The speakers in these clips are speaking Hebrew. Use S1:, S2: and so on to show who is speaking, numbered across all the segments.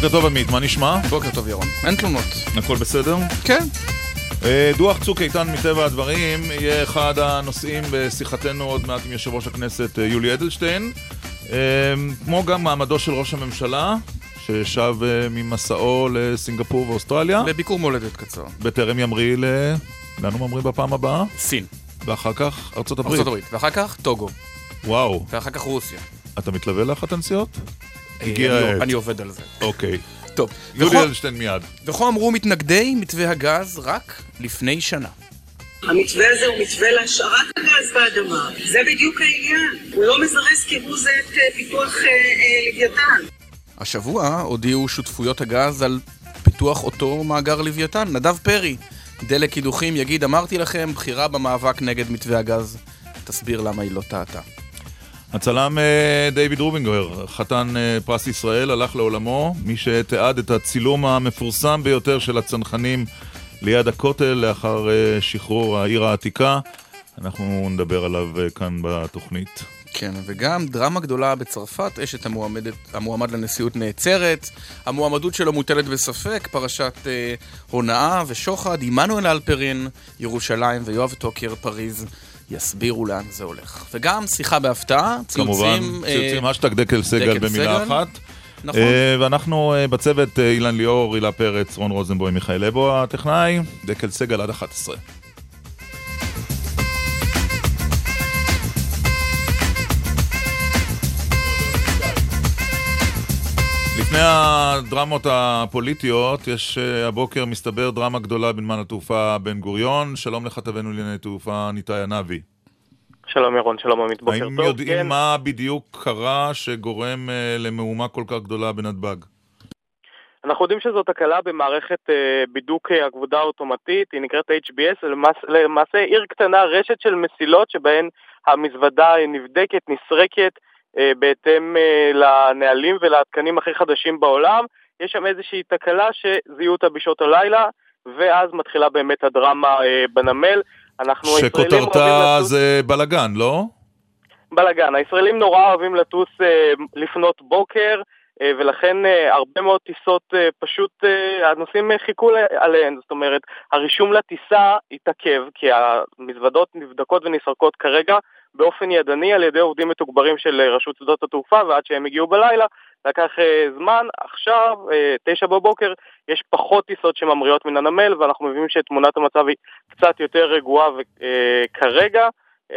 S1: בוקר טוב עמית, מה נשמע?
S2: בוקר טוב ירון, אין תלונות.
S1: הכל בסדר?
S2: כן.
S1: אה, דוח צוק איתן מטבע הדברים יהיה אחד הנושאים בשיחתנו עוד מעט עם יושב ראש הכנסת אה, יולי אדלשטיין. אה, כמו גם מעמדו של ראש הממשלה, ששב ממסעו לסינגפור ואוסטרליה.
S2: לביקור מולדת קצר.
S1: בטרם ימריא ל... לאן הוא ממריא בפעם הבאה?
S2: סין.
S1: ואחר כך ארצות הברית.
S2: ארצות הברית. ואחר כך טוגו.
S1: וואו.
S2: ואחר כך רוסיה.
S1: אתה מתלווה לאחת הנסיעות? הגיע העת.
S2: אני עובד על זה.
S1: אוקיי.
S2: טוב.
S1: יולי אדלשטיין מיד.
S2: וכה אמרו מתנגדי מתווה הגז רק לפני שנה.
S3: המתווה הזה הוא מתווה להשארת הגז באדמה. זה בדיוק העניין. הוא לא מזרז כהוא זה את פיתוח אה, אה, לוויתן.
S2: השבוע הודיעו שותפויות הגז על פיתוח אותו מאגר לוויתן. נדב פרי, דלק קידוחים, יגיד, אמרתי לכם, בחירה במאבק נגד מתווה הגז. תסביר למה היא לא טעתה.
S1: הצלם אה, דיוויד רובינגר, חתן אה, פרס ישראל, הלך לעולמו, מי שתיעד את הצילום המפורסם ביותר של הצנחנים ליד הכותל לאחר אה, שחרור העיר העתיקה. אנחנו נדבר עליו כאן בתוכנית.
S2: כן, וגם דרמה גדולה בצרפת, אשת המועמדת, המועמד לנשיאות נעצרת, המועמדות שלו מוטלת בספק, פרשת אה, הונאה ושוחד, עמנואל אלפרין, ירושלים ויואב טוקר, פריז. יסבירו לאן זה הולך. וגם שיחה בהפתעה, ציוצים...
S1: כמובן, ציוצים, האשטג דקל סגל במילה אחת. נכון. אה, ואנחנו אה, בצוות אילן ליאור, הילה פרץ, רון רוזנבוים, מיכאל אבו הטכנאי, דקל סגל עד 11. לפני הדרמות הפוליטיות, יש אה, הבוקר, מסתבר, דרמה גדולה בנמל התעופה בן גוריון. שלום לכתבנו לענייני תעופה, ניתאי ענבי.
S4: שלום ירון, שלום עמית, בוקר
S1: טוב. האם יודעים כן. מה בדיוק קרה שגורם uh, למהומה כל כך גדולה בנתב"ג?
S4: אנחנו יודעים שזאת תקלה במערכת uh, בידוק עבודה אוטומטית, היא נקראת HBS, למעשה, למעשה עיר קטנה, רשת של מסילות שבהן המזוודה נבדקת, נסרקת, אה, בהתאם אה, לנהלים ולתקנים הכי חדשים בעולם. יש שם איזושהי תקלה שזיהו אותה בשעות הלילה, ואז מתחילה באמת הדרמה אה, בנמל.
S1: אנחנו שכותרתה זה בלאגן, לא?
S4: בלאגן. הישראלים נורא אוהבים לטוס לפנות בוקר, ולכן הרבה מאוד טיסות פשוט, הנוסעים חיכו עליהן, זאת אומרת, הרישום לטיסה התעכב, כי המזוודות נבדקות ונסרקות כרגע באופן ידני על ידי עובדים מתוגברים של אה, רשות שדות התעופה ועד שהם הגיעו בלילה לקח אה, זמן, עכשיו, אה, תשע בבוקר, יש פחות טיסות שממריאות מן הנמל ואנחנו מבינים שתמונת המצב היא קצת יותר רגועה כרגע.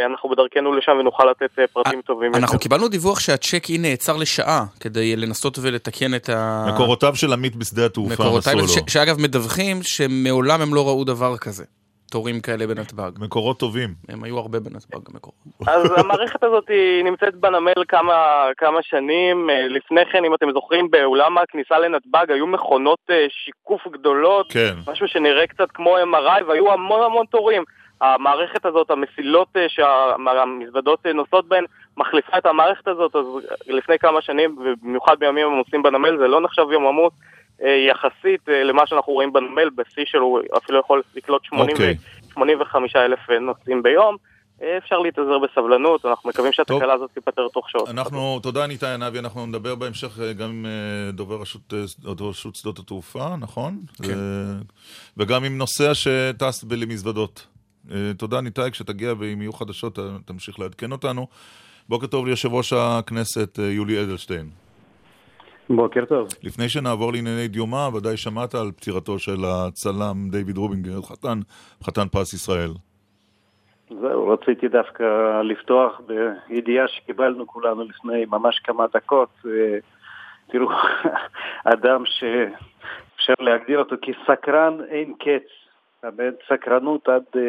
S4: אנחנו בדרכנו לשם ונוכל לתת פרטים טובים
S2: יותר. אנחנו קיבלנו דיווח שהצ'ק אין נעצר לשעה כדי לנסות ולתקן את ה...
S1: מקורותיו של עמית בשדה התעופה מסולו.
S2: שאגב מדווחים שמעולם הם לא ראו דבר כזה. תורים כאלה בנתב"ג.
S1: מקורות טובים.
S2: הם היו הרבה בנתב"ג המקורות.
S4: אז המערכת הזאת היא נמצאת בנמל כמה, כמה שנים. אה, לפני כן, אם אתם זוכרים, באולם הכניסה לנתב"ג היו מכונות אה, שיקוף גדולות.
S1: כן.
S4: משהו שנראה קצת כמו MRI, והיו המון המון תורים. המערכת הזאת, המסילות אה, שהמזוודות נוסעות בהן, מחליפה את המערכת הזאת, אז לפני כמה שנים, ובמיוחד בימים עמוסים בנמל, זה לא נחשב יום עמוס. יחסית אה, למה שאנחנו רואים בנמל, בשיא שלו אפילו יכול לקלוט 80 okay. אוקיי. 85 אלף אה, נוסעים ביום. אפשר להתאזר בסבלנות, אנחנו מקווים שהתקלה הזאת תיפטר תוך שעות.
S1: אנחנו, תודה ניתאי ענבי, אנחנו נדבר בהמשך גם עם דובר רשות, רשות שדות התעופה, נכון?
S2: כן.
S1: וגם עם נוסע שטס למזוודות. תודה ניתאי, כשתגיע ואם יהיו חדשות תמשיך לעדכן אותנו. בוקר טוב ליושב ראש הכנסת יולי אדלשטיין.
S5: בוקר טוב.
S1: לפני שנעבור לענייני דיומה, ודאי שמעת על פטירתו של הצלם דיוויד רובינגר, חתן, חתן פרס ישראל.
S5: זהו, רציתי דווקא לפתוח בידיעה שקיבלנו כולנו לפני ממש כמה דקות. תראו, אדם שאפשר להגדיר אותו כסקרן אין קץ. באמת סקרנות עד uh,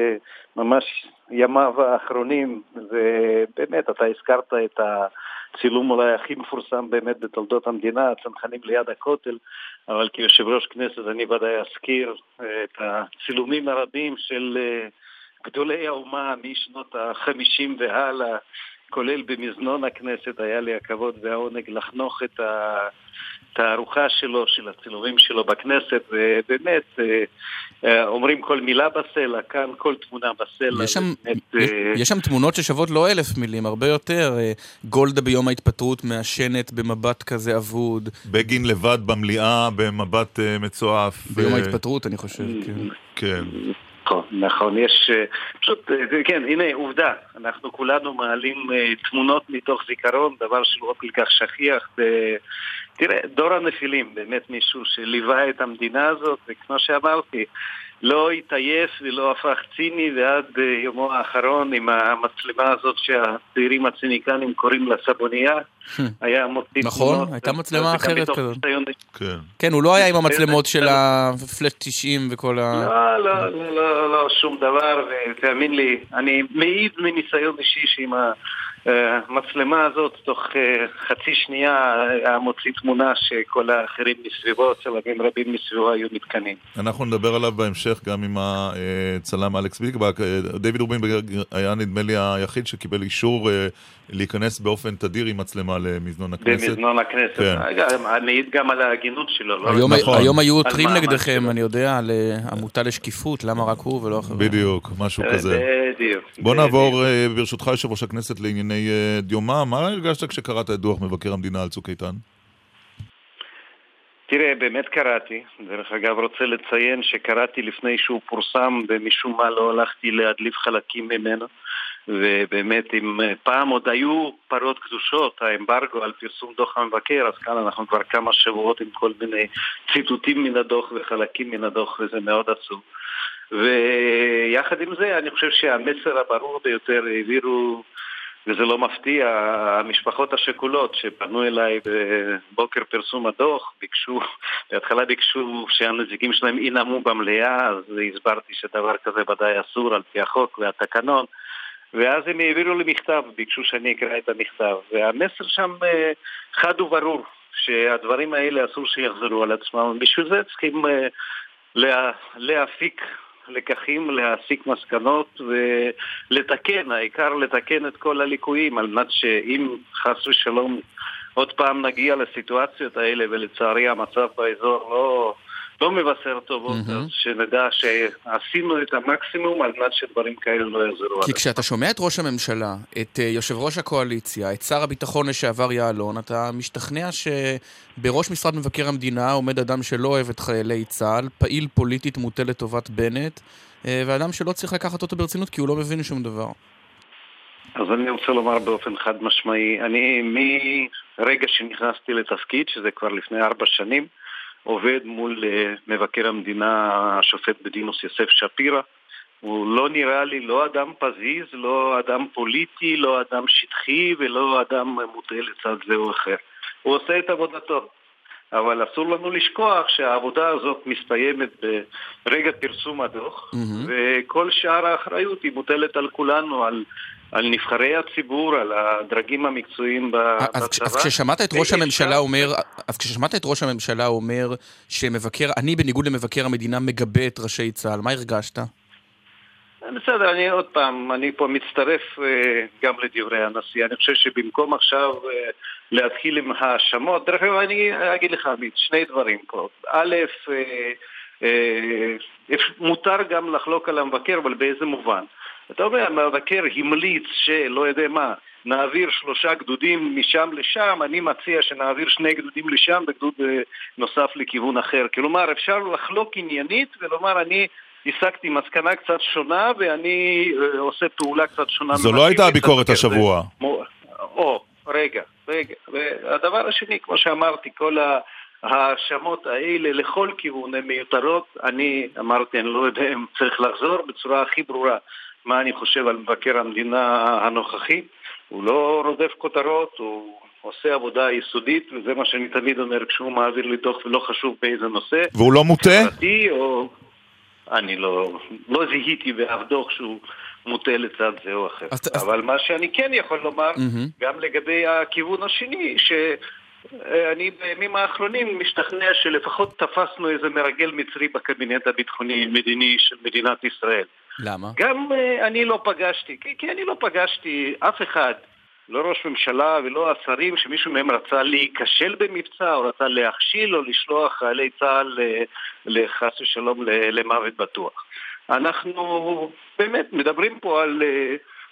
S5: ממש ימיו האחרונים, ובאמת, אתה הזכרת את הצילום אולי הכי מפורסם באמת בתולדות המדינה, הצנחנים ליד הכותל, אבל כיושב ראש כנסת אני ודאי אזכיר uh, את הצילומים הרבים של uh, גדולי האומה משנות החמישים והלאה. כולל במזנון הכנסת, היה לי הכבוד והעונג לחנוך את התערוכה שלו, של הצילומים שלו בכנסת, ובאמת אה, אה, אומרים כל מילה בסלע, כאן כל תמונה בסלע.
S2: יש שם, באמת, יש, יש שם תמונות ששוות לא אלף מילים, הרבה יותר. גולדה ביום ההתפטרות מעשנת במבט כזה אבוד.
S1: בגין לבד במליאה במבט מצועף.
S2: ביום ההתפטרות, אני חושב, כן.
S1: כן.
S5: נכון, נכון, יש אה, פשוט, אה, כן, הנה עובדה, אנחנו כולנו מעלים אה, תמונות מתוך זיכרון, דבר שלא כל כך שכיח. תראה, דור הנפילים, באמת מישהו שליווה את המדינה הזאת, וכמו שאמרתי, לא התעייף ולא הפך ציני ועד יומו האחרון עם המצלמה הזאת שהצעירים הציניקנים קוראים לה סבונייה, היה מוציא
S2: נכון, הייתה מצלמה אחרת כזאת. כן. כן, הוא לא היה עם המצלמות של הפלאט 90 וכל ה...
S5: לא, לא, לא, לא, לא, שום דבר, ותאמין לי, אני מעיד מניסיון אישי שעם המצלמה הזאת, תוך אה, חצי שנייה היה מוציא תמונה שכל האחרים מסביבו, צלמים רבים מסביבו היו מתקנים.
S1: אנחנו נדבר עליו בהמשך גם עם הצלם אלכס ביגבק. דיוויד רובינברג היה נדמה לי היחיד שקיבל אישור אה, להיכנס באופן תדיר עם מצלמה למזנון הכנסת.
S5: במזנון הכנסת. כן. מעיד גם על ההגינות שלו. לא
S2: היום, נכון. היום היו עותרים נגדכם, אני יודע, על אה, עמותה לשקיפות, למה רק הוא ולא אחרים.
S1: בדיוק, משהו כזה.
S5: בדיוק.
S1: בוא נעבור, ברשותך, יושב ראש הכנסת, לענייני... לפני אה, דיומה, מה הרגשת כשקראת את דוח מבקר המדינה על צוק איתן?
S5: תראה, באמת קראתי. דרך אגב, רוצה לציין שקראתי לפני שהוא פורסם, ומשום מה לא הלכתי להדליף חלקים ממנו. ובאמת, אם אה, פעם עוד היו פרות קדושות, האמברגו על פרסום דוח המבקר, אז כאן אנחנו כבר כמה שבועות עם כל מיני ציטוטים מן הדוח וחלקים מן הדוח, וזה מאוד עצוב. ויחד עם זה, אני חושב שהמסר הברור ביותר העבירו וזה לא מפתיע, המשפחות השכולות שפנו אליי בבוקר פרסום הדוח, ביקשו, בהתחלה ביקשו שהנציגים שלהם ינאמו במליאה, אז הסברתי שדבר כזה ודאי אסור על פי החוק והתקנון, ואז הם העבירו לי מכתב, ביקשו שאני אקרא את המכתב, והמסר שם אה, חד וברור, שהדברים האלה אסור שיחזרו על עצמם, בשביל זה צריכים אה, להפיק לקחים, להסיק מסקנות ולתקן, העיקר לתקן את כל הליקויים על מנת שאם חס ושלום עוד פעם נגיע לסיטואציות האלה ולצערי המצב באזור לא, לא מבשר טובות, mm-hmm. אז שנדע שעשינו את המקסימום על מנת שדברים כאלה לא יחזרו.
S2: כי כשאתה שומע את ראש הממשלה, את אה, יושב ראש הקואליציה, את שר הביטחון לשעבר יעלון, אתה משתכנע שבראש משרד מבקר המדינה עומד אדם שלא אוהב את חיילי צה"ל, פעיל פוליטית מוטה לטובת בנט, אה, ואדם שלא צריך לקחת אותו ברצינות כי הוא לא מבין שום דבר.
S5: אז אני רוצה לומר באופן חד משמעי, אני מרגע שנכנסתי לתפקיד, שזה כבר לפני ארבע שנים, עובד מול אה, מבקר המדינה, השופט בדימוס יוסף שפירא. הוא לא נראה לי לא אדם פזיז, לא אדם פוליטי, לא אדם שטחי ולא אדם מוטה לצד זה או אחר. הוא עושה את עבודתו. אבל אסור לנו לשכוח שהעבודה הזאת מסתיימת ברגע פרסום הדוח, mm-hmm. וכל שאר האחריות היא מוטלת על כולנו, על על נבחרי הציבור, על הדרגים המקצועיים בצבא.
S2: אז כששמעת את ראש הממשלה אומר, אז כששמעת את ראש הממשלה אומר שמבקר, אני בניגוד למבקר המדינה מגבה את ראשי צה"ל, מה הרגשת?
S5: בסדר, אני עוד פעם, אני פה מצטרף אה, גם לדברי הנשיא. אני חושב שבמקום עכשיו אה, להתחיל עם האשמות, דרך אגב, אני אגיד לך, עמית, שני דברים פה. א', אה, מותר גם לחלוק על המבקר, אבל באיזה מובן? אתה אומר, המבקר המליץ שלא יודע מה, נעביר שלושה גדודים משם לשם, אני מציע שנעביר שני גדודים לשם וגדוד אה, נוסף לכיוון אחר. כלומר, אפשר לחלוק עניינית ולומר, אני הסקתי מסקנה קצת שונה ואני uh, עושה פעולה קצת שונה.
S1: זו לא הייתה הביקורת השבוע.
S5: או, רגע, רגע. והדבר השני, כמו שאמרתי, כל ההאשמות האלה לכל כיוון הן מיותרות. אני אמרתי, אני לא יודע אם צריך לחזור בצורה הכי ברורה. מה אני חושב על מבקר המדינה הנוכחי. הוא לא רודף כותרות, הוא עושה עבודה יסודית, וזה מה שאני תמיד אומר כשהוא מעביר לי דוח ולא חשוב באיזה נושא.
S1: והוא לא מוטה?
S5: או... אני לא, לא זיהיתי באף דוח שהוא מוטה לצד זה או אחר. אז, אבל אז... מה שאני כן יכול לומר, mm-hmm. גם לגבי הכיוון השני, ש... אני בימים האחרונים משתכנע שלפחות תפסנו איזה מרגל מצרי בקבינט הביטחוני-מדיני של מדינת ישראל.
S2: למה?
S5: גם uh, אני לא פגשתי, כי, כי אני לא פגשתי אף אחד לא ראש ממשלה ולא השרים, שמישהו מהם רצה להיכשל במבצע, או רצה להכשיל, או לשלוח חיילי צה"ל לחס ושלום למוות בטוח. אנחנו באמת מדברים פה על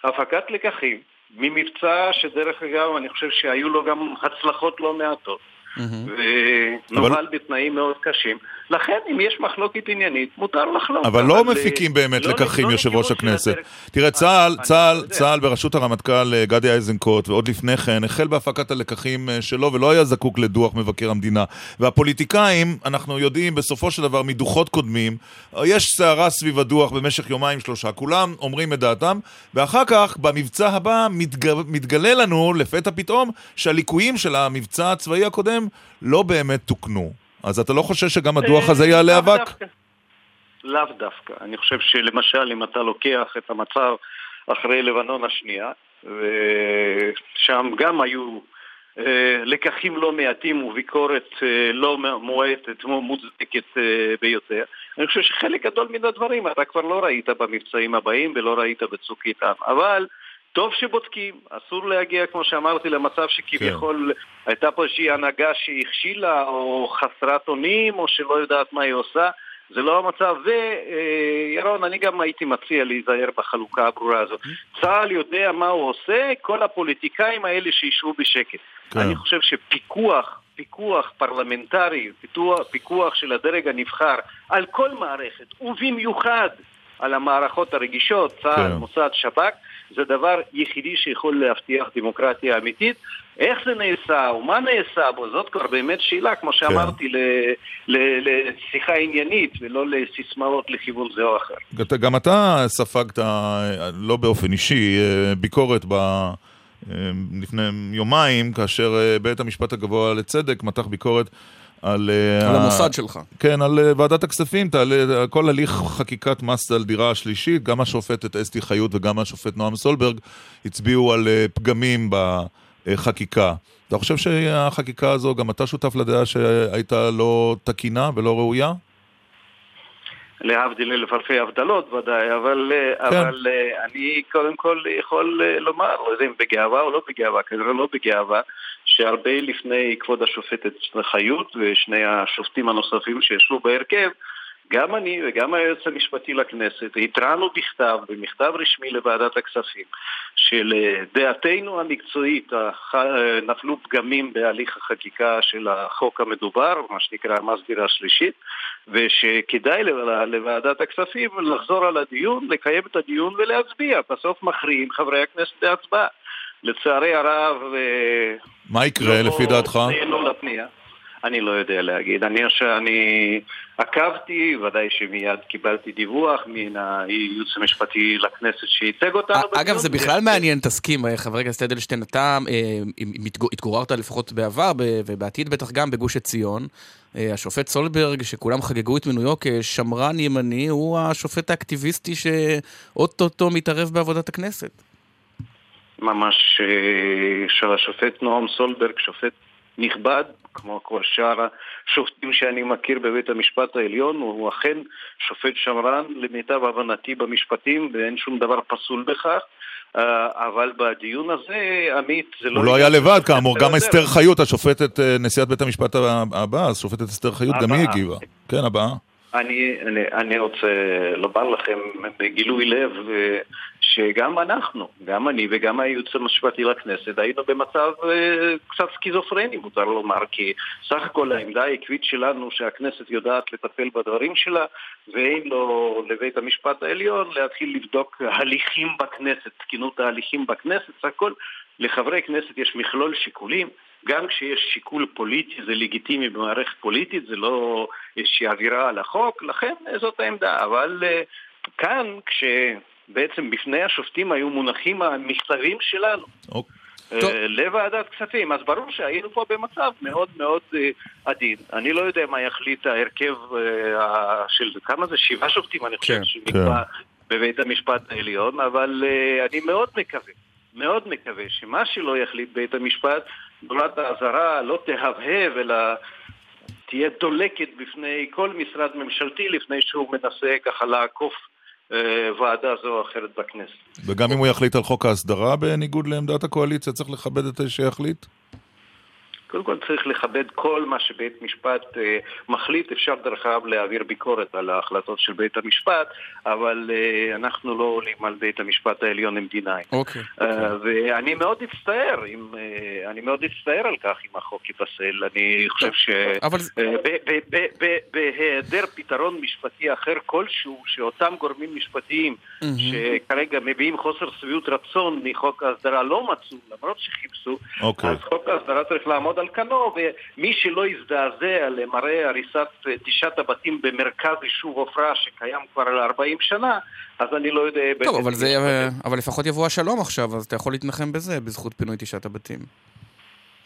S5: הפקת לקחים ממבצע שדרך אגב אני חושב שהיו לו גם הצלחות לא מעטות. ונוהל אבל... בתנאים מאוד קשים. לכן, אם יש מחלוקת עניינית, מותר לחלוק.
S1: אבל לא מפיקים באמת לא לקחים, לא יושב ראש הכנסת. תראה, צה"ל, צה"ל, צה"ל בראשות הרמטכ"ל אה, גדי איזנקוט, ועוד לפני כן, החל בהפקת הלקחים אה, שלו, ולא היה זקוק לדוח מבקר המדינה. והפוליטיקאים, אנחנו יודעים בסופו של דבר מדוחות קודמים, יש סערה סביב הדוח במשך יומיים שלושה, כולם אומרים את דעתם, ואחר כך, במבצע הבא, מתגלה לנו לפתע פתאום שהליקויים של המבצע הצבאי הקודם לא באמת תוקנו. אז אתה לא חושב שגם הדוח הזה יעלה אבק?
S5: לאו דווקא. אני חושב שלמשל, אם אתה לוקח את המצב אחרי לבנון השנייה, ושם גם היו אה, לקחים לא מעטים וביקורת אה, לא מועטת, מוצדקת אה, ביותר. אני חושב שחלק גדול מן הדברים אתה כבר לא ראית במבצעים הבאים ולא ראית בצוק איתן. אבל טוב שבודקים, אסור להגיע, כמו שאמרתי, למצב שכביכול כן. הייתה פה איזושהי הנהגה שהכשילה, או חסרת אונים, או שלא יודעת מה היא עושה. זה לא המצב, וירון, אני גם הייתי מציע להיזהר בחלוקה הברורה הזאת. צה"ל יודע מה הוא עושה, כל הפוליטיקאים האלה שישבו בשקט. כן. אני חושב שפיקוח, פיקוח פרלמנטרי, פיקוח, פיקוח של הדרג הנבחר על כל מערכת, ובמיוחד על המערכות הרגישות, צה"ל, כן. מוסד, שב"כ, זה דבר יחידי שיכול להבטיח דמוקרטיה אמיתית. איך זה נעשה, ומה נעשה בו, זאת כבר באמת שאלה, כמו שאמרתי, כן. לשיחה עניינית ולא לסיסמאות לכיוון זה או אחר.
S1: גם אתה ספגת, לא באופן אישי, ביקורת ב... לפני יומיים, כאשר בית המשפט הגבוה לצדק מתח ביקורת על...
S2: אה, על המוסד שלך.
S1: כן, על אה, ועדת הכספים, תעלה, כל הליך חקיקת מס על דירה השלישית, גם השופטת אסתי חיות וגם השופט נועם סולברג הצביעו על אה, פגמים בחקיקה. אתה חושב שהחקיקה הזו, גם אתה שותף לדעה שהייתה לא תקינה ולא ראויה?
S5: להבדיל אלף אלפי הבדלות ודאי, אבל, כן. אבל אני קודם כל יכול לומר, לא יודע אם בגאווה או לא בגאווה, כנראה לא בגאווה, שהרבה לפני כבוד השופטת חיות ושני השופטים הנוספים שישבו בהרכב, גם אני וגם היועץ המשפטי לכנסת התרענו בכתב, במכתב רשמי לוועדת הכספים, שלדעתנו המקצועית נפלו פגמים בהליך החקיקה של החוק המדובר, מה שנקרא מס דירה שלישית, ושכדאי לוועדת הכספים לחזור על הדיון, לקיים את הדיון ולהצביע. בסוף מכריעים חברי הכנסת בהצבעה. לצערי הרב... אה,
S1: מה יקרה לא, לפי דעתך?
S5: לא לפנייה. אני לא יודע להגיד. אני, אני עקבתי, ודאי שמיד קיבלתי דיווח מן הייעוץ המשפטי לכנסת שייצג אותנו.
S2: אגב, זה בכלל מעניין, תסכים, אה, חבר הכנסת אדלשטיין, אתה אה, התגוררת לפחות בעבר, ובעתיד בטח גם בגוש עציון. השופט סולברג, שכולם חגגו את מינויו כשמרן ימני, הוא השופט האקטיביסטי שאו-טו-טו מתערב בעבודת הכנסת.
S5: ממש אה, של השופט נועם סולברג, שופט נכבד, כמו כל שאר השופטים שאני מכיר בבית המשפט העליון, הוא אכן שופט שמרן למיטב הבנתי במשפטים ואין שום דבר פסול בכך. אה, אבל בדיון הזה, עמית, זה לא...
S1: הוא לא היה לבד, כאמור, גם אסתר חיות, השופטת, אה, נשיאת בית המשפט הבאה, השופטת אסתר חיות, גם היא הגיבה. כן, הבאה.
S5: אני, אני, אני רוצה לומר לכם בגילוי לב שגם אנחנו, גם אני וגם הייעוץ המשפטי לכנסת, היינו במצב אה, קצת סכיזופרני, מותר לומר, כי סך הכל העמדה העקבית שלנו שהכנסת יודעת לטפל בדברים שלה, ואין לו לבית המשפט העליון להתחיל לבדוק הליכים בכנסת, תקינות ההליכים בכנסת, סך הכל לחברי כנסת יש מכלול שיקולים. גם כשיש שיקול פוליטי זה לגיטימי במערכת פוליטית, זה לא איזושהי עבירה על החוק, לכן זאת העמדה. אבל uh, כאן, כשבעצם בפני השופטים היו מונחים המכתבים שלנו, okay. אוקיי. Uh, לוועדת כספים, אז ברור שהיינו פה במצב מאוד מאוד עדין. אני לא יודע מה יחליט ההרכב של כמה זה? שבעה שופטים, אני חושב, כן, שנקבע כן. בבית המשפט העליון, אבל אני מאוד מקווה. מאוד מקווה שמה שלא יחליט בית המשפט, נורת האזהרה לא תהבהב, אלא תהיה דולקת בפני כל משרד ממשלתי לפני שהוא מנסה ככה לעקוף ועדה זו או אחרת בכנסת.
S1: וגם אם הוא יחליט על חוק ההסדרה בניגוד לעמדת הקואליציה, צריך לכבד את זה שיחליט?
S5: קודם כל צריך לכבד כל מה שבית משפט אה, מחליט, אפשר דרך אגב להעביר ביקורת על ההחלטות של בית המשפט, אבל אה, אנחנו לא עולים על בית המשפט העליון עם דיניין.
S2: אוקיי.
S5: אה, ואני מאוד אצטער, אם, אה, אני מאוד אצטער על כך אם החוק ייפסל, אני חושב ש...
S2: אבל
S5: אה, פתרון משפטי אחר כלשהו, שאותם גורמים משפטיים שכרגע מביעים חוסר שביעות רצון מחוק ההסדרה לא מצאו, למרות שחיפשו,
S1: אוקיי.
S5: אז חוק ההסדרה צריך לעמוד על כנו, ומי שלא יזדעזע למראה הריסת אה, תשעת הבתים במרכז יישוב עופרה שקיים כבר על 40 שנה, אז אני לא יודע...
S2: טוב, אבל זה... אבל לפחות יבוא השלום עכשיו, אז אתה יכול להתנחם בזה, בזכות פינוי תשעת הבתים.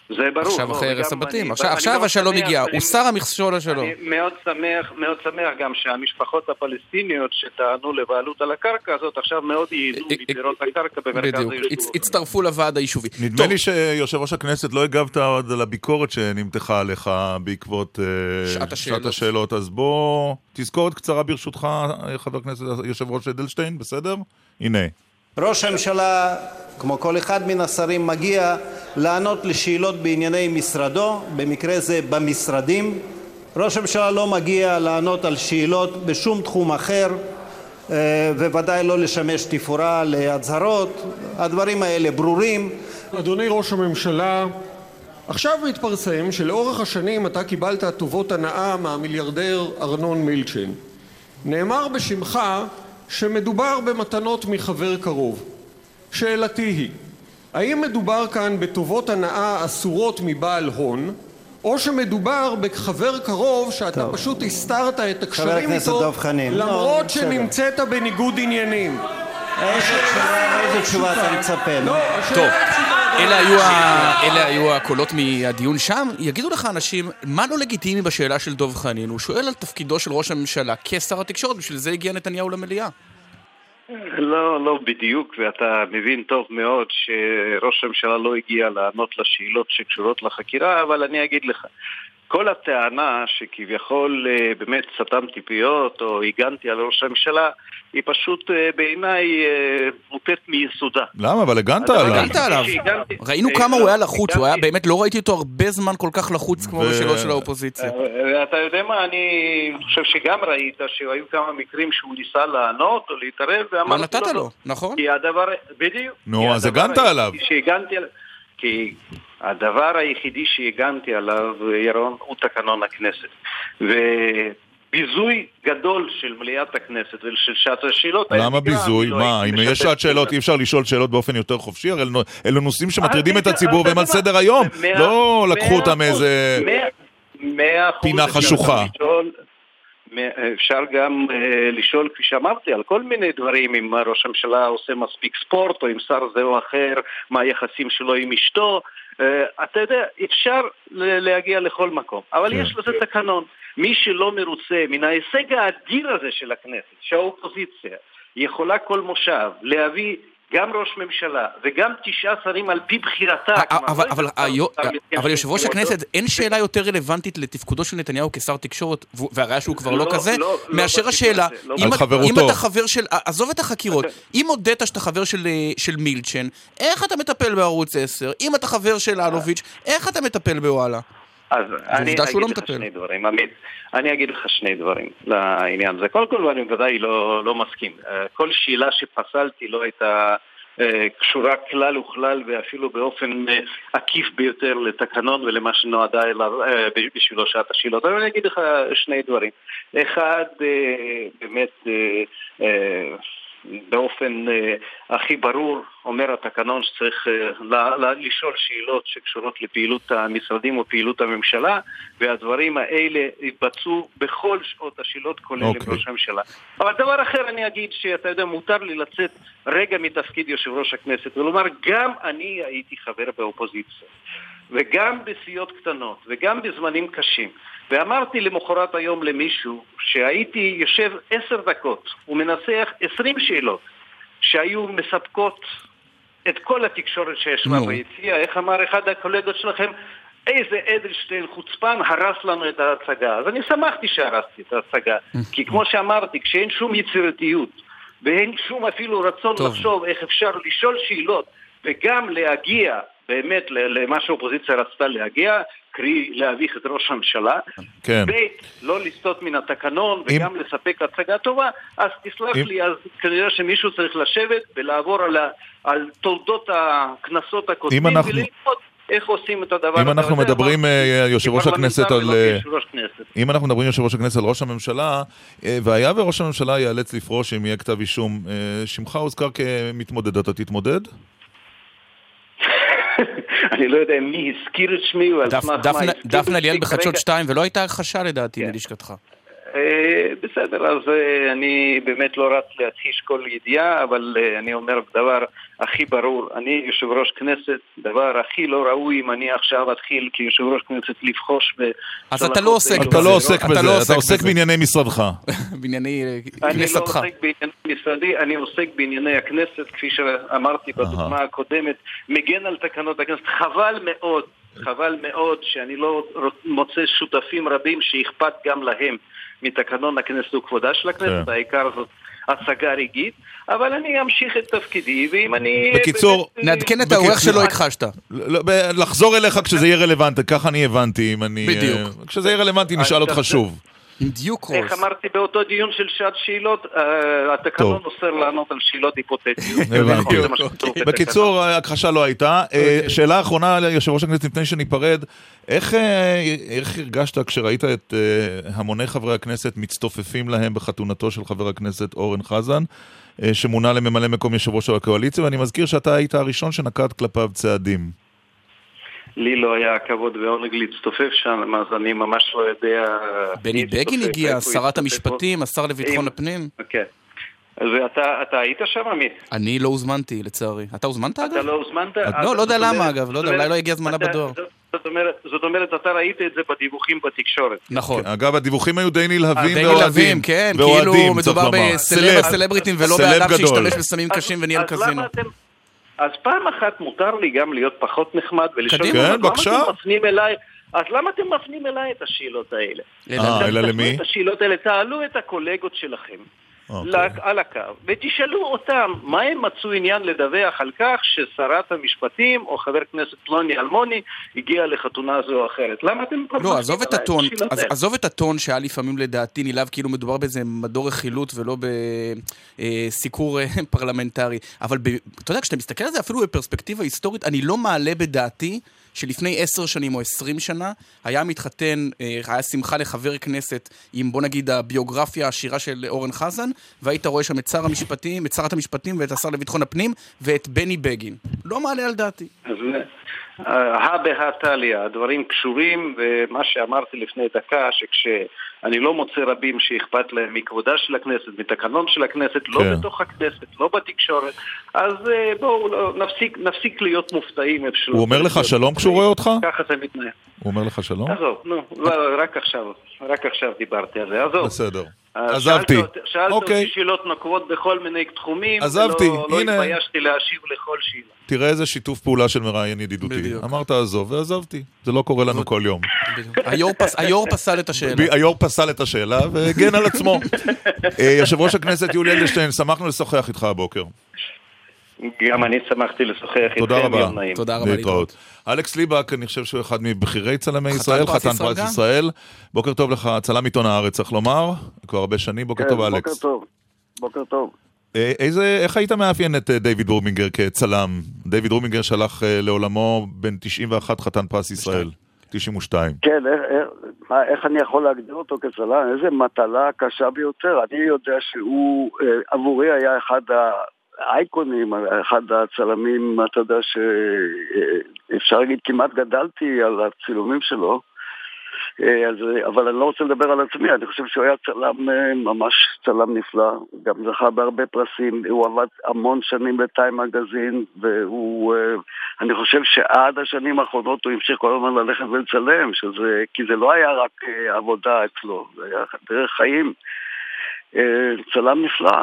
S5: זה ברור.
S2: עכשיו
S5: לא,
S2: אחרי הרס הבתים.
S5: אני-
S2: עכשיו- עכשיו
S5: מאוד
S2: השלום
S5: שמח,
S2: הגיע,
S5: אני-
S2: הוסר המכשול לשלום.
S5: אני מאוד שמח, מאוד שמח גם שהמשפחות הפלסטיניות שטענו לבעלות על הקרקע הזאת עכשיו מאוד ייהנו
S2: אה, אה,
S5: מפירות הקרקע במרכז
S2: בדיוק,
S5: היישוב.
S2: הצ- הצטרפו לוועד היישובי.
S1: נדמה
S2: טוב,
S1: לי שיושב ראש הכנסת לא הגבת עוד על הביקורת שנמתחה עליך בעקבות אה,
S2: שעת השאלות.
S1: השאלות, אז בוא, תזכורת קצרה ברשותך, חבר הכנסת יושב ראש אדלשטיין, בסדר? הנה.
S6: ראש הממשלה, כמו כל אחד מן השרים, מגיע לענות לשאלות בענייני משרדו, במקרה זה במשרדים. ראש הממשלה לא מגיע לענות על שאלות בשום תחום אחר, אה, וודאי לא לשמש תפאורה להצהרות. הדברים האלה ברורים.
S7: אדוני ראש הממשלה, עכשיו מתפרסם שלאורך השנים אתה קיבלת טובות הנאה מהמיליארדר ארנון מילצ'ן. נאמר בשמך שמדובר במתנות מחבר קרוב. שאלתי היא, האם מדובר כאן בטובות הנאה אסורות מבעל הון, או שמדובר בחבר קרוב שאתה
S6: טוב.
S7: פשוט הסתרת את הקשרים איתו
S6: חנין. לא,
S7: למרות
S6: בסדר.
S7: שנמצאת בניגוד עניינים?
S6: איזה תשובה- אתה מצפה?
S7: לא, השאלה
S2: אלה היו, ה... אלה היו הקולות מהדיון שם. יגידו לך אנשים, מה לא לגיטימי בשאלה של דב חנין? הוא שואל על תפקידו של ראש הממשלה כשר התקשורת, בשביל זה הגיע נתניהו למליאה.
S5: לא, לא בדיוק, ואתה מבין טוב מאוד שראש הממשלה לא הגיע לענות לשאלות שקשורות לחקירה, אבל אני אגיד לך, כל הטענה שכביכול אה, באמת סתמתי פיות או הגנתי על ראש הממשלה, היא פשוט אה, בעיניי אה, מוטית מיסודה.
S1: למה? אבל הגנת עליו.
S2: הגנת עליו. ראינו כמה
S5: לא,
S2: הוא היה לחוץ, הוא היה באמת, לא ראיתי אותו הרבה זמן כל כך לחוץ כמו
S1: ו-
S2: בשאלות של האופוזיציה.
S5: אתה יודע מה, אני חושב שגם ראית שהיו כמה מקרים שהוא ניסה לענות או להתערב,
S2: לא
S5: ואמרתי
S2: נתת
S5: לא.
S2: לו, נכון?
S5: כי הדבר, בדיוק.
S1: נו, אז הגנת עליו,
S5: כי הדבר היחידי שהגנתי עליו, ירון, הוא תקנון הכנסת. וביזוי גדול של מליאת הכנסת ושל שעת השאלות.
S1: למה ביזוי?
S5: לא
S1: מה, אם יש שעת שאלות. אי אפשר לשאול שאלות באופן יותר חופשי? הרי אלו- נושאים שמטרידים
S5: אז
S1: את הציבור
S5: אתה
S1: והם על
S5: מה?
S1: סדר היום. לא לקחו אותם מאיזה... פינה חשוכה.
S5: אפשר גם אה, לשאול, כפי שאמרתי, על כל מיני דברים, אם ראש הממשלה עושה מספיק ספורט, או אם שר זה או אחר, מה היחסים שלו עם אשתו. אה, אתה יודע, אפשר להגיע לכל מקום, אבל
S1: כן.
S5: יש לזה תקנון. מי שלא מרוצה מן ההישג האדיר הזה של הכנסת, שהאופוזיציה יכולה כל מושב להביא גם ראש ממשלה וגם תשעה שרים על פי בחירתה. כלומר,
S2: אבל,
S5: לא
S2: אבל יושב ראש. הכנסת, אין שאלה יותר רלוונטית לתפקודו של נתניהו כשר תקשורת, והראיה שהוא כבר לא
S5: לא,
S2: כזה,
S5: לא,
S2: מאשר השאלה, אם אתה- חבר של, עזוב את החקירות,
S5: אוקיי.
S2: אם הודית שאתה חבר של, אה, של מילצ'ן, איך אתה מטפל בערוץ 10? אם אתה חבר של אלוביץ', איך אתה מטפל בוואלה?
S5: אז אני
S2: שהוא לא
S5: אגיד לך
S2: מטפל.
S5: שני דברים, עמית. אני אגיד לך שני דברים לעניין הזה. קודם כל, אני בוודאי לא, לא מסכים. אה, כל שאלה שפסלתי לא הייתה אה, קשורה כלל וכלל ואפילו באופן אה, עקיף ביותר לתקנון ולמה שנועדה אליו בשבילו שעת השאלות. אבל אני אגיד לך שני דברים. אחד, באמת, באופן אה, הכי ברור אומר התקנון שצריך אה, לשאול שאלות שקשורות לפעילות המשרדים ופעילות הממשלה והדברים האלה יתבצעו בכל שעות השאלות כולל עם
S1: אוקיי.
S5: ראש הממשלה. אבל דבר אחר אני אגיד שאתה יודע מותר לי לצאת רגע מתפקיד יושב ראש הכנסת ולומר גם אני הייתי חבר באופוזיציה וגם בסיעות קטנות וגם בזמנים קשים ואמרתי למחרת היום למישהו שהייתי יושב עשר דקות ומנסח עשרים שאלות שהיו מספקות את כל התקשורת שישבה
S2: נו.
S5: ביציע, איך אמר אחד הקולגות שלכם? איזה אדלשטיין חוצפן הרס לנו את ההצגה. אז אני שמחתי שהרסתי את ההצגה, כי כמו שאמרתי, כשאין שום יצירתיות ואין שום אפילו רצון
S2: טוב.
S5: לחשוב איך אפשר לשאול שאלות וגם להגיע באמת למה שהאופוזיציה רצתה להגיע, קרי להביך את ראש הממשלה.
S1: כן.
S5: ב', לא לסטות מן התקנון
S1: אם-
S5: וגם לספק הצגה טובה, אז תסלח
S1: אם-
S5: לי, אז כנראה שמישהו צריך לשבת ולעבור על, ה, על תולדות הכנסות הקודמים
S1: אנחנו-
S5: וללמוד איך עושים את הדבר
S1: אם
S5: הזה.
S1: אנחנו
S5: וזה
S1: מדברים,
S5: אמרתי,
S1: אה, יושב ראש הכנסת, על... אה. אם אנחנו מדברים יושב ראש הכנסת על ראש הממשלה, אה, והיה וראש הממשלה ייאלץ לפרוש אם יהיה כתב אישום, אה, שמך הוזכר כמתמודד, אתה תתמודד?
S5: אני לא יודע מי הזכיר את שמי ועל סמך מה
S2: דפנה-
S5: הזכיר את
S2: דפנה ליאל בחדשות
S5: כרגע.
S2: 2, ולא הייתה הכחשה לדעתי
S5: כן.
S2: מלשכתך.
S5: אה, בסדר, אז אה, אני באמת לא רץ להכחיש כל ידיעה, אבל אה, אני אומר דבר הכי ברור, אני יושב ראש כנסת, דבר הכי לא ראוי אם אני עכשיו אתחיל כיושב ראש כנסת לבחוש ב...
S2: אז אתה לא עוסק
S1: אתה
S2: בזה,
S1: לא עוסק
S2: אתה
S1: בזה,
S2: לא
S1: אתה
S2: עוסק.
S1: בענייני משרדך.
S2: בענייני אה,
S5: אני לא
S2: כנסתך.
S5: עוסק בענייני משרדי, אני עוסק בענייני הכנסת, כפי שאמרתי בדוגמה הקודמת, מגן על תקנות הכנסת. חבל מאוד, חבל מאוד שאני לא מוצא שותפים רבים שאכפת גם להם מתקנון הכנסת וכבודה של הכנסת,
S1: כן.
S5: העיקר זאת הצגה רגעית, אבל אני אמשיך את תפקידי, ואם אני...
S1: בקיצור,
S5: באמת,
S2: נעדכן את העורך שלא הכחשת.
S1: לא, ב- לחזור אליך כשזה יהיה רלוונטי, ככה אני הבנתי, אם אני...
S2: בדיוק.
S1: אה, כשזה יהיה רלוונטי נשאל אותך שוב.
S2: עם דיוק
S5: איך
S2: רולס.
S5: אמרתי באותו דיון של שעת שאלות, אה, התקנון. אוסר לענות על שאלות היפותטיות. בתקנון.
S1: בקיצור, ההכחשה לא הייתה. אה, שאלה אחרונה ליושב ראש הכנסת לפני שניפרד, איך אה, איך הרגשת כשראית את המוני חברי הכנסת מצטופפים להם בחתונתו של חבר הכנסת אורן חזן, שמונה לממלא מקום יושב ראש הקואליציה, ואני מזכיר שאתה היית הראשון שנקט כלפיו צעדים.
S5: לי לא היה הכבוד ועונג להצטופף שם, אז אני ממש לא יודע...
S2: בני בגין הגיע, שרת. המשפטים, השר לביטחון הפנים.
S5: כן. ואתה אתה היית שם, עמית?
S2: אני לא הוזמנתי, לצערי. אתה הוזמנת
S5: אתה
S2: אגב?
S5: לא הוזמנת?
S2: לא, לא יודע למה, אגב, לא יודע, אולי לא הגיע זמנה
S5: אתה-
S2: בדואר.
S5: זאת- אומרת, אתה ראית את זה בדיווחים בתקשורת.
S2: נכון.
S1: אגב, הדיווחים היו די נלהבים
S2: די
S1: ואוהדים.
S2: נלהבים, כן, כאילו מדובר
S1: לומר.
S2: בסלב הסלבריטים ולא באדם. שהשתמש בסמים קשים וניהל
S5: אז
S2: קזינו.
S5: אז פעם אחת מותר לי גם להיות פחות נחמד ולשאול,
S2: קדימה.
S1: כן,
S5: אז למה
S1: בבקשה.
S5: אתם מפנים אליי, אז למה אתם מפנים אליי את השאלות האלה?
S1: אה, אלא למי?
S5: את השאלות האלה, תעלו את הקולגות שלכם.
S1: אוקיי.
S5: לק- על הקו, ותשאלו אותם מה הם מצאו עניין לדווח על כך ששרת המשפטים או חבר כנסת פלוני אלמוני הגיע לחתונה זו או אחרת. למה אתם...
S2: לא,
S5: מפנים
S2: עזוב את הטון? עזוב את הטון שהיה לפעמים לדעתי נלהב כאילו מדובר באיזה מדור רכילות ולא בסיקור אה, פרלמנטרי. אבל ב- אתה יודע, כשאתה מסתכל על זה אפילו בפרספקטיבה היסטורית, אני לא מעלה בדעתי שלפני עשר שנים או עשרים שנה היה מתחתן, אה, היה שמחה לחבר כנסת עם בוא נגיד הביוגרפיה העשירה של אורן חזן, והיית רואה שם את שר המשפטים, את שרת המשפטים ואת השר לביטחון הפנים ואת בני בגין. לא מעלה על דעתי.
S5: אז אה, הא בהא תליא, הדברים קשורים, ומה שאמרתי לפני דקה, שכשאני לא מוצא רבים שאכפת להם מכבודה של הכנסת, מתקנון של הכנסת, לא
S1: כן.
S5: בתוך הכנסת, לא בתקשורת, אז אה, בואו לא, נפסיק, נפסיק להיות מופתעים איפה שלא
S1: הוא אומר לך שלום כשהוא רואה אותך?
S5: ככה זה מתנהל.
S1: הוא אומר לך שלום?
S5: עזוב, נו, לא, רק עכשיו, רק עכשיו דיברתי על זה, עזוב.
S1: בסדר.
S5: אה,
S1: עזבתי.
S5: שאלת אותי- שאלת
S1: אוקיי.
S5: אותי שאלות נוקבות בכל מיני תחומים,
S1: עזבתי,
S5: ולא- לא. התביישתי להשיב לכל שאלה.
S1: תראה איזה שיתוף פעולה של מראיין ידידותי.
S2: בדיוק.
S1: אמרת עזוב ועזבתי. זה לא קורה לנו כל יום.
S2: היו"ר פס- היו"ר פסל את השאלה.
S1: היו"ר פסל את השאלה והגן על עצמו. אה, יושב ראש הכנסת יולי אדלשטיין, שמחנו לשוחח איתך הבוקר.
S5: גם אני שמחתי לשוחח
S1: תודה
S5: איתכם,
S1: רבה.
S5: יום נעים.
S2: תודה רבה להתראות.
S1: אלקס ליבק, אני חושב שהוא אחד מבכירי צלמי
S2: חתן
S1: ישראל,
S2: פרס
S1: חתן
S2: ישראל
S1: פרס? ישראל. בוקר טוב לך, צלם עיתון הארץ, צריך לומר. כבר הרבה שנים, בוקר טוב
S8: כן, בוקר
S1: אלכס.
S8: טוב. בוקר טוב.
S1: אה, איזה, איך היית מאפיין את אה, דיוויד רובינגר כצלם? דיוויד רובינגר שהלך אה, לעולמו בן 91 חתן פרס ישראל. 92.
S8: כן, איך, איך, מה, איך אני יכול להגדיר אותו כצלם? איזה מטלה קשה ביותר. אני יודע שהוא, אה, עבורי היה אחד האייקונים, אחד הצלמים, אתה יודע שאפשר להגיד כמעט גדלתי על הצילומים שלו. אה, אז, אבל אני לא רוצה לדבר על עצמי, אני חושב שהוא היה צלם, אה, ממש צלם נפלא, גם זכה בהרבה פרסים, הוא עבד המון שנים בטיים מגזין, והוא, אה, אני חושב שעד השנים האחרונות הוא המשיך כל הזמן ללכת ולצלם, שזה, כי זה לא היה רק עבודה אצלו, זה היה דרך חיים. אה, צלם נפלא,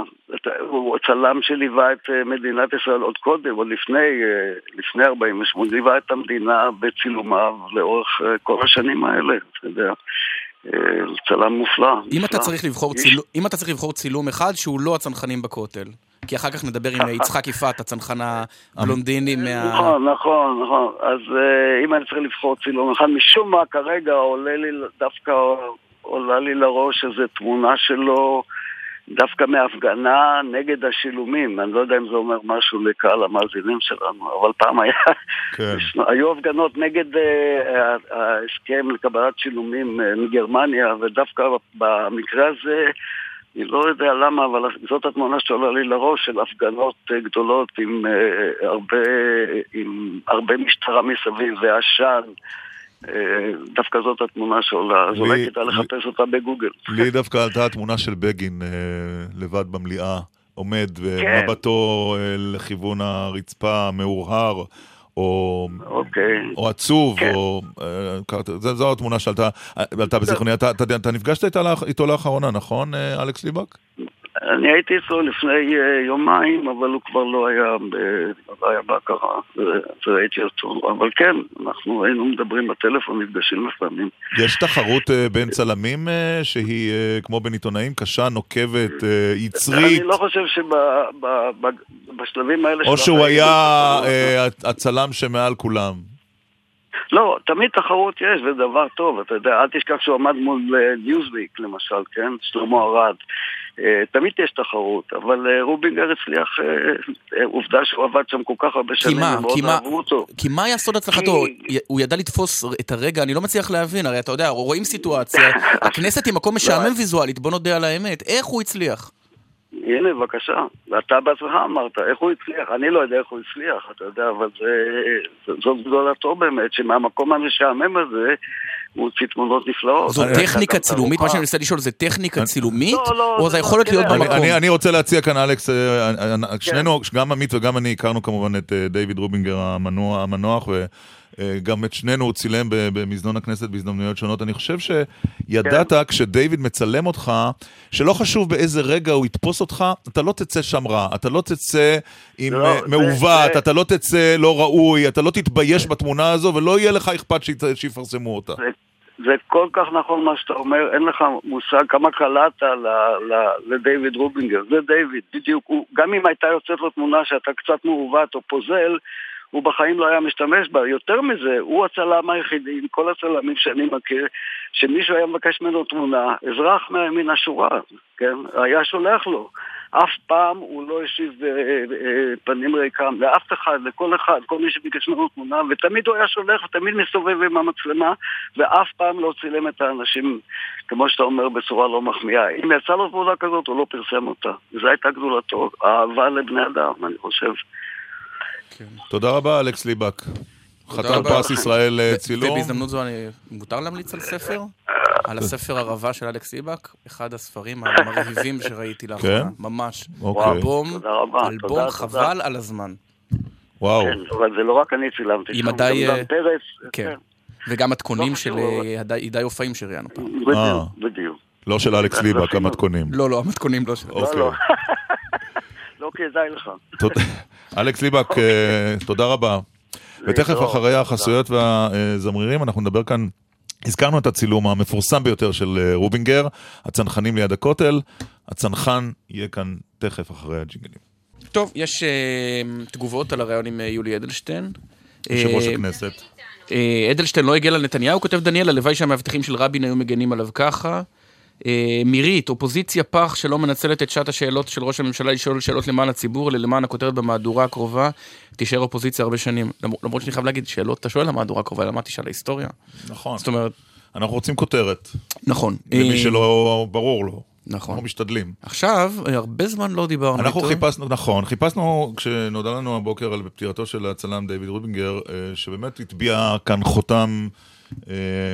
S8: הוא צלם שליווה את אה, מדינת ישראל עוד קודם, עוד לפני, אה, לפני 48, ליווה את המדינה בצילומיו לאורך כל השנים האלה, אתה יודע. צלם מופלא.
S2: אם אתה, צריך לבחור צילום, אם אתה צריך לבחור צילום אחד שהוא לא הצנחנים בכותל, כי אחר כך נדבר עם יצחק יפעת, הצנחן הבלונדיני מה...
S8: נכון, נכון, נכון. אז אם אני צריך לבחור צילום אחד, משום מה כרגע עולה לי דווקא, עולה לי לראש איזו תמונה שלו דווקא מהפגנה נגד השילומים. אני לא יודע אם זה אומר משהו לקהל המאזינים שלנו, אבל פעם היה... כן. היו הפגנות נגד uh, ההסכם לקבלת שילומים uh, מגרמניה, ודווקא במקרה הזה... אני לא יודע למה, אבל זאת התמונה שעולה לי לראש של הפגנות גדולות עם, uh, הרבה, עם הרבה משטרה מסביב ועשן. דווקא זאת התמונה שעולה, אז אולי כדאי לחפש אותה בגוגל.
S1: לי דווקא עלתה התמונה של בגין לבד במליאה, עומד ומבטו לכיוון הרצפה המאורהר. או, okay.
S8: אוקיי.
S1: או עצוב, כן. או... זו, זו התמונה שעלתה בזיכרוני. אתה, אתה, אתה נפגשת איתו לאחרונה, נכון, אלכס ליבק?
S8: אני הייתי אצלו לפני uh, יומיים, אבל הוא כבר לא היה, ב... לא היה בהכרה, וראיתי אותו. אבל כן, אנחנו היינו מדברים בטלפון, נפגשים לפעמים.
S1: יש תחרות uh, בין צלמים שהיא, כמו בין עיתונאים, קשה, נוקבת, יצרית?
S8: אני לא חושב שבשלבים האלה...
S1: או שהוא היה הצלם שמעל כולם.
S8: לא, תמיד תחרות יש, זה דבר טוב, אתה יודע, אל תשכח שהוא עמד מול ניוזוויק למשל, כן? שלמה ארד. אה, תמיד יש תחרות, אבל אה, רובינגר הצליח, אה, עובדה שהוא עבד שם כל כך הרבה שנים, הם מאוד אהבו אותו.
S2: כי מה היה סוד הצלחתו? הוא ידע לתפוס את הרגע, אני לא מצליח להבין, הרי אתה יודע, רואים סיטואציה, הכנסת היא מקום משעמם לא. ויזואלית, בוא נודה על האמת, איך הוא הצליח?
S8: הנה, בבקשה. ואתה בעצמך אמרת, איך הוא הצליח? אני לא יודע איך הוא הצליח, אתה יודע, אבל זה, זאת גדולתו באמת, שמהמקום המשעמם הזה, הוא הוציא תמונות נפלאות.
S2: זו טכניקה צילומית? מה שאני מנסה לשאול זה טכניקה צילומית? לא, לא. או זה יכול להיות במקום?
S1: אני רוצה להציע כאן, אלכס, אה, אה, אה, שנינו, גם עמית וגם אני הכרנו כמובן את דיוויד רובינגר המנוח, גם את שנינו הוא צילם במזנון הכנסת בהזדמנויות שונות. אני חושב שידעת כן. כשדייוויד מצלם אותך, שלא חשוב באיזה רגע הוא יתפוס אותך, אתה לא תצא שם רע, אתה לא תצא עם לא, מעוות, אתה לא תצא לא ראוי, אתה לא תתבייש בתמונה הזו, ולא יהיה לך אכפת שיפרסמו אותה.
S8: זה כל כך נכון מה שאתה אומר, אין לך מושג כמה קלעת לדייוויד רובינגר. זה דייוויד, בדיוק. הוא, גם אם הייתה יוצאת לו תמונה שאתה קצת מעוות או פוזל, הוא בחיים לא היה משתמש בה. יותר מזה, הוא הצלם היחידי, עם כל הצלמים שאני מכיר, שמישהו היה מבקש ממנו תמונה, אזרח מן השורה, כן? היה שולח לו. אף פעם הוא לא השיב אה, אה, פנים ריקם לאף אחד, לכל אחד, כל מי שביקש ממנו תמונה, ותמיד הוא היה שולח ותמיד מסתובב עם המצלמה, ואף פעם לא צילם את האנשים, כמו שאתה אומר, בצורה לא מחמיאה. אם יצא לו תמונה כזאת, הוא לא פרסם אותה. זו הייתה גדולתו, אהבה לבני אדם, אני חושב.
S1: כן. תודה רבה, אלכס ליבק. חתן פרס ישראל אה, צילום.
S2: ובהזדמנות זו, מותר להמליץ על ספר? על הספר ערבה של אלכס ליבק, אחד הספרים המרהיבים שראיתי לאחרונה. כן? ממש.
S1: אוקיי.
S2: אלבום, אלבום חבל על הזמן.
S1: וואו.
S8: כן, אבל זה לא רק אני צילמתי,
S2: עם עדיי... כן. וגם מתכונים לא של הידי אה, אופאים שראיינו פעם.
S8: בדיוק.
S1: לא של אלכס ליבק, המתכונים.
S2: לא, לא, המתכונים לא של...
S8: אוקיי. לא, לא. לא כדאי לך.
S1: אלכס ליבק, אוקיי. אה, תודה רבה. ותכף אחרי החסויות והזמרירים אנחנו נדבר כאן הזכרנו את הצילום המפורסם ביותר של אה, רובינגר, הצנחנים ליד הכותל. הצנחן יהיה כאן תכף אחרי הג'ינגלים.
S2: טוב, יש uh, תגובות על הריאיון עם יולי אדלשטיין.
S1: יושב ראש הכנסת.
S2: אדלשטיין לא הגל על נתניהו, כותב דניאל, הלוואי שהמאבטחים של רבין היו מגנים עליו ככה. אה, מירית, אופוזיציה פח שלא מנצלת את שעת השאלות של ראש הממשלה לשאול שאלות למען הציבור, אלא למען הכותרת במהדורה הקרובה, תישאר אופוזיציה הרבה שנים. למרות שאני חייב להגיד, שאלות, אתה שואל למהדורה הקרובה, למה תשאל ההיסטוריה?
S1: נכון.
S2: זאת אומרת...
S1: אנחנו רוצים כותרת.
S2: נכון.
S1: למי אה, שלא ברור לו. נכון. אנחנו משתדלים.
S2: עכשיו, הרבה זמן לא דיברנו
S1: אנחנו איתו. חיפשנו, נכון, חיפשנו, כשנודע לנו הבוקר על פטירתו של הצלם דיוויד רובינגר, אה, שבאמת הטביע כאן חותם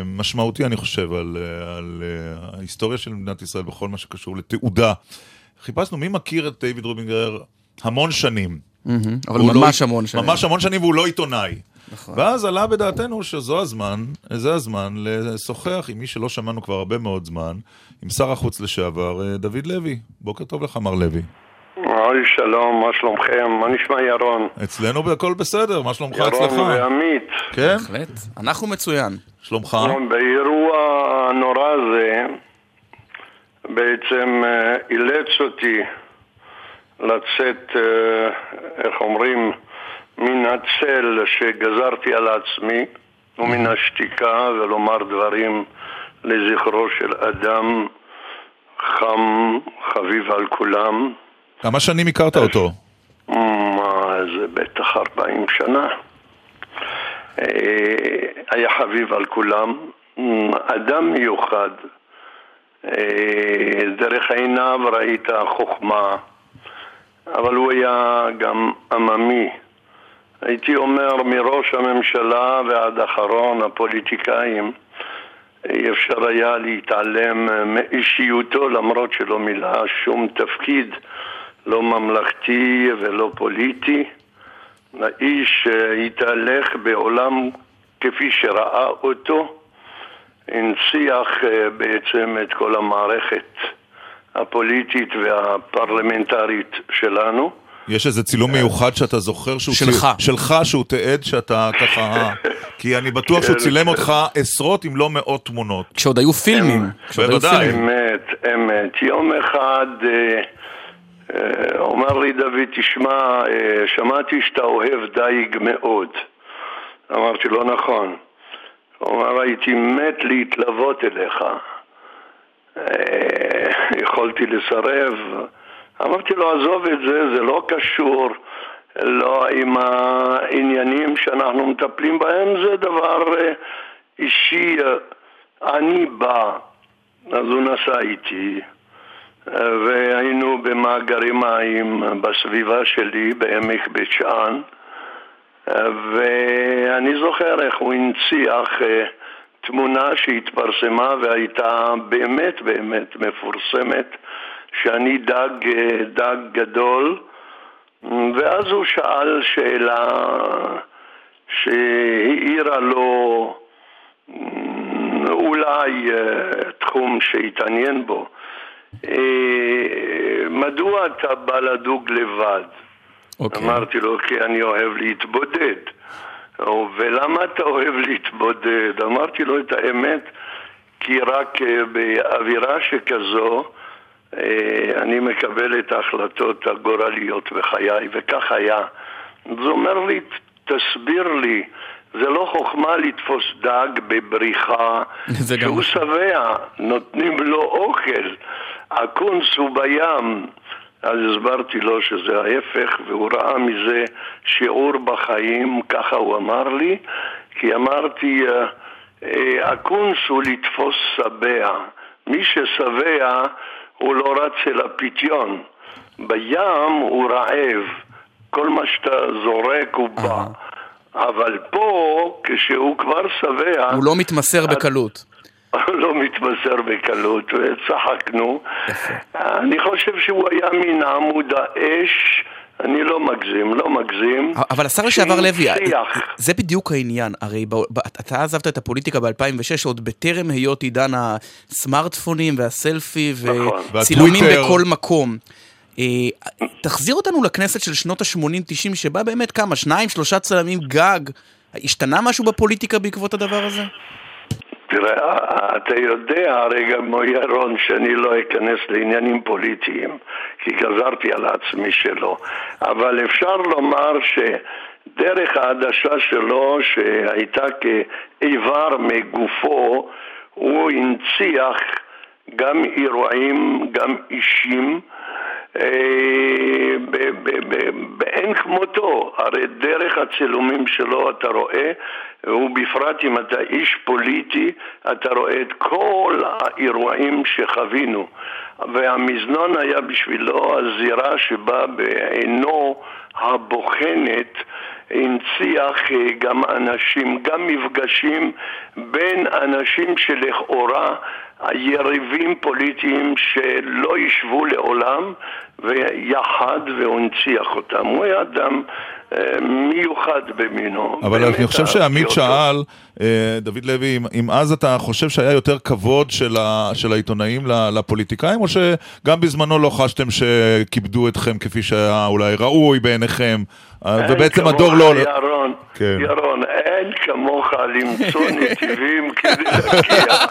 S1: משמעותי, אני חושב, על, אה, על אה, ההיסטוריה של מדינת ישראל בכל מה שקשור לתעודה. חיפשנו מי מכיר את דיוויד רובינגר המון שנים.
S2: אבל לא ממש לא, המון שנים.
S1: ממש המון שנים והוא לא עיתונאי. נכון. ואז עלה בדעתנו שזו הזמן, זה הזמן לשוחח עם מי שלא שמענו כבר הרבה מאוד זמן, עם שר החוץ לשעבר, דוד לוי. בוקר טוב לך, מר לוי.
S9: היי, שלום, מה שלומכם? מה נשמע ירון?
S1: אצלנו הכל בסדר, מה שלומך אצלך?
S9: ירון ועמית.
S1: כן?
S2: בהחלט. אנחנו מצוין.
S1: שלומך?
S9: באירוע הנורא הזה בעצם אה, אילץ אותי לצאת, אה, איך אומרים, מן הצל שגזרתי על עצמי ומן השתיקה ולומר דברים לזכרו של אדם חם, חביב על כולם.
S1: כמה שנים הכרת אותו?
S9: מה, זה בטח 40 שנה. אה, היה חביב על כולם, אדם מיוחד. אה, דרך עיניו ראית חוכמה, אבל הוא היה גם עממי. הייתי אומר מראש הממשלה ועד אחרון הפוליטיקאים, אי אפשר היה להתעלם מאישיותו למרות שלא מילא שום תפקיד, לא ממלכתי ולא פוליטי. האיש התהלך בעולם כפי שראה אותו, הנציח אה, בעצם את כל המערכת הפוליטית והפרלמנטרית שלנו.
S1: יש איזה צילום מיוחד שאתה זוכר שהוא...
S2: שלך.
S1: צי... שלך, שהוא תיעד שאתה ככה... כי אני בטוח שהוא צילם אותך עשרות אם לא מאות תמונות.
S2: כשעוד היו פילמים. כשעוד היו
S1: בוודאי.
S2: פילמים.
S9: אמת, אמת. יום אחד אה, אה, אומר לי דוד, תשמע, אה, שמעתי שאתה אוהב דייג מאוד. אמרתי לו, נכון. הוא אמר, הייתי מת להתלוות אליך. אה, יכולתי לסרב. אמרתי לו, עזוב את זה, זה לא קשור לא עם העניינים שאנחנו מטפלים בהם, זה דבר אה, אישי. אה, אני בא, אז הוא נסע איתי, אה, והיינו במאגרי מים בסביבה שלי, בעמק בית שאן, ואני זוכר איך הוא הנציח אה, תמונה שהתפרסמה והייתה באמת באמת מפורסמת, שאני דג, אה, דג גדול, ואז הוא שאל שאלה שהאירה לו אולי אה, תחום שהתעניין בו. אה, מדוע אתה בא לדוג לבד?
S2: אוקיי.
S9: אמרתי לו, כי אני אוהב להתבודד. ולמה אתה אוהב להתבודד? אמרתי לו את האמת, כי רק אה, באווירה שכזו אה, אני מקבל את ההחלטות הגורליות בחיי, וכך היה. אז הוא אומר לי, תסביר לי, זה לא חוכמה לתפוס דג
S2: בבריכה,
S9: שהוא שבע, נותנים לו אוכל, הקונץ הוא בים. אז הסברתי לו שזה ההפך, והוא ראה מזה שיעור בחיים, ככה הוא אמר לי, כי אמרתי, אה, אה, הקונץ הוא לתפוס שבע. מי ששבע הוא לא רץ אל הפיתיון. בים הוא רעב, כל מה שאתה זורק הוא בא. אבל פה, כשהוא כבר שבע...
S2: הוא לא מתמסר בקלות.
S9: לא מתמסר בקלות, וצחקנו. אני חושב שהוא היה מן עמוד האש, אני לא מגזים, לא מגזים.
S2: אבל השר לשעבר לוי. זה בדיוק העניין. הרי ב- ב- אתה עזבת את הפוליטיקה ב-2006, עוד בטרם היות עידן הסמארטפונים והסלפי
S9: נכון.
S2: וצילומים. בכל מקום. אה, תחזיר אותנו לכנסת של שנות ה-80-90, שבה באמת כמה, שניים, שלושה צלמים גג. השתנה משהו בפוליטיקה בעקבות הדבר הזה?
S9: תראה, אתה יודע הרי גם ירון שאני לא אכנס לעניינים פוליטיים, כי גזרתי על עצמי שלא. אבל אפשר לומר שדרך העדשה שלו, שהייתה כאיבר מגופו, הוא הנציח גם אירועים, גם אישים. אה, באין כמותו, הרי דרך הצילומים שלו אתה רואה, ובפרט אם אתה איש פוליטי, אתה רואה את כל האירועים שחווינו. והמזנון היה בשבילו הזירה שבה בעינו הבוחנת הנציח אה, גם אנשים, גם מפגשים בין אנשים שלכאורה יריבים פוליטיים שלא ישבו לעולם ויחד והנציח אותם. הוא היה אדם אה, מיוחד במינו.
S1: אבל אני חושב שעמית. שאל, אה, דוד לוי, אם- אם אז אתה חושב שהיה יותר כבוד של ה- של העיתונאים לפוליטיקאים, או שגם בזמנו לא חשתם שכיבדו אתכם כפי שהיה אולי ראוי בעיניכם, ובעצם
S9: כמוך,
S1: הדור לא...
S9: ירון,
S1: כן.
S9: ירון, אין כמוך למצוא נתיבים כדי להגיע.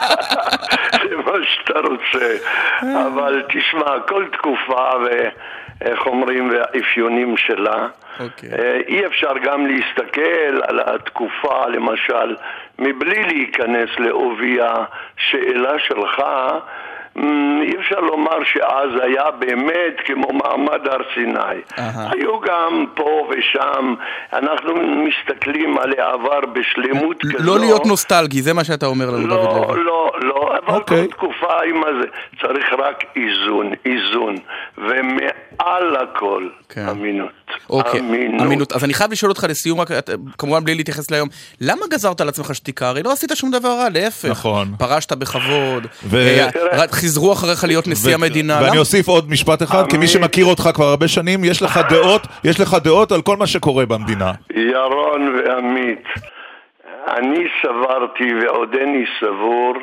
S9: רוצה. אבל תשמע, כל תקופה ואיך אומרים, והאפיונים שלה.
S2: אוקיי.
S9: אה, אי אפשר גם להסתכל על התקופה, למשל, מבלי להיכנס לעובי השאלה שלך. אמ, אי אפשר לומר שאז היה באמת כמו מעמד הר סיני.
S2: אהה.
S9: היו גם פה ושם, אנחנו מסתכלים על העבר בשלמות כזו.
S2: לא להיות נוסטלגי, זה מה שאתה אומר לנו, דוד
S9: לא,
S2: לוי.
S9: לא, לא, אבל
S1: אוקיי.
S9: כל תקופה עם הזה, צריך רק איזון, איזון, ומעל הכל,
S2: כן.
S9: אמינות.
S2: אוקיי,
S9: אמינות.
S2: אמינות. אז אני חייב לשאול אותך לסיום, רק, כמובן בלי להתייחס להיום, למה גזרת על עצמך שתיקה? הרי לא עשית שום דבר רע, להפך.
S1: נכון.
S2: פרשת בכבוד,
S1: ו-
S2: אה, חזרו אחריך להיות נשיא
S1: ו-
S2: המדינה.
S1: ואני
S2: למה?
S1: אוסיף עוד משפט אחד, כמי
S9: עמית.
S1: שמכיר אותך כבר הרבה שנים, יש לך דעות, יש לך דעות על כל מה שקורה במדינה.
S9: ירון ועמית, אני סברתי ועודני סבור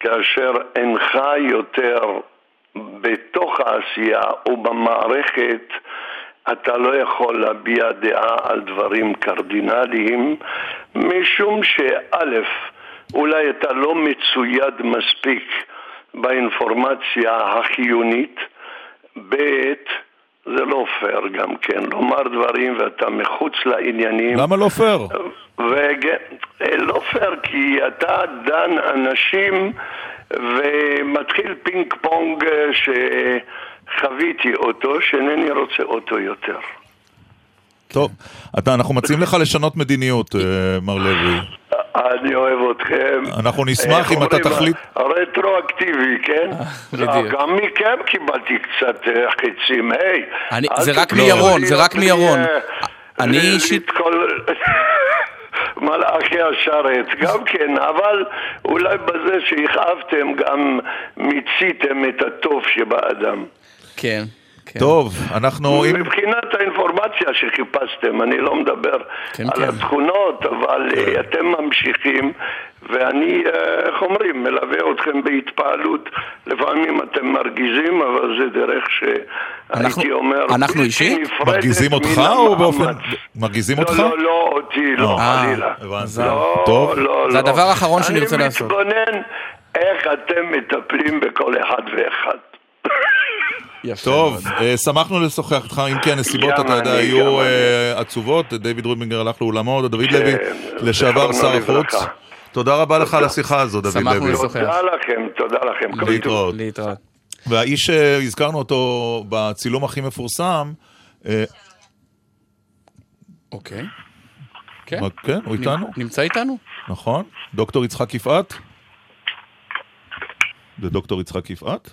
S9: כאשר אינך יותר בתוך העשייה ובמערכת אתה לא יכול להביע דעה על דברים קרדינליים משום שא', אולי אתה לא מצויד מספיק באינפורמציה החיונית ב', זה לא פייר גם כן, לומר דברים ואתה מחוץ לעניינים.
S1: למה לא פייר?
S9: ולא פייר, כי אתה דן אנשים ומתחיל פינג פונג אה, שחוויתי אותו, שאינני רוצה אותו יותר.
S1: טוב, אתה, אנחנו מציעים לך לשנות מדיניות, אה, מר לוי.
S9: אני אוהב אתכם.
S1: אנחנו נשמח אם אתה תחליט-
S9: רטרואקטיבי, כן?
S2: בדיוק.
S9: גם מכם קיבלתי קצת אה, חצים, היי.
S2: זה רק מירון, זה רק מירון.
S9: אה,
S2: אני
S9: ל-
S2: אישית-
S9: מלאכי השרת, גם כן, אבל אולי בזה שהכאבתם גם מיציתם את הטוב שבאדם.
S2: כן, כן.
S1: טוב, אנחנו...
S9: מבחינת האינפורמציה שחיפשתם, אני לא מדבר
S2: כן,
S9: על
S2: כן.
S9: התכונות, אבל אה, אתם ממשיכים, ואני, אה, איך אומרים, מלווה אתכם בהתפעלות. לפעמים אתם מרגיזים, אבל זה דרך
S2: אנחנו-
S9: שהייתי אומר,
S2: אנחנו אישית?
S1: מרגיזים אותך או באופן... מרגיזים
S9: לא,
S1: אותך?
S9: לא, לא אותי, לא, חלילה. לא,
S1: טוב.
S9: לא,
S2: זה
S9: לא.
S2: הדבר האחרון שאני רוצה לעשות.
S9: אני מתבונן איך אתם מטפלים בכל אחד ואחד.
S2: יפה
S1: טוב. אה, שמחנו לשוחח איתך, אם כי הנסיבות,
S9: גם
S1: אתה יודע, היו אה, עצובות. דיוויד רוטבינגר הלך לעולמו, דוד
S9: כן,
S1: לוי, לשעבר שר החוץ. תודה רבה לך על השיחה הזו, דוד
S2: שמחנו
S1: לוי.
S2: לשוחח.
S9: תודה לכם, תודה לכם.
S1: להתראות.
S2: להתראות.
S1: והאיש שהזכרנו אותו בצילום הכי מפורסם, אה,
S2: אוקיי. כן.
S1: כן, הוא איתנו,
S2: נמצא איתנו?
S1: נכון? דוקטור יצחק יפעת? זה דוקטור יצחק יפעת?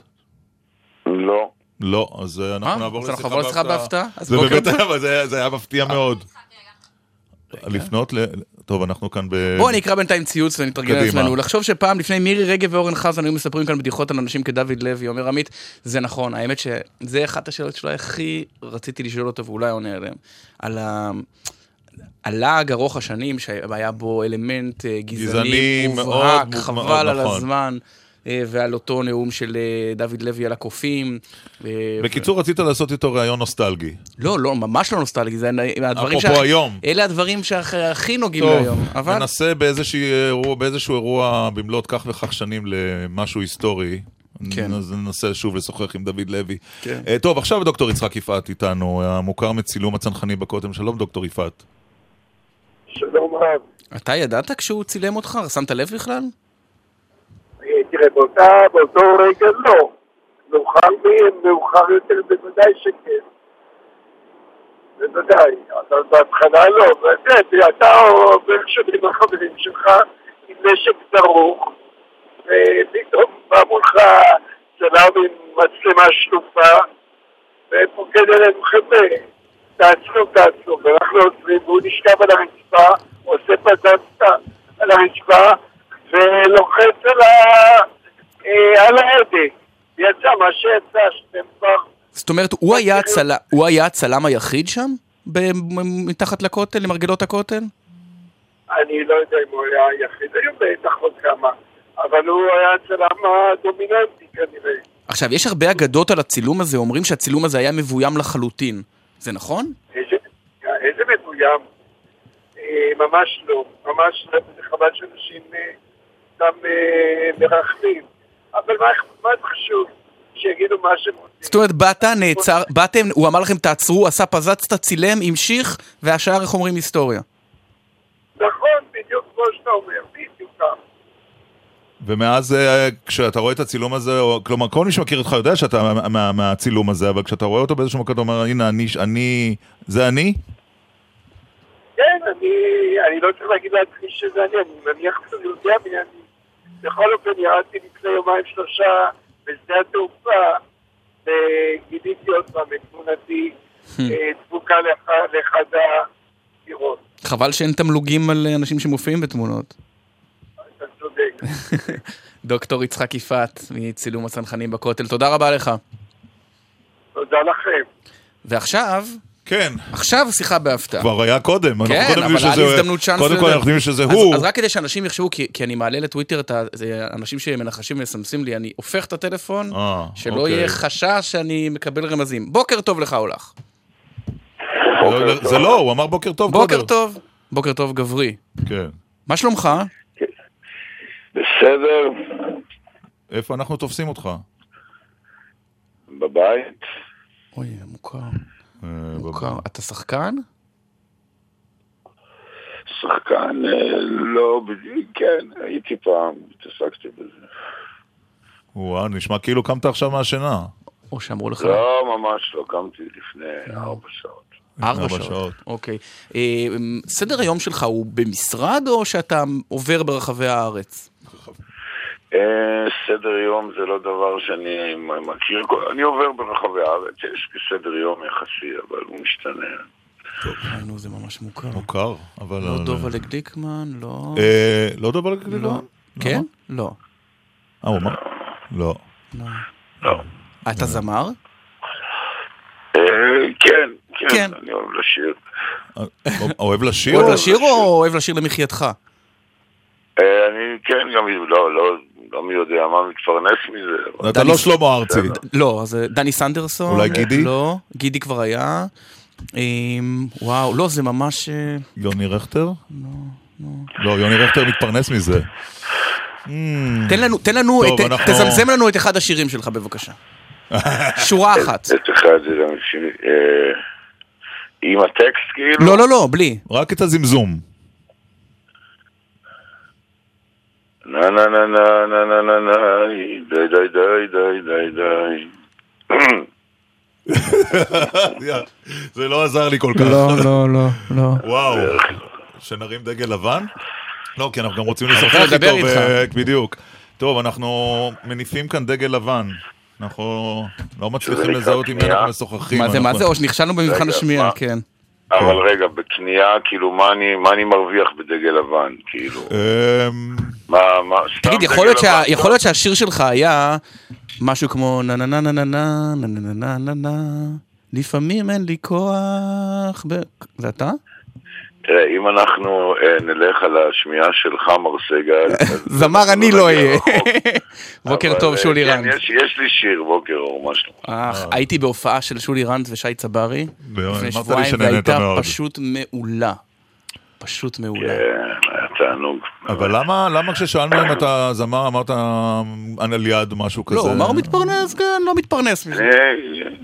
S8: לא.
S1: לא, אז אה, אנחנו
S2: אה,
S1: נעבור
S2: אז אנחנו
S1: לשיחה
S2: נעבור לשיחה בהפתעה?
S1: זה באמת. היה, אבל זה היה- מפתיע מאוד. לפנות ל... טוב, אנחנו כאן ב...
S2: בואו אני אקרא בינתיים ציוץ ונתרגל
S1: קדימה.
S2: לעצמנו. לחשוב שפעם לפני מירי רגב ואורן חזן היו מספרים כאן בדיחות על אנשים כדוד לוי, אומר עמית, זה נכון, האמת שזה אחת השאלות שאולי הכי רציתי לשאול אותו ואולי עונה עליהן. על ה... הלעג ארוך השנים שהיה בו אלמנט אה,
S1: גזעני
S2: גזעני
S1: מאוד,
S2: מובהק,
S1: מאוד,
S2: חבל על
S1: נכון.
S2: הזמן. אה, ועל אותו נאום של אה, דוד לוי על הקופים. אה,
S1: בקיצור, רצית לעשות איתו ראיון נוסטלגי.
S2: לא, לא, ממש לא נוסטלגי, זה הדברים
S1: אפרופו היום.
S2: אלה הדברים שהכי נוגעים
S1: טוב,
S2: להיום. אבל
S1: ננסה באיזשהו אירוע, באיזשהו אירוע במלאת כך וכך שנים למשהו היסטורי.
S2: כן.
S1: אז ננסה שוב לשוחח עם דוד לוי.
S2: כן.
S1: טוב, עכשיו דוקטור יצחק יפעת איתנו, המוכר מצילום הצנחנים בכותל. שלום, דוקטור יפעת.
S10: שלום רב.
S2: אתה ידעת כשהוא צילם אותך? שמת לב בכלל?
S10: אה, תראה, באותה, באותו רגע לא. מאוחר, מאוחר יותר בוודאי שכן. בוודאי, אבל בהתחלה לא. אתה עובר שנים עם החברים שלך עם נשק דרוך, ופתאום בא מולך צלם עם מצלמה שלופה, ופוקד עלינו חבר'ה, תעצרו, תעצרו, ואנחנו עוצרים, והוא נשכב על הרצפה, עושה פדסטה על הרצפה, ולוחץ על, ה... אה, על ההדק. יצא מה שיצא, שאתם כבר...
S2: זאת אומרת, הוא היה הצל- הוא היה הצלם היחיד שם? ב- מתחת לכותל, למרגלות הכותל?
S10: אני לא יודע אם הוא היה היחיד, היו בטח עוד כמה, אבל הוא היה הצלם הדומיננטי כנראה.
S2: עכשיו, יש הרבה אגדות על הצילום הזה, אומרים שהצילום הזה היה מבוים לחלוטין. זה נכון?
S10: איזה, איזה מבוים. אה, ממש לא, ממש לא, זה חבל שאנשים סתם אה, מרחמים. אבל מה, חשוב? שיגידו מה שהם רוצים.
S2: זאת אומרת, באת, נעצר, באתם, הוא אמר לכם תעצרו, עשה פזצת, צילם, המשיך, והשאר, איך אומרים, היסטוריה.
S10: נכון, בדיוק כמו שאתה אומר, בדיוק ככה.
S1: ומאז, אה, כשאתה רואה את הצילום הזה, או, כלומר, כל מי שמכיר אותך יודע שאתה מה- מה- מהצילום הזה, אבל כשאתה רואה אותו באיזשהו מקום, אתה אומר, הנה, אני, אני, זה אני?
S10: כן, אני, אני לא צריך להגיד לעצמי שזה אני, אני מניח שאני יודע מי אני. בכל אופן, ירדתי לפני יומיים שלושה בשדה התעופה, וגיליתי עוד פעם את תמונתי אה, דבוקה לאחד הקירות.
S2: חבל שאין תמלוגים על אנשים שמופיעים בתמונות.
S10: אתה צודק.
S2: דוקטור יצחק יפעת, מצילום הצנחנים בכותל, תודה רבה לך.
S10: תודה לכם.
S2: ועכשיו,
S1: כן.
S2: עכשיו שיחה בהפתעה.
S1: כבר היה קודם. אנחנו
S2: כן,
S1: קודם
S2: אבל
S1: יודעים
S2: היה לי
S1: שזה-
S2: הזדמנות צ'אנס.
S1: קודם כל. אנחנו יודעים שזה
S2: אז-
S1: הוא.
S2: אז רק כדי שאנשים יחשבו, כי כי אני מעלה לטוויטר את ה- זה אנשים שמנחשים ומסמסים לי, אני הופך את הטלפון,
S1: אה,
S2: שלא
S1: אוקיי.
S2: יהיה חשש שאני מקבל רמזים. בוקר טוב לך או לך.
S1: לא, זה לא, הוא אמר בוקר טוב
S2: בוקר
S1: קודם.
S2: טוב. בוקר טוב גברי.
S1: כן.
S2: מה שלומך?
S11: בסדר,
S1: איפה אנחנו תופסים אותך?
S11: בבית.
S2: אוי, מוכר.
S1: אה,
S2: מוכר. אתה שחקן?
S11: שחקן, אה, לא בדיוק, כן, הייתי פעם, התעסקתי בזה.
S1: וואו, נשמע כאילו קמת עכשיו מהשינה.
S2: או שאמרו לך...
S11: לא, ממש לא, קמתי לפני ארבע שעות.
S2: ארבע
S1: ארבע
S2: שעות.
S1: שעות.
S2: אוקיי. אה, סדר היום שלך הוא במשרד או שאתה עובר ברחבי הארץ?
S11: אה, סדר יום זה לא דבר שאני מכיר, אני עובר ברחבי הארץ, יש סדר יום יחסי, אבל הוא משתנה.
S2: נו, זה ממש מוכר.
S1: מוכר, אבל...
S2: לא לגליקמן, לא...
S1: אה, לא דובר לגליקמן?
S2: לא. כן? לא.
S1: אה, הוא אמר? לא.
S11: לא.
S2: אתה זמר?
S11: אה, כן,
S2: כן.
S11: כן, אני אוהב לשיר.
S1: אוהב לשיר?
S2: אוהב לשיר או אוהב לשיר למחייתך?
S11: אני, כן, גם לא, לא, לא מי יודע מה מתפרנס מזה.
S1: אתה לא שלמה ארצי.
S2: לא, אז אה, דני סנדרסון?
S1: אולי גידי?
S2: לא, גידי כבר היה. אמ, וואו, לא, זה ממש... אה,
S1: יוני רכטר? לא, יוני רכטר מתפרנס מזה.
S2: תן לנו, תן לנו, את-
S1: אנחנו-
S2: תזמזם לנו את אחד השירים שלך בבקשה. שורה אחת.
S11: את אחד זה גם שלי, אה, עם הטקסט כאילו?
S2: לא, לא, לא, בלי.
S1: רק את הזמזום.
S11: נה נה נה נה נה נה נה נה די די די די די די
S1: זה לא עזר לי כל כך.
S2: לא, לא, לא, לא.
S1: וואו. שנרים דגל לבן? לא, כי אנחנו גם רוצים לשוחח
S2: לדבר
S1: איתו. ו- בדיוק. טוב, אנחנו מניפים כאן דגל לבן. אנחנו לא מצליחים לזהות עם מי? אנחנו משוחחים.
S2: מה זה, מה זה, או שנכשלנו במבחן השמיעה? כן.
S11: אבל רגע, בקנייה, כאילו, מה אני, מה אני מרוויח בדגל לבן? כאילו,
S1: אמ,
S11: מה, מה, סתם
S2: תגיד, יכול להיות שה- יכול להיות שהשיר שלך היה משהו כמו נה נה נה נה נה נה נה נה נה נה נה לפעמים אין לי כוח ב... זה אתה?
S11: תראה, אם אנחנו אה, נלך על השמיעה שלך, מר סגל... אז
S2: זמר אני לא אהיה. בוקר טוב,
S11: אה,
S2: שולי
S11: כן,
S2: רנד.
S11: יש, יש לי שיר, בוקר אור, מה שלומך?
S2: אך, הייתי בהופעה של שולי רנד ושי צברי לפני שבועיים, והייתה. פשוט מעולה. פשוט מעולה.
S11: כן, תענוג.
S1: אבל למה, למה כששאלנו אם אתה זמר אמרת על יד משהו כזה?
S2: לא, הוא אמר מתפרנס, כן, לא מתפרנס מזה.
S11: אה,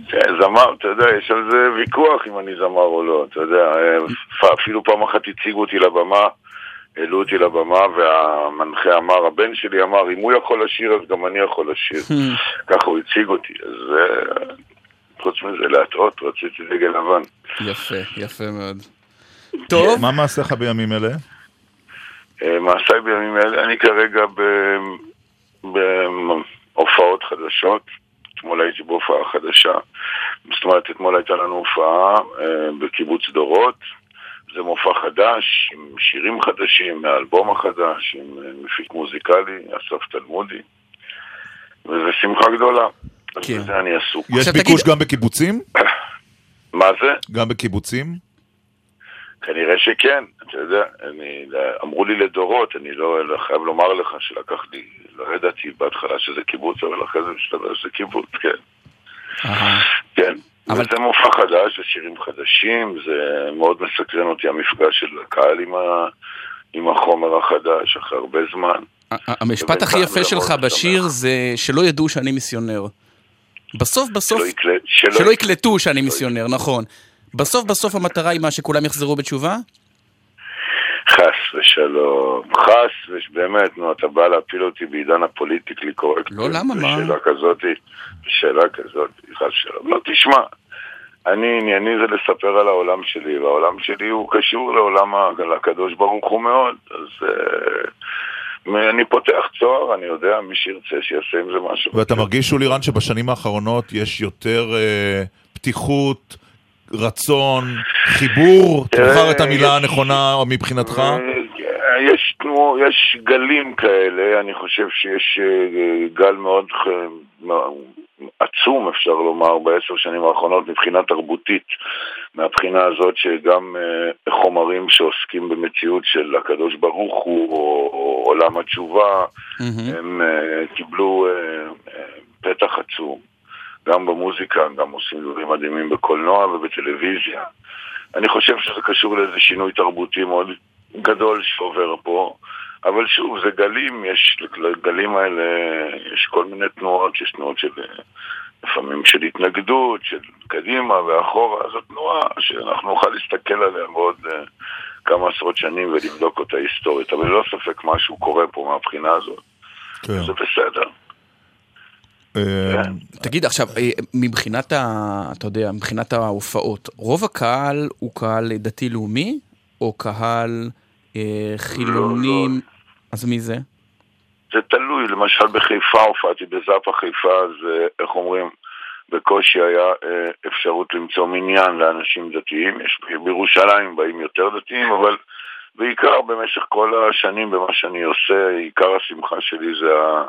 S11: כן, זמר, אתה יודע, יש על זה ויכוח אם אני זמר או לא, אתה יודע, אה, אפילו פעם אחת הציגו אותי לבמה, העלו אותי לבמה, והמנחה אמר, הבן שלי אמר, אם הוא יכול לשיר אז גם אני יכול לשיר. ככה הוא הציג אותי, אז אה, חוץ מזה להטעות, רציתי דגל לבן.
S2: יפה, יפה מאוד. טוב,
S1: מה מעשיך בימים אלה?
S11: אה, מעשיי בימים אלה, אני כרגע ב- בהופעות חדשות. אתמול הייתי בהופעה חדשה. זאת אומרת, אתמול הייתה לנו הופעה אה, בקיבוץ דורות. זה מופע חדש, עם שירים חדשים, מהאלבום החדש, עם אה, מפיק מוזיקלי, אסף תלמודי. וזו שמחה גדולה. אז
S2: כן.
S11: בזה אני עסוק.
S1: יש ביקוש
S2: תגיד-
S1: גם בקיבוצים?
S11: מה זה?
S1: גם בקיבוצים?
S11: כנראה שכן, אתה יודע, אני, אמרו לי לדורות, אני לא, לא חייב לומר לך שלקח לי, לא ידעתי בהתחלה שזה קיבוץ, אבל אחרי זה מסתבר שזה קיבוץ, כן. כן.
S2: אבל-.
S11: זה מופע חדש, זה שירים חדשים, זה מאוד מסקרן אותי המפגש של הקהל עם, ה... עם החומר החדש אחרי הרבה זמן.
S2: המשפט הכי יפה שלך בשיר זה שלא ידעו שאני מיסיונר. בסוף בסוף,
S11: שלא יקל- שלא
S2: שלא
S11: יקל-
S2: יקלטו שאני מיסיונר, נכון. בסוף בסוף המטרה היא מה, שכולם יחזרו בתשובה?
S11: חס ושלום, חס ובאמת, נו, אתה בא להפיל אותי בעידן הפוליטיקלי קורקט.
S2: לא, למה, מה?
S11: בשאלה כזאת, בשאלה כזאת, חס ושלום. לא, תשמע, אני, ענייני זה לספר על העולם שלי, והעולם שלי הוא קשור לעולם ה- לקדוש ברוך הוא מאוד, אז אה, אני פותח צוהר, אני יודע, מי שירצה שיעשה עם זה משהו.
S1: ואתה מרגיש, שולי רן, שבשנים האחרונות יש יותר אה, פתיחות, רצון, חיבור? תבחר את המילה
S11: יש-
S1: הנכונה מבחינתך.
S11: אה, יש, תנוע, יש גלים כאלה, אני חושב שיש אה, גל מאוד עצום, אפשר לומר, בעשר שנים האחרונות מבחינה תרבותית, מהבחינה הזאת שגם אה, חומרים שעוסקים במציאות של הקדוש ברוך הוא, או, או עולם התשובה, הם אה, קיבלו אה, אה, פתח עצום. גם במוזיקה, גם עושים דברים מדהימים בקולנוע ובטלוויזיה. אני חושב שזה קשור לאיזה שינוי תרבותי מאוד גדול שעובר פה, אבל שוב, זה גלים, יש, לגלים האלה יש כל מיני תנועות, יש תנועות של לפעמים של התנגדות, של קדימה ואחורה, זו תנועה שאנחנו נוכל להסתכל עליה בעוד uh, כמה עשרות שנים ולבדוק אותה היסטורית, אבל ללא ספק משהו קורה פה מהבחינה הזאת,
S1: כן.
S11: זה בסדר.
S1: אה,
S2: תגיד, עכשיו, אה, מבחינת ה... אתה יודע, מבחינת ההופעות, רוב הקהל הוא קהל דתי-לאומי, או קהל אה, חילונים? אז מי זה?
S11: זה תלוי, למשל בחיפה הופעתי בזאפה חיפה, אז אה, איך אומרים, בקושי היה אפשרות למצוא מניין לאנשים דתיים, יש בירושלים באים יותר דתיים, אבל בעיקר במשך כל השנים במה שאני עושה, עיקר השמחה שלי זה, ה...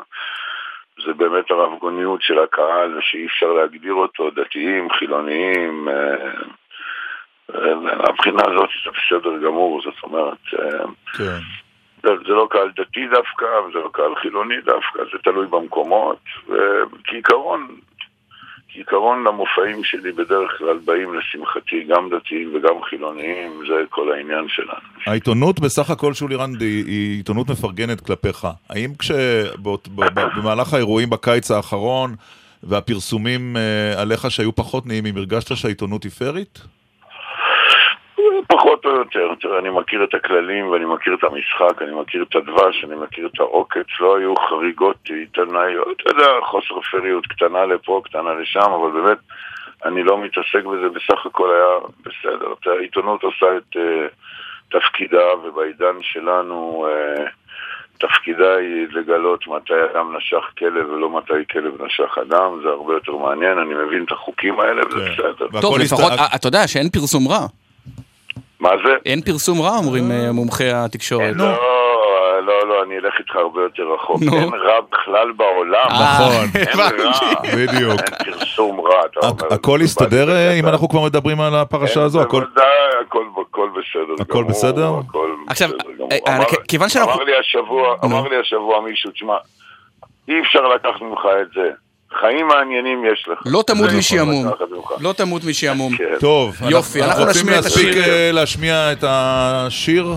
S11: זה באמת הרבגוניות של הקהל, שאי אפשר להגדיר אותו, דתיים, חילוניים, אה, אה, מהבחינה הזאת זה בסדר גמור, זאת אומרת... אה,
S1: כן.
S11: זה לא קהל דתי דווקא, וזה לא קהל חילוני דווקא, זה תלוי במקומות, וכעיקרון, כעיקרון למופעים שלי בדרך כלל באים לשמחתי גם דתיים וגם חילוניים, זה כל העניין שלנו.
S1: העיתונות בסך הכל, שולי רנד, היא, עיתונות מפרגנת כלפיך. האם כשבמהלך האירועים בקיץ האחרון והפרסומים אה, עליך שהיו פחות נעימים, הרגשת שהעיתונות היא פיירית?
S11: פחות או יותר, תראה, אני מכיר את הכללים ואני מכיר את המשחק, אני מכיר את הדבש, אני מכיר את העוקץ, לא היו חריגות עיתונאיות, אתה יודע, חוסר פריות קטנה לפה, קטנה לשם, אבל באמת, אני לא מתעסק בזה, בסך הכל היה בסדר. אתה, העיתונות עושה את uh, תפקידה, ובעידן שלנו uh, תפקידה היא לגלות מתי אדם נשך כלב ולא מתי כלב נשך אדם, זה הרבה יותר מעניין, אני מבין את החוקים האלה, וזה בסדר.
S2: טוב, לפחות, אתה יודע שאין פרסום רע.
S11: מה זה?
S2: אין פרסום רע, אומרים אה, מומחי התקשורת.
S11: לא, לא, לא, אני אלך איתך הרבה יותר רחוק. אין רע בכלל בעולם.
S1: נכון.
S11: אין רע.
S1: בדיוק.
S11: אין פרסום רע, אתה אומר.
S1: הכל יסתדר אה, אם אנחנו כבר מדברים על הפרשה הזו? הכל-
S11: בוודאי, הכל הכל בסדר
S1: הכל
S11: גמור,
S1: בסדר?
S11: הכל
S2: עכשיו,
S11: בסדר.
S2: אה, כ- כיוון שאנחנו-
S11: אמר לי השבוע, אמר לי השבוע מישהו, תשמע, אי אפשר לקחת ממך את זה. חיים מעניינים יש לך.
S2: לא תמות משעמום.
S11: ממך.
S2: לא תמות משעמום.
S11: כן.
S1: טוב,
S2: יופי, אנחנו
S1: רוצים
S2: נשמיע את
S1: להספיק
S2: השיר.
S1: אה, להשמיע את השיר?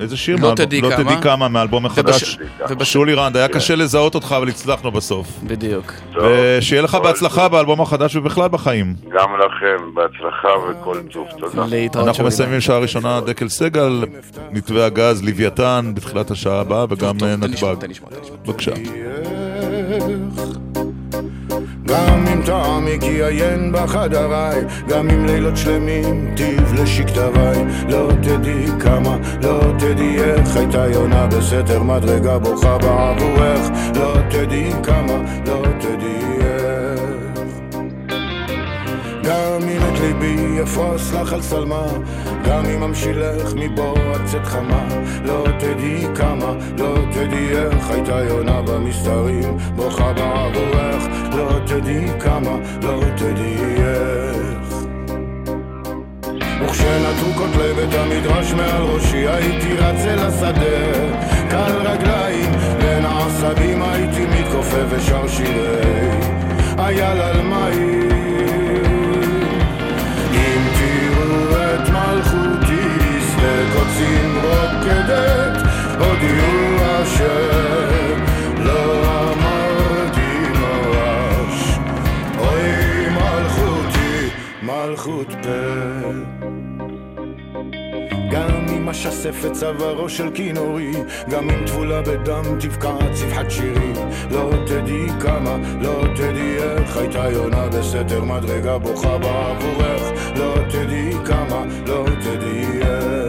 S1: איזה שיר?
S2: לא תדעי
S1: לא
S2: כמה.
S1: תדעי כמה, מהאלבום החדש. שולי רנד, היה
S11: כן.
S1: קשה לזהות אותך, אבל הצלחנו בסוף.
S2: בדיוק.
S1: ושיהיה לך בהצלחה באלבום החדש ובכלל בחיים.
S11: גם לכם, בהצלחה וכל טוב, תודה.
S2: להתראות
S1: אנחנו. מסיימים שעה ראשונה דקל סגל, מתווה הגז, לוויתן, בתחילת השעה הבאה, וגם נתב"ג.
S2: תן לשמוע, תן לשמוע.
S1: בבקשה.
S12: גם אם טעמי כי עיין בחדריי, גם אם לילות שלמים טיב לשכתביי, לא תדעי כמה, לא תדעי איך הייתה יונה בסתר מדרגה בוכה בעבורך, לא תדעי כמה, לא תדעי איך. גם אם את ליבי אפרוס לך על שלמה, גם אם המשילך מבוא עד צאת חמה, לא תדעי כמה, לא תדעי איך הייתה יונה במסתרים, בוכה בעבורך, לא תדעי כמה, לא תדעי איך. וכשנטו כותלי בית המדרש מעל ראשי הייתי רץ אל השדה. קל רגליים בין העשבים הייתי מתכופף ושר שירי. אייל על מים עצים רוקדת, הודיעו לה שלא אמרתי נורש. אוי מלכותי, מלכות פה. גם עם השספת צווארו של כינורי, גם אם טבולה בדם תבקע צבחת שירי. לא תדעי כמה, לא תדעי איך, הייתה יונה בסתר מדרגה בוכה בעבורך. לא תדעי כמה, לא תדעי איך.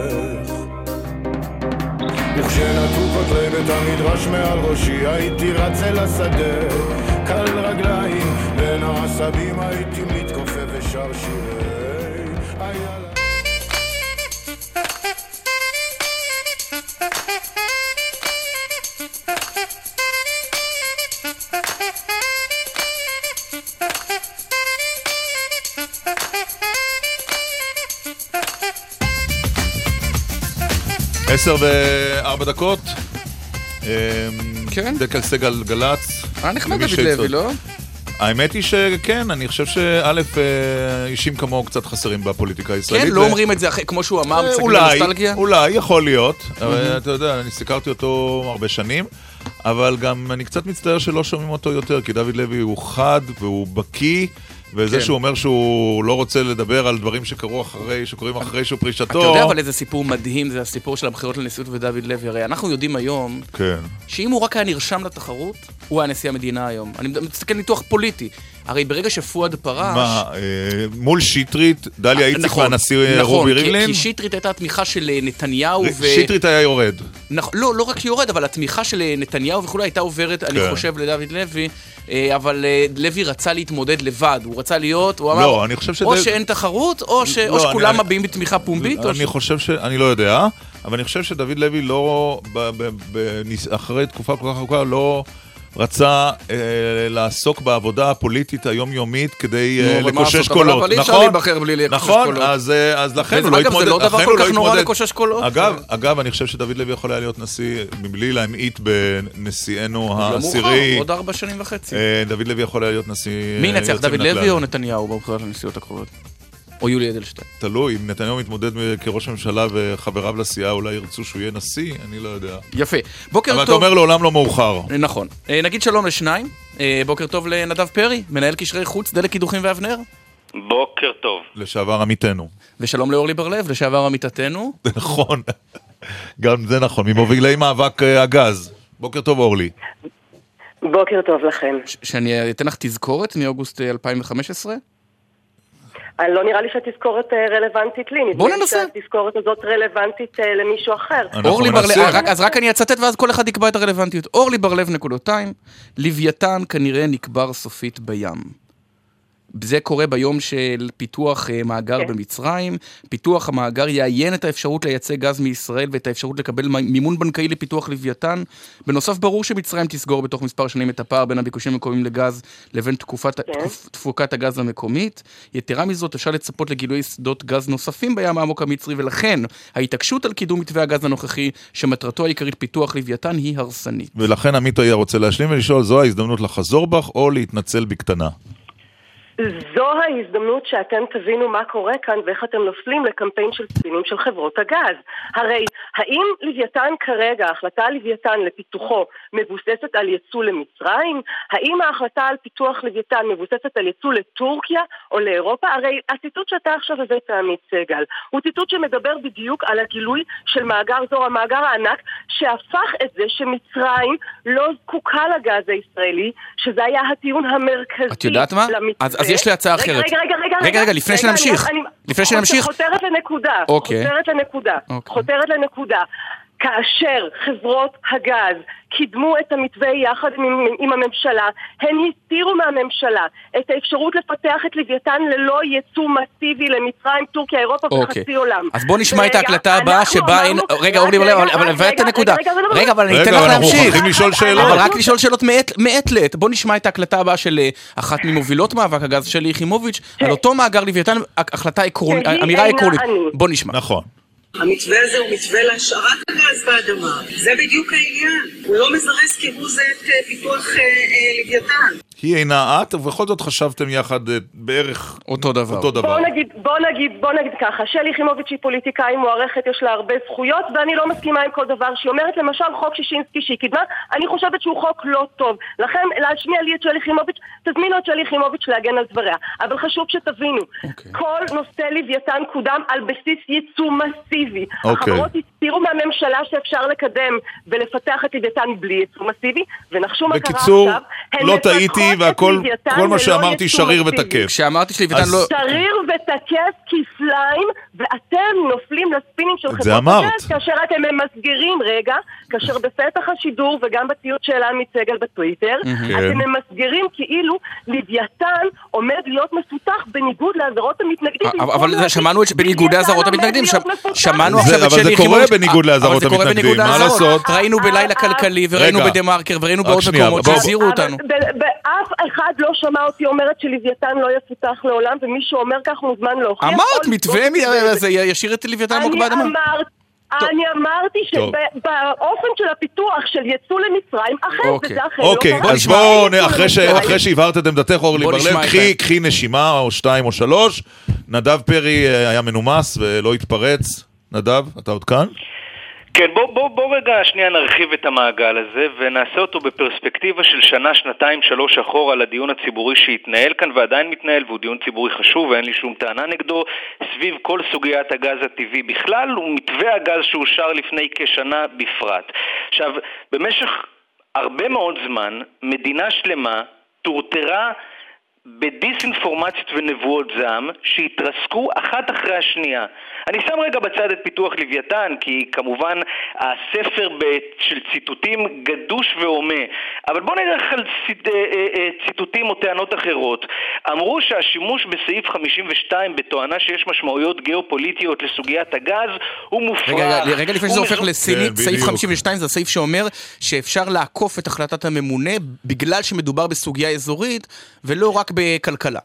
S12: וכשנטו כותלי בית המדרש מעל ראשי הייתי רץ אל השדה קל רגליים בין העשבים הייתי מתכופף ושר שירי
S1: עשר וארבע דקות.
S2: כן.
S1: דקל סגל גל"צ.
S2: היה נחמד
S1: למי
S2: דוד. לוי, לא?
S1: האמת היא שכן, אני חושב שא', אה, אישים כמוהו קצת חסרים בפוליטיקה הישראלית.
S2: כן, לא אומרים את זה אחרי, כמו שהוא אמר,
S1: אה,
S2: מסתכלים
S1: אולי,
S2: בנוסטלגיה?
S1: אולי, יכול להיות. אתה יודע, אני סיקרתי אותו הרבה שנים, אבל גם אני קצת מצטער שלא שומעים אותו יותר, כי דוד לוי הוא חד והוא בקיא. וזה
S2: כן.
S1: שהוא אומר שהוא לא רוצה לדבר על דברים שקרו אחרי, שקורים אחרי שהוא פרישתו.
S2: אתה יודע אבל איזה סיפור מדהים זה הסיפור של הבחירות לנשיאות ודוד לוי. הרי אנחנו יודעים היום
S1: כן.
S2: שאם הוא רק היה נרשם לתחרות, הוא היה נשיא המדינה היום. אני מסתכל ניתוח פוליטי. הרי ברגע שפואד פרש...
S1: מה, אה, מול שטרית, דליה איציק
S2: נכון,
S1: והנשיא
S2: נכון,
S1: רובי ריבלין?
S2: כי שטרית הייתה תמיכה של אה, נתניהו ו...
S1: שטרית היה יורד.
S2: נכון, לא, לא רק שיורד, אבל התמיכה של אה, נתניהו וכולי הייתה עוברת, אני
S1: כן.
S2: חושב, לדוד לוי, אבל לוי רצה להתמודד לבד, הוא רצה להיות, הוא אמר,
S1: לא, אני חושב
S2: או
S1: שדב-
S2: שאין תחרות, או, ש...
S1: לא,
S2: או
S1: אני-
S2: שכולם
S1: אני-
S2: מביעים בתמיכה פומבית, או ש...
S1: אני חושב ש... אני לא יודע, אבל אני חושב שדוד לוי לא... ב- ב- בניס- אחרי תקופה כל כך ארוכה לא... רצה אה, לעסוק בעבודה הפוליטית היומיומית כדי אה, לקושש
S2: לעשות, אבל-
S1: קולות,
S2: אבל אי אפשר
S1: נכון?
S2: להיבחר בלי לקושש
S1: נכון,
S2: קולות.
S1: אז, אה, אז לכן הוא לא
S2: אגב,
S1: התמודד.
S2: זה לא דבר כל
S1: לא
S2: כך נורא. לקושש קולות.
S1: אגב, אגב, אני חושב שדוד לוי יכול היה להיות נשיא מבלי להמעיט בנשיאנו
S2: לא
S1: העשירי.
S2: מאוחר, עוד ארבע שנים וחצי.
S1: אה, דוד לוי יכול היה להיות נשיא...
S2: מי
S1: אה,
S2: ינצח, דוד. לוי או נתניהו בבחירות לנשיאות הקרובות? או יולי אדלשטיין?
S1: תלוי, אם נתניהו מתמודד כראש ממשלה וחבריו לסיעה אולי ירצו שהוא יהיה נשיא, אני לא יודע.
S2: יפה. בוקר
S1: אבל
S2: טוב.
S1: אתה אומר לעולם לא מאוחר.
S2: נכון. אה, נגיד שלום לשניים. אה, בוקר טוב לנדב פרי, מנהל קשרי חוץ, דלק קידוחים ואבנר.
S13: בוקר טוב.
S1: לשעבר עמיתנו.
S2: ושלום לאורלי בר-לב, לשעבר עמיתתנו.
S1: נכון, גם זה נכון, ממובילי מאבק אה, הגז. בוקר טוב אורלי.
S14: בוקר טוב לכם.
S2: שאני אתן לך תזכורת מאוגוסט אה, 2015?
S14: אה, לא נראה לי שהתזכורת אה, רלוונטית לי.
S2: בוא
S14: נדמה לי
S2: ננסה.
S14: שהתזכורת הזאת רלוונטית אה, למישהו אחר.
S2: אורלי בר-לב, אז רק אני אצטט ואז כל אחד יקבע את הרלוונטיות. אורלי בר-לב נקודותיים, לוויתן כנראה נקבר סופית בים. זה קורה ביום של פיתוח אה, מאגר
S14: כן.
S2: במצרים. פיתוח המאגר יאיין את האפשרות לייצא גז מישראל ואת האפשרות לקבל מימון בנקאי לפיתוח לוויתן. בנוסף, ברור שמצרים תסגור בתוך מספר שנים את הפער בין הביקושים המקומיים לגז לבין תקופת,
S14: כן.
S2: תקופ, תפוקת הגז המקומית. יתרה מזאת, אפשר לצפות לגילוי שדות גז נוספים בים העמוק המצרי, ולכן ההתעקשות על קידום מתווה הגז הנוכחי, שמטרתו העיקרית פיתוח לוויתן, היא הרסנית.
S1: ולכן עמית היה רוצה להשלים ולשאול, זו ההזדמנות לחזור בך או להתנצל בקטנה?
S14: זו ההזדמנות שאתם תבינו מה קורה כאן ואיך אתם נופלים לקמפיין של ספינים של חברות הגז. הרי האם לוויתן כרגע, ההחלטה על לוויתן לפיתוחו מבוססת על ייצוא למצרים? האם ההחלטה על פיתוח לוויתן מבוססת על ייצוא לטורקיה או לאירופה? הרי הציטוט שאתה עכשיו הבאת עמית סגל הוא ציטוט שמדבר בדיוק על הגילוי של מאגר זור, המאגר הענק שהפך את זה שמצרים לא זקוקה לגז הישראלי, שזה היה הטיעון המרכזי
S2: את יודעת מה?
S14: למתווה.
S2: אז- אז יש לי הצעה
S14: רגע,
S2: אחרת.
S14: רגע, רגע, רגע,
S2: רגע, רגע, לפני שנמשיך. לפני שנמשיך.
S14: חותרת לנקודה.
S2: אוקיי.
S14: חותרת לנקודה.
S2: אוקיי.
S14: חותרת לנקודה. כאשר חברות הגז קידמו את המתווה יחד עם, עם הממשלה, הן הסתירו מהממשלה את האפשרות לפתח את לוויתן ללא ייצוא מסיבי למצרים, טורקיה, אירופה
S2: אוקיי.
S14: וחצי עולם.
S2: אז בוא נשמע את
S14: רגע,
S2: ההקלטה הבאה
S14: אנחנו
S2: שבה אין... רגע, אורלי,
S14: רגע,
S2: אבל
S14: רגע,
S2: הבאת את הנקודה.
S14: רגע, רגע,
S2: רגע, אבל אני
S1: רגע,
S2: אתן לך
S1: אבל אנחנו
S2: להמשיך.
S1: מוכרחים לשאול שאלות.
S2: אבל רק לשאול שאלות מעת- לעת. בוא נשמע את ההקלטה הבאה של אה, אחת ממובילות מאבק הגז, שלי יחימוביץ', על אותו מאגר לוויתן, החלטה עקרונית, אמירה עקרונית. בוא נשמע.
S1: נכון.
S3: המתווה הזה הוא מתווה להשארת הגז באדמה. זה בדיוק העניין. הוא לא מזרז כהוא זה את אה, פיתוח אה, אה, לוויתן.
S1: היא אינה את, ובכל זאת חשבתם יחד אה, בערך
S2: אותו דבר.
S1: אותו דבר.
S14: בוא נגיד, בוא נגיד, בוא נגיד ככה, שלי יחימוביץ' היא פוליטיקאי מוערכת, יש לה הרבה זכויות, ואני לא מסכימה עם כל דבר שהיא אומרת. למשל, חוק שישינסקי שהיא קידמה, אני חושבת שהוא חוק לא טוב. לכן, להשמיע לי את שלי יחימוביץ', תזמינו את שלי יחימוביץ' להגן על דבריה. אבל חשוב שתבינו, כל נושא לוויתן קודם על בסיס ייצוא מסיבי.
S1: אוקיי.
S14: החברות הסתירו מהממשלה שאפשר לקדם ולפתח את לוויתן בלי ייצוא מסיבי, ונחשו מה קרה עכשיו.
S1: לא טעיתי,
S14: את
S1: והכל כל מה שאמרתי שריר. ותקף.
S2: כשאמרתי שלוויתן לא...
S14: שריר ותקף כפליים, ואתם נופלים לספינים של
S1: את
S14: חברות
S1: זה.
S14: הגז, כאשר אתם ממסגרים, רגע, כאשר בפתח השידור וגם בציוץ של עמי סגל בטוויטר,
S1: כן.
S14: אתם ממסגרים כאילו לוויתן עומד להיות מפותח בניגוד לאזהרות המתנגדים.
S2: אבל-
S14: במקום
S2: אבל
S14: להגיד,
S2: בניגוד בניגוד
S14: לוויתן
S2: לאזהרות המתנגדים. שמענו
S1: זה-
S2: עכשיו את
S1: אבל
S2: שלי
S1: זה קורה בניגוד לאזהרות
S2: אבל זה קורה
S1: המתנגדים,
S2: בניגוד
S1: מה
S2: לאזהרות.
S1: לעשות?
S2: ראינו בלילה כלכלי, וראינו. בדה מרקר, וראינו בעוד מקומות שהזהירו אותנו.
S14: באף אחד לא שמע אותי אומרת שלוויתן לא יפותח לעולם, ומי שאומר כך מוזמן להוכיח.
S2: אמרת, מתווה זה ישאיר את לוויתן עמוק
S14: אני
S2: באדמה.
S14: אני אמרתי
S1: טוב.
S14: שבאופן של הפיתוח של יצוא למצרים,
S2: אוקיי.
S14: וזה
S1: אוקיי,
S14: לא קרה.
S1: אז בואו,
S14: יצוא
S1: אחרי ש-
S14: למצרים.
S1: אחרי שהבהרת את עמדתך, אורלי בר-לב. קחי נשימה, או שתיים או שלוש. נדב פרי אה, היה מנומס ולא התפרץ. נדב, אתה עוד כאן?
S13: כן, בוא, בוא, בוא רגע שנייה נרחיב את המעגל הזה ונעשה אותו בפרספקטיבה של שנה, שנתיים, שלוש אחורה לדיון הציבורי שהתנהל כאן ועדיין מתנהל והוא דיון ציבורי חשוב ואין לי שום טענה נגדו סביב כל סוגיית הגז הטבעי בכלל ומתווה הגז שאושר לפני כשנה בפרט. עכשיו, במשך הרבה מאוד זמן מדינה שלמה טורטרה בדיסאינפורמציות ונבואות זעם שהתרסקו אחת אחרי השנייה. אני שם רגע בצד את פיתוח לוויתן, כי כמובן הספר ב- של ציטוטים גדוש והומה, אבל בואו נלך על ציט, אה, אה, אה, ציטוטים או טענות אחרות. אמרו שהשימוש בסעיף 52 בתואנה שיש משמעויות גיאופוליטיות לסוגיית הגז הוא מופרך.
S2: רגע, רגע, רגע לפני שזה הופך
S13: מזו-
S2: לסינית,
S1: כן,
S2: סעיף
S1: בדיוק.
S2: 52 זה הסעיף שאומר שאפשר לעקוף את החלטת הממונה בגלל שמדובר בסוגיה אזורית ולא רק בכלכלה.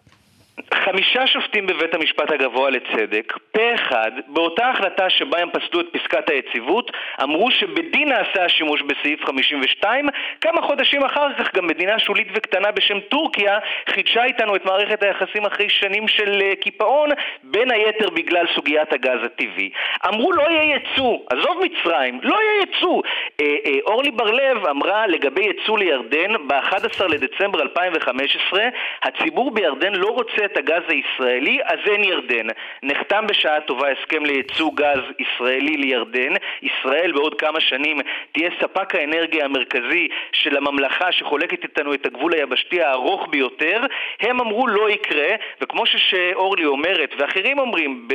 S13: חמישה שופטים בבית המשפט הגבוה לצדק, פה אחד, באותה החלטה שבה הם פסלו את פסקת היציבות, אמרו שבדין נעשה השימוש בסעיף 52, כמה חודשים אחר כך גם מדינה שולית וקטנה בשם טורקיה חידשה איתנו את מערכת היחסים אחרי שנים של אה, קיפאון, בין היתר בגלל סוגיית הגז הטבעי. אמרו לא יהיה ייצוא, עזוב מצרים, לא יהיה ייצוא. אה, אה, אורלי בר-לב אמרה לגבי ייצוא לירדן ב-11 לדצמבר 2015, הציבור בירדן לא רוצה את הגז הישראלי, אז אין ירדן. נחתם בשעה טובה הסכם לייצוא גז ישראלי לירדן. ישראל בעוד כמה שנים תהיה ספק האנרגיה המרכזי של הממלכה שחולקת איתנו את הגבול היבשתי הארוך ביותר. הם אמרו לא יקרה, וכמו שאורלי אומרת, ואחרים אומרים.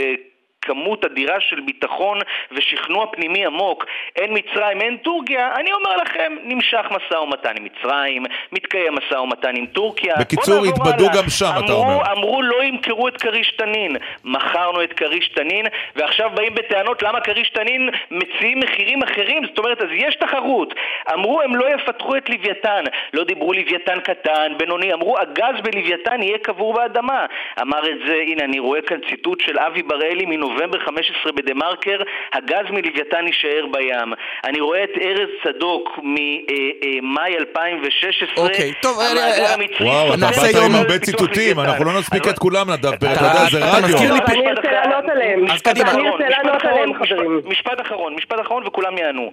S13: כמות אדירה של ביטחון ושכנוע פנימי עמוק, אין מצרים, אין טורקיה, אני אומר לכם, נמשך משא ומתן עם מצרים, מתקיים משא ומתן עם טורקיה.
S1: בקיצור, התבדו. גם שם, אתה
S13: אמרו,
S1: אומר.
S13: אמרו לא ימכרו את כריש תנין, מכרנו את כריש תנין, ועכשיו באים בטענות למה כריש תנין מציעים מחירים אחרים, זאת אומרת, אז יש תחרות. אמרו הם לא יפתחו את לוויתן, לא דיברו לוויתן קטן, בינוני, אמרו הגז בלוויתן יהיה קבור באדמה. אמר את זה, הנה אני רואה כאן ציטוט של אבי בראלי מנובמבר 15 בדה מרקר, הגז מלוויתן יישאר בים. אני רואה את ארז צדוק ממאי 2016,
S2: אוקיי, טוב,
S13: המאגר
S2: אה, אה,
S13: המצרי
S1: וואו, אתה באת
S2: יום
S1: עם הרבה ציטוטים. אנחנו לא נספיק את כולם, נדב אתה יודע, זה רדיו.
S14: אני ארצה לענות עליהם.
S2: אז קדימה.
S14: אני ארצה
S13: משפט
S14: לענות עליהם,
S13: משפט-
S14: חברים.
S13: משפט אחרון, משפט אחרון וכולם יענו.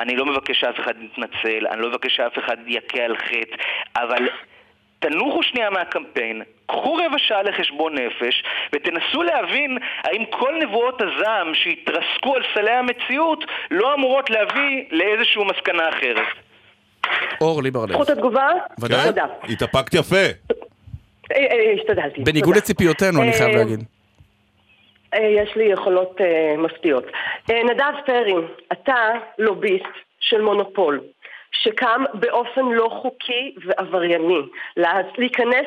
S13: אני לא מבקש שאף אחד יתנצל, אני לא מבקש שאף אחד יכה על חטא, אבל תנוחו שנייה מהקמפיין, קחו רבע שעה לחשבון נפש, ותנסו להבין האם כל נבואות הזעם שהתרסקו על סלי המציאות לא אמורות להביא לאיזושהי מסקנה אחרת.
S2: אורלי בר-לב.
S14: זכות התגובה?
S2: ודאי.
S14: תודה.
S1: התאפקת יפה.
S14: אה, אה, השתדלתי.
S2: בניגוד. לציפיותינו, אני חייב
S14: אה,
S2: להגיד.
S14: יש לי יכולות מפתיעות. נדב פרי, אתה לוביסט של מונופול. שקם באופן לא חוקי ועברייני. לה- להיכנס,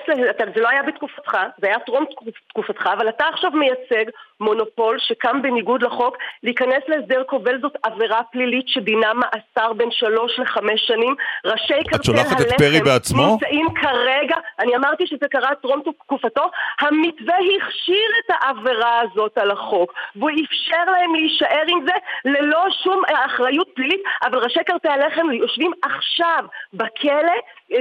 S14: זה לא היה בתקופתך, זה היה טרום תקופ- תקופתך, אבל אתה עכשיו מייצג מונופול שקם בניגוד לחוק, להיכנס להסדר כובל זאת עבירה פלילית שדינה מאסר בין שלוש לחמש שנים. ראשי קרטל הלחם? נמצאים כרגע, אני אמרתי שזה קרה טרום תקופתו, המתווה הכשיר את העבירה הזאת על החוק, והוא אפשר להם להישאר עם זה ללא שום אחריות פלילית, אבל ראשי קרטל הלחם יושבים עכשיו בכלא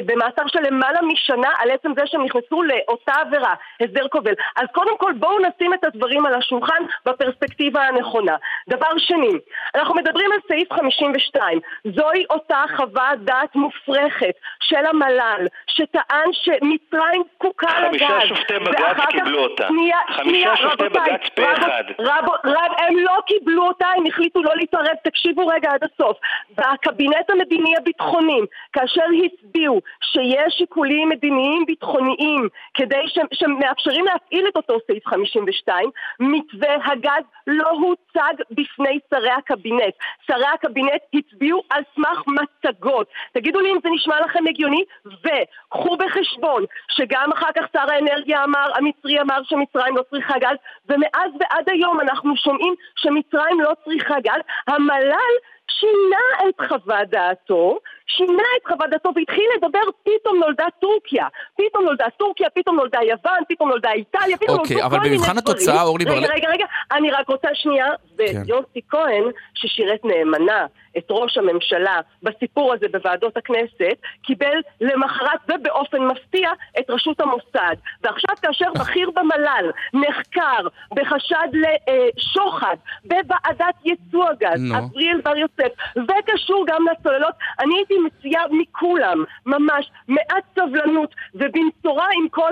S14: במאסר של למעלה משנה על עצם זה שהם נכנסו לאותה עבירה, הסדר כובל. אז קודם כל בואו נשים את הדברים על השולחן בפרספקטיבה הנכונה. דבר שני, אנחנו מדברים על סעיף 52. זוהי אותה חוות דעת מופרכת של המל"ל, שטען שמצרים זקוקה לגז.
S13: חמישה שופטי בג"ץ קיבלו אותה.
S14: שנייה,
S13: חמישה שופטי בג"ץ פה אחד.
S14: רב, רב, הם לא קיבלו אותה, הם החליטו לא להתערב. תקשיבו רגע עד הסוף. בקבינט המדיני הביטחוני, כאשר הצביעו שיש שיקולים מדיניים ביטחוניים כדי ש, שמאפשרים להפעיל את אותו סעיף 52, מתווה הגז לא הוצג בפני שרי הקבינט. שרי הקבינט הצביעו על סמך מצגות. תגידו לי אם זה נשמע לכם הגיוני, וקחו בחשבון שגם אחר כך שר האנרגיה אמר, המצרי אמר שמצרים לא צריכה גז, ומאז ועד היום אנחנו שומעים שמצרים לא צריכה גז. המל"ל שינה את חוות דעתו, שינה את חוות דעתו והתחיל לדבר, פתאום נולדה טורקיה. פתאום נולדה טורקיה, פתאום נולדה יוון, פתאום נולדה איטליה, פתאום
S2: אוקיי,
S14: נולדו
S2: אבל
S14: כל מיני
S2: במבחן
S14: דברים.
S2: התוצאה, אורלי
S14: רגע,
S2: בר-
S14: רגע, רגע, אני רק רוצה שנייה,
S2: כן.
S14: ויוסי כהן, ששירת נאמנה את ראש הממשלה בסיפור הזה בוועדות הכנסת, קיבל למחרת ובאופן מפתיע את ראשות המוסד. ועכשיו כאשר בכיר במל"ל נחקר בחשד לשוחד בוועדת ייצוא הגז. אבריאל בר יוסף, וקשור גם לצוללות, אני הייתי מציעה מכולם, ממש, מעט סבלנות, ובמשורה עם כל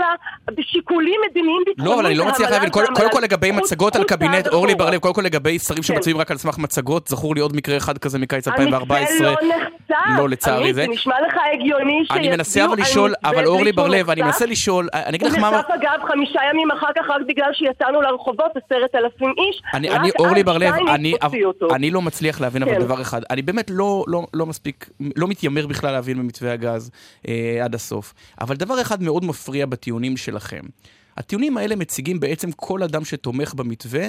S14: השיקולים מדיניים ביטחוניים.
S2: לא, אבל אני לא מצליח
S14: והמל"ל
S2: להבין. קודם
S14: והמל"ל.
S2: כל לגבי מצגות על קבינט, אורלי. בר-לב, קודם כל לגבי שרים
S14: כן.
S2: שמצביעים רק על סמך מצגות, זכור לי עוד מקרה אחד כזה מקיץ
S14: המתווה
S2: 2014.
S14: לא נחצה.
S2: לא, לצערי זה.
S14: נשמע לך הגיוני
S2: אני מנסה
S14: שיצביעו
S2: אבל
S14: על
S2: לשאול, אבל אורלי בר-לב, אני? מנסה לשאול, אני אגיד לך
S14: הוא
S2: מה...
S14: נחשף אגב חמישה ימים אחר כך רק בגלל שיצאנו לרחובות עשרת אלפים איש.
S2: אני,
S14: רק
S2: אורלי בר-לב. אני לא מצליח להבין אבל
S14: כן.
S2: דבר אחד, אני באמת לא, לא, לא מספיק, לא מתיימר בכלל להבין במתווה הגז אה, עד הסוף, אבל דבר אחד מאוד מפריע בטיעונים שלכם. הטיעונים האלה מציגים בעצם כל אדם שתומך במתווה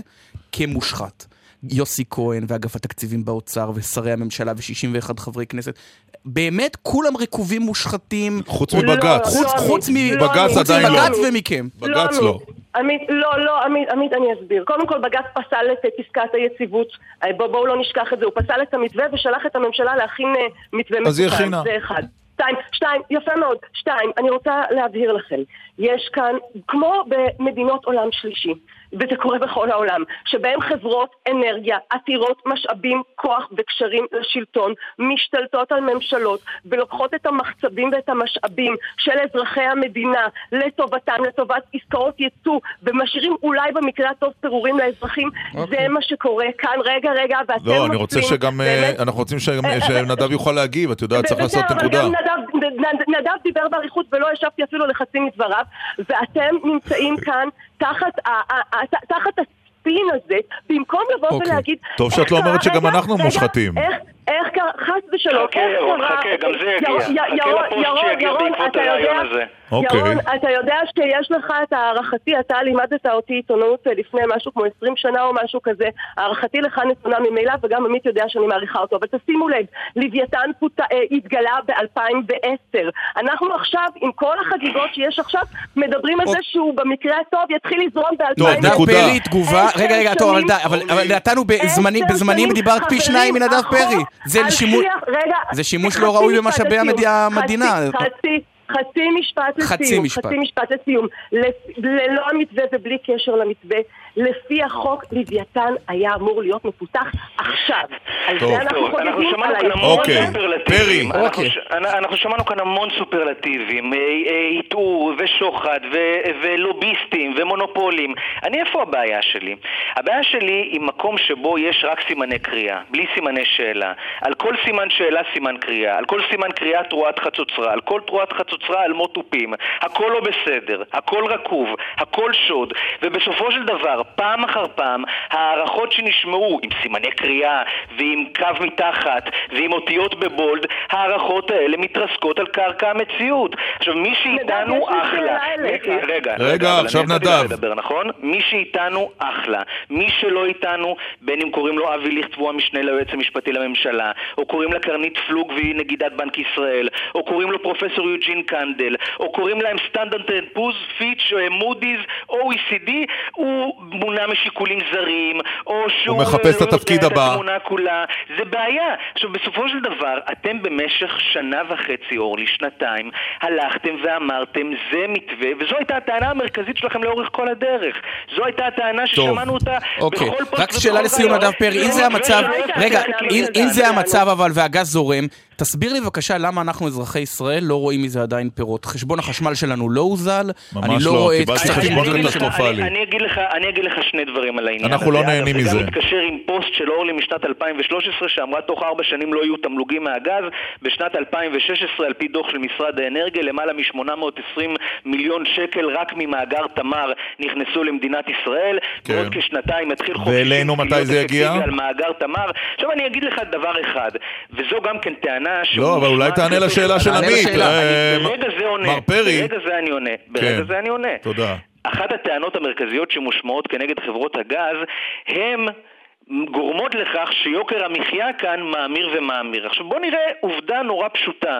S2: כמושחת. יוסי כהן ואגף התקציבים באוצר ושרי הממשלה ו-61 חברי כנסת. באמת כולם רקובים מושחתים.
S1: חוץ מבג"ץ.
S2: חוץ,
S1: לא,
S2: חוץ
S1: עמית.
S2: מ...
S1: בג"ץ
S2: חוץ
S1: עדיין לא.
S2: מבג"ץ ומכם.
S1: בג"ץ. לא.
S14: עמית, לא, לא, עמית, עמית, אני אסביר. קודם כל, בג"ץ פסל את אה, פסקת היציבות. אה, בוא, בואו לא נשכח את זה. הוא פסל את המתווה ושלח את הממשלה להכין אה, מתווה
S1: אז היא
S14: מתוקן.
S1: הכינה.
S14: זה אחד. שתיים, שתיים, יפה מאוד. שתיים, אני רוצה להבהיר לכם. יש כאן, כמו במדינות עולם שלישי, וזה קורה בכל העולם, שבהם חברות אנרגיה עתירות משאבים, כוח וקשרים לשלטון, משתלטות על ממשלות ולוקחות את המחצבים ואת המשאבים של אזרחי המדינה לטובתם, לטובת עסקאות ייצוא, ומשאירים אולי במקרה הטוב פירורים לאזרחים. זה מה שקורה כאן. רגע, רגע, ואתם
S1: לא, אני רוצה שגם, אה,
S14: באמת-
S1: אנחנו רוצים שגם-
S14: אה,
S1: שנדב יוכל להגיב, את יודעת, צריך לעשות נקודה.
S14: נדב, נד- נדב דיבר באריכות ולא השבתי אפילו לחצי מדבריו, ואתם נמצאים כאן תחת, הספין הזה, במקום לבוא
S1: אוקיי.
S14: ולהגיד...
S1: טוב שאת לא אומרת שגם
S14: רגע,
S1: אנחנו
S14: רגע,
S1: מושחתים.
S14: איך, איך קרה, חס ושלום,
S13: חכה,
S14: איך קרה...
S13: חכה, גם זה יגיע. חכה
S14: ירון,
S13: שיגיע
S14: ירון,
S13: בעקבות
S14: אתה יודע-
S13: הרעיון הזה.
S1: אוקיי.
S14: ירון, אתה יודע שיש לך את הערכתי, אתה לימדת אותי עיתונות אה, לפני משהו כמו 20 שנה או משהו כזה, הערכתי לך נתונה ממילא וגם עמית יודע שאני מעריכה אותו, אבל תשימו לב, לוויתן פות... אה, התגלה ב-2010. אנחנו עכשיו, עם כל החגיגות שיש עכשיו, מדברים על זה שהוא במקרה הטוב יתחיל לזרום ב-2010.
S2: נדב פרי, תגובה, רגע, רגע, טוב, אבל נתנו בזמנים, בזמנים דיברת פי שניים מנדב פרי. זה שימוש, לא ראוי במשאבי המדינה.
S14: חצי, חצי, חצי משפט לסיום.
S2: חצי משפט.
S14: חצי משפט לסיום. ללא המתווה ובלי קשר למתווה, לפי החוק, לוויתן היה אמור להיות מפותח עכשיו. על
S1: טוב.
S14: זה אנחנו
S13: טוב, אנחנו
S14: חוגגים,
S13: שמענו
S14: על
S13: כאן המון
S1: אוקיי,
S13: סופרלטיבים.
S1: פרי.
S13: אנחנו
S2: אוקיי.
S13: ש- אנחנו שמענו כאן המון סופרלטיבים, אה, אה, עיטור ושוחד ו- ולוביסטים ומונופולים. אני, איפה הבעיה שלי? הבעיה שלי היא מקום שבו יש רק סימני קריאה, בלי סימני שאלה. על כל סימן שאלה סימן קריאה, על כל סימן קריאה תרועת חצוצרה, על כל תרועת חצוצרה על מות תופים. הכל לא בסדר, הכל רקוב, הכל שוד, ובסופו של דבר, פעם אחר פעם, הערכות שנשמעו עם סימני קריאה ועם קו מתחת ועם אותיות בבולד, הערכות האלה מתרסקות על קרקע המציאות. עכשיו, מי שאיתנו אחלה. רגע,
S1: רגע, עכשיו נדב.
S13: לדבר, נכון? מי שאיתנו, אחלה. מי שלא איתנו, בין אם קוראים לו אבי ליכט והוא המשנה ליועץ המשפטי לממשלה, או קוראים לה קרנית פלוג והיא נגידת בנק ישראל, או קוראים לו פרופסור יוג'ין קנדל, או קוראים להם סטנדרט פוז, פיץ', מודי'ס, OECD, הוא מונע משיקולים זרים, או שהוא...
S1: מחפש את
S13: לא
S1: התפקיד הבא.
S13: את התמונה כולה. זה בעיה. עכשיו, בסופו של דבר, אתם במשך שנה וחצי, אורלי, שנתיים, הלכתם ואמרתם, זה מתווה, וזו הייתה הטענה המרכזית שלכם לאורך כל הדרך. זו הייתה הטענה ששמענו אותה
S2: אוקיי,
S13: בכל פוסט
S2: רק שאלה לסיום. נדב פרי, אם
S13: זה
S2: המצב, רגע, אם- זה. המצב אבל והגז זורם, תסביר לי בבקשה למה אנחנו אזרחי ישראל לא רואים מזה עדיין פירות. חשבון החשמל שלנו לא הוזל, אני לא
S1: לא,
S2: רואה את
S1: קיבלתי
S2: כספים
S1: חשבון
S2: גדולים.
S1: קטסטרופלי.
S13: אני, אני, אגיד לך, אני אגיד לך שני דברים על העניין
S1: אנחנו. לא נהנים מזה.
S13: זה גם מתקשר עם פוסט של אורלי משנת 2013 שאמרה תוך ארבע שנים לא יהיו תמלוגים מהגז. בשנת 2016 על פי דוח של משרד האנרגיה למעלה מ-820 מיליון שקל רק ממאגר תמר נכנסו למדינת ישראל.
S1: כן.
S13: בעוד כשנתיים יתחיל חוק
S1: ואלינו מתי זה יגיע?
S13: על מאגר תמר. עכשיו אני אגיד לך דבר אחד, וזו גם כן טענה
S1: לא, אבל אולי תענה לשאלה של עמית. אה,
S13: ברגע זה עונה.
S1: מר פרי.
S13: ברגע זה אני עונה. ברגע
S1: כן.
S13: זה אני עונה.
S1: תודה.
S13: אחת הטענות המרכזיות שמושמעות כנגד חברות הגז הם גורמות לכך שיוקר המחיה כאן מאמיר ומאמיר. עכשיו בואו נראה עובדה נורא פשוטה.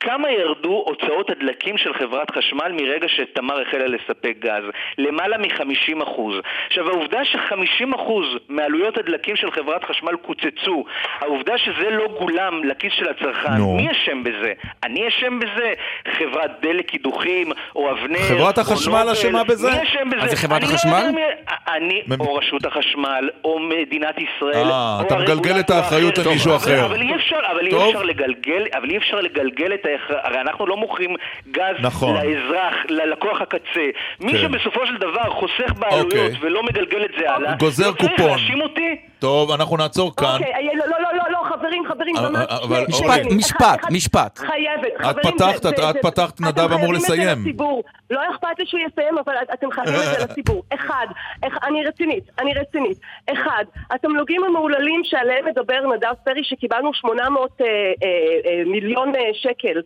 S13: כמה ירדו הוצאות הדלקים של חברת חשמל מרגע שתמר החלה לספק גז? למעלה מ-50%. עכשיו העובדה ש-50% מעלויות הדלקים של חברת חשמל קוצצו, העובדה שזה לא גולם לכיס של הצרכן,
S1: נו.
S13: מי אשם בזה? אני אשם בזה? חברת דלק קידוחים, או אבנר,
S1: חברת החשמל? אשמה בזה?
S13: מי אשם בזה?
S2: אז זה חברת
S13: אני לא
S2: החשמל?
S13: יודע מי- אני,
S1: מ-
S13: או רשות החשמל, או מדינת ישראל,
S1: אה, אתה מגלגל את האחריות
S13: האחר.
S1: על מישהו אחר.
S13: אבל אי אפשר, אבל אי. אפשר לגלגל, אבל אי אפשר לגלגל את ההכרח, הרי אנחנו לא מוכרים גז
S1: נכון.
S13: לאזרח, ללקוח הקצה. מי
S1: כן.
S13: שבסופו של דבר חוסך בעלויות
S1: אוקיי.
S13: ולא מגלגל את זה הלאה,
S1: גוזר
S13: לא צריך
S1: קופון.
S13: להאשים אותי.
S1: טוב, אנחנו נעצור כאן.
S14: אוקיי, אה, לא, לא, לא, לא, לא, חברים, חברים,
S1: אבל-
S14: ממש
S1: אבל-
S14: שני-
S1: משפט,
S14: שני-
S2: משפט,
S14: אחד- אחד-
S2: משפט.
S14: חייבת,
S1: את
S14: חברים,
S1: פתחת,
S14: זה-
S1: את-
S14: זה-
S1: את
S14: זה-
S1: פתחת, נדב אמור
S14: חייבים את זה
S1: לסיים.
S14: לציבור. לא אכפת לי שהוא יסיים, אבל את- אתם חייבים את זה לציבור. אחד, אח- אני רצינית, אני רצינית. אחד, התמלוגים המהוללים שעליהם מדבר נדב פרי, שקיבלנו 800 אה, אה, אה, מיליון אה, שקל.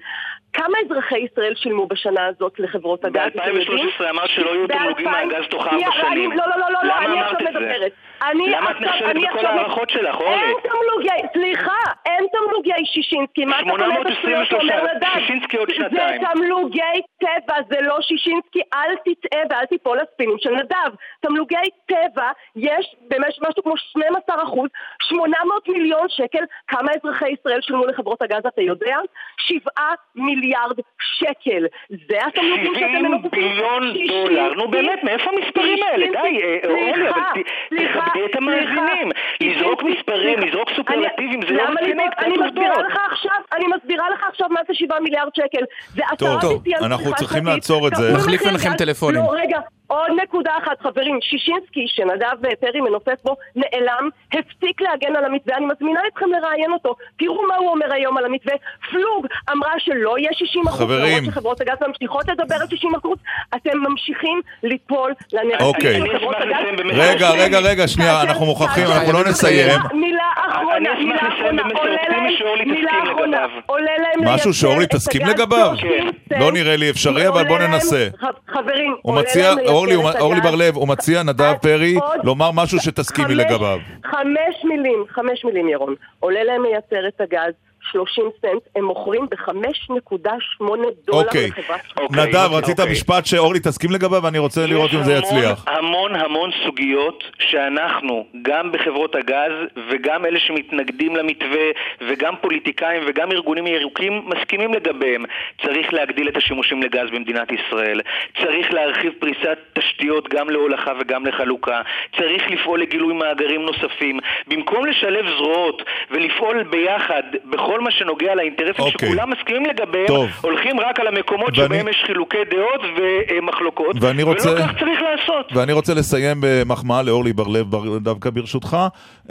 S14: כמה אזרחי ישראל שילמו בשנה הזאת לחברות הגז? אתם יודעים?
S13: ב-2013 אמרת שלא יהיו תמלוגים
S14: ב-2000
S13: מהגז תוך ארבע שנים.
S14: לא, לא, לא, לא,
S13: למה
S14: אני עכשיו
S13: זה?
S14: מדברת. אני
S13: למה את
S14: אני
S13: בכל ההערכות שלך, אורלי?
S14: אין תמלוגי, סליחה, אין תמלוגי שישינסקי, מה אתה השטויות
S13: 823,
S14: שאומר נדב?
S13: שישינסקי עוד
S14: זה
S13: שנתיים.
S14: תמלוגי טבע, זה לא שישינסקי, אל תטעה ואל תיפול לספינים של נדב. תמלוגי טבע, יש במשך משהו כמו 12 אחוז, 800 מיליון שקל, כמה אזרחי ישראל שילמו לחברות הגז, אתה יודע? 7 מיליארד שקל. זה התמלוגים שאתם
S13: 70
S14: מנופפים?
S13: ביליון
S14: שישינסקי,
S13: דולר. נו באמת, מאיפה המספרים האלה? די, אה, אורלי, אבל תכבדי את המאזינים. לזרוק. מספרים. לזרוק סופרלטיבים, זה לא רציני,
S14: לזרוק?
S13: קצת
S14: אני מסבירה
S13: עובדות.
S14: לך עכשיו, אני מסבירה לך עכשיו מה זה 7 מיליארד שקל. זה
S1: טוב, טוב, אנחנו צריכים. לעצור את זה.
S14: תנו
S2: נחליף
S14: לכם
S2: ביניכם
S14: גז.
S2: טלפונים.
S14: לא, רגע, עוד נקודה אחת, חברים. שישינסקי, שנדב פרי מנופף בו, נעלם, הפסיק להגן על המתווה. אני מזמינה אתכם לראיין אותו. תראו מה הוא אומר היום על המתווה. פלוג אמרה שלא יהיה 60 אחוז.
S1: חברים.
S14: שחברות הגז ממשיכות לדבר על 60 אחוז. אתם ממשיכים ליפול לנרטיב
S1: אוקיי.
S14: של חברות הגז.
S1: רגע. רגע, רגע, שנייה, אנחנו מוכרחים, אנחנו לא נסיים.
S14: מילה- אחרונה, מילה אחרונה, עולה להם- מילה אחרונה. עולה להם
S1: משהו שאורלי תסכים לגביו?
S14: 30 סנט.
S1: לא נראה לי אפשרי, אבל בוא ננסה.
S14: חברים,
S1: הוא
S14: עולה
S1: מציע, אורלי, אורלי. בר-לב, הוא מציע, נדב פרי, לומר משהו שתסכימי לגביו.
S14: חמש מילים, חמש מילים ירון. עולה להם לייצר את הגז 30 סנט, הם מוכרים ב-5.8 דולר
S1: אוקיי.
S14: לחברת
S13: אוקיי,
S1: נדב, רצית
S13: אוקיי.
S1: משפט שאורלי תסכים לגביו, ואני רוצה לראות אם זה
S13: המון,
S1: יצליח.
S13: המון המון סוגיות שאנחנו, גם בחברות הגז וגם אלה שמתנגדים למתווה וגם פוליטיקאים וגם ארגונים ירוקים מסכימים לגביהם. צריך להגדיל את השימושים לגז במדינת ישראל. צריך להרחיב פריסת תשתיות גם להולכה וגם לחלוקה. צריך לפעול לגילוי מאגרים נוספים. במקום לשלב זרועות ולפעול ביחד בכל מה שנוגע לאינטרסים
S1: אוקיי.
S13: שכולם מסכימים לגביהם,
S1: טוב.
S13: הולכים רק על המקומות
S1: ואני-
S13: שבהם יש חילוקי דעות ומחלוקות.
S1: ואני רוצה-
S13: ולא כך צריך לעשות.
S1: ואני רוצה לסיים במחמאה לאורלי בר-לב בר- דווקא ברשותך.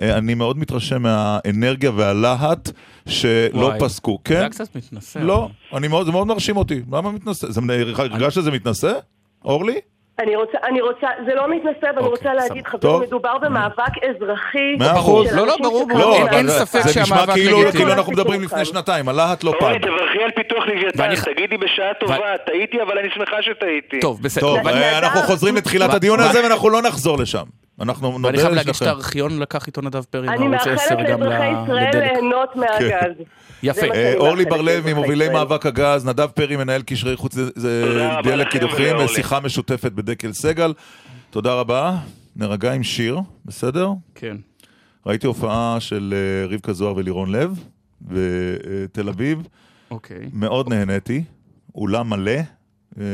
S1: אה, אני מאוד מתרשם מהאנרגיה והלהט שלא
S2: וואי.
S1: פסקו.
S2: זה
S1: כן?
S2: היה קצת מתנשא.
S1: לא, אני מאוד, זה מאוד מרשים אותי. למה מתנשא? זה הרגשת שזה מתנשא? אורלי?
S14: אני רוצה, אני רוצה, זה לא מתנשא, ואני
S2: אוקיי,
S14: רוצה להגיד. חברים. מדובר במאבק אזרחי.
S1: מאה אחוז.
S2: לא, לא, ברור.
S1: לא.
S2: אין
S1: אבל
S2: ספק
S1: זה נשמע
S2: שהמאבק
S1: כאילו
S2: לגיטימי.
S1: כאילו אנחנו מדברים לפני. שנתיים, הלהט לא פג.
S13: תברכי על פיתוח לוויתן,
S2: ואני-
S13: תגידי בשעה טובה, טעיתי אבל אני שמחה שטעיתי.
S2: טוב, בסדר.
S1: טוב,
S2: ואני-
S1: אה, אנחנו חוזרים לתחילת הדיון הזה ואנחנו לא נחזור לשם. אנחנו
S2: ואני
S1: נודה
S2: חייב להגיד שאת. הארכיון לקח איתו נדב פרי
S14: אני
S2: מערוץ 10
S14: מאחלת
S2: גם
S14: לאזרחי ישראל. ליהנות מהגז.
S2: יפה.
S1: אה, אורלי בר-לב ממובילי. מאבק הגז, נדב פרי מנהל קשרי חוץ דלק קידוחים. שיחה משותפת בדקל סגל. תודה רבה. נרגע עם שיר, בסדר?
S2: כן.
S1: ראיתי הופעה של אה, רבקה זוהר ולירון לב בתל אביב.
S2: אוקיי.
S1: מאוד נהניתי, אולם מלא. אה,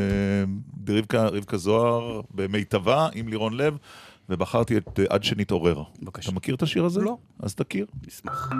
S1: רבקה, רבקה זוהר במיטבה עם לירון לב, ובחרתי את אה, עד שנתעורר.
S2: בבקשה.
S1: אתה מכיר את השיר הזה?
S2: לא.
S1: אז תכיר.
S2: נשמח.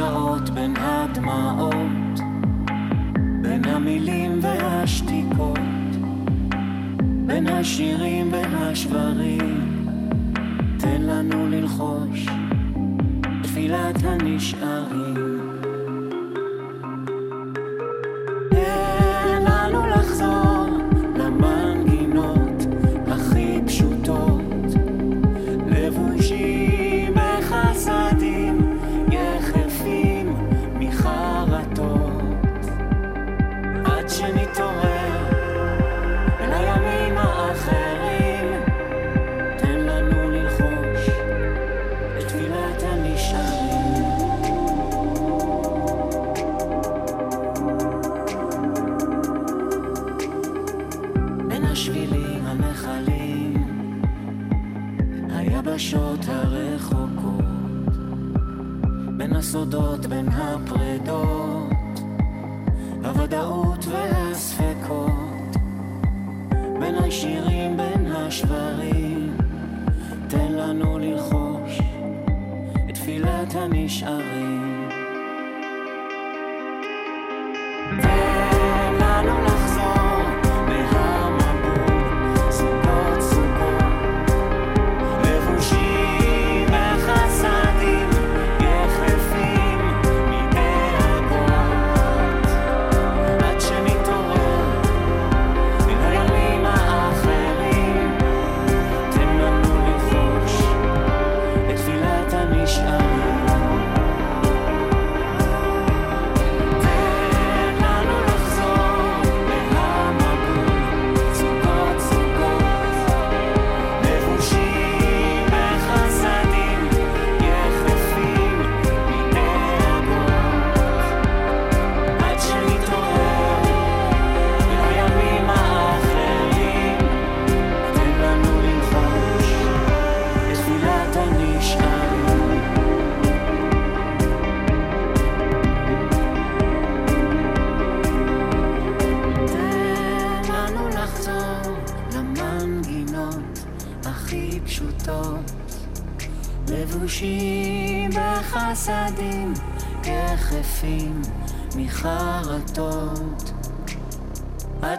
S15: בין השעות, בין הדמעות, בין המילים והשתיקות, בין השירים, בין השברים, תן לנו ללחוש תפילת הנשארים.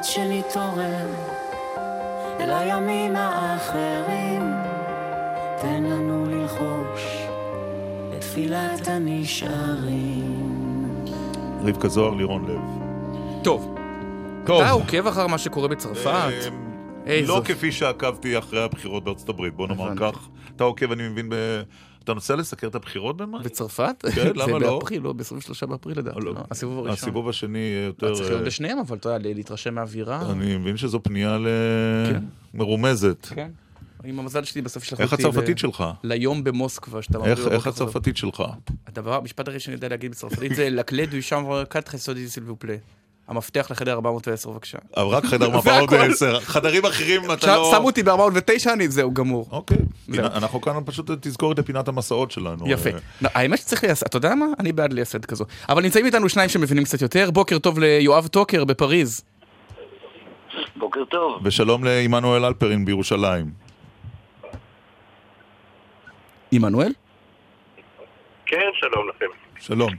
S15: עד שנתעורר אל הימים האחרים, תן לנו ללחוש את תפילת הנשארים.
S1: רבקה זוהר, לירון לב.
S2: טוב.
S1: טוב.
S2: אתה עוקב אחר מה שקורה בצרפת? איזו-
S1: לא כפי שעקבתי אחרי הבחירות בארצות הברית, בוא נאמר. כך. אתה עוקב, אני מבין. אתה נוסע לסקר את הבחירות במאי?
S2: בצרפת?
S1: כן, למה
S2: זה
S1: לא?
S2: באפריל, לא? ב-23 באפריל לדעתי,
S1: לא,
S2: לא? הסיבוב הראשון.
S1: הסיבוב השני יותר...
S2: צריך להיות
S1: אה,
S2: בשניהם, אבל אתה יודע, להתרשם מהאווירה.
S1: אני מבין שזו פנייה.
S2: כן.
S1: מרומזת.
S2: כן. עם המזל שלי בסוף שלחו
S1: איך הצרפתית
S2: ל-
S1: שלך?
S2: ליום במוסקבה, שאתה מעביר
S1: איך. הצרפתית שלך?
S2: הדבר, המשפט הראשון שאני יודע להגיד בצרפתית זה לקלה דו שמבר קאט חסודי סילבופלה. המפתח לחדר 410 בבקשה.
S1: אבל רק חדר
S2: זה הכל.
S1: 410. חדרים אחרים אתה לא...
S2: שמו אותי ב-409, אני זהו, גמור.
S1: אוקיי. אנחנו כאן פשוט תזכור את פינת המסעות שלנו.
S2: יפה.
S1: אה,
S2: לא, האמת שצריך לייסד, אתה יודע מה? אני בעד לייסד כזו. אבל נמצאים איתנו שניים שמבינים קצת יותר. בוקר טוב ליואב טוקר בפריז.
S8: בוקר טוב.
S1: ושלום לעמנואל אלפרין בירושלים.
S2: עמנואל?
S10: כן, שלום לכם.
S1: שלום.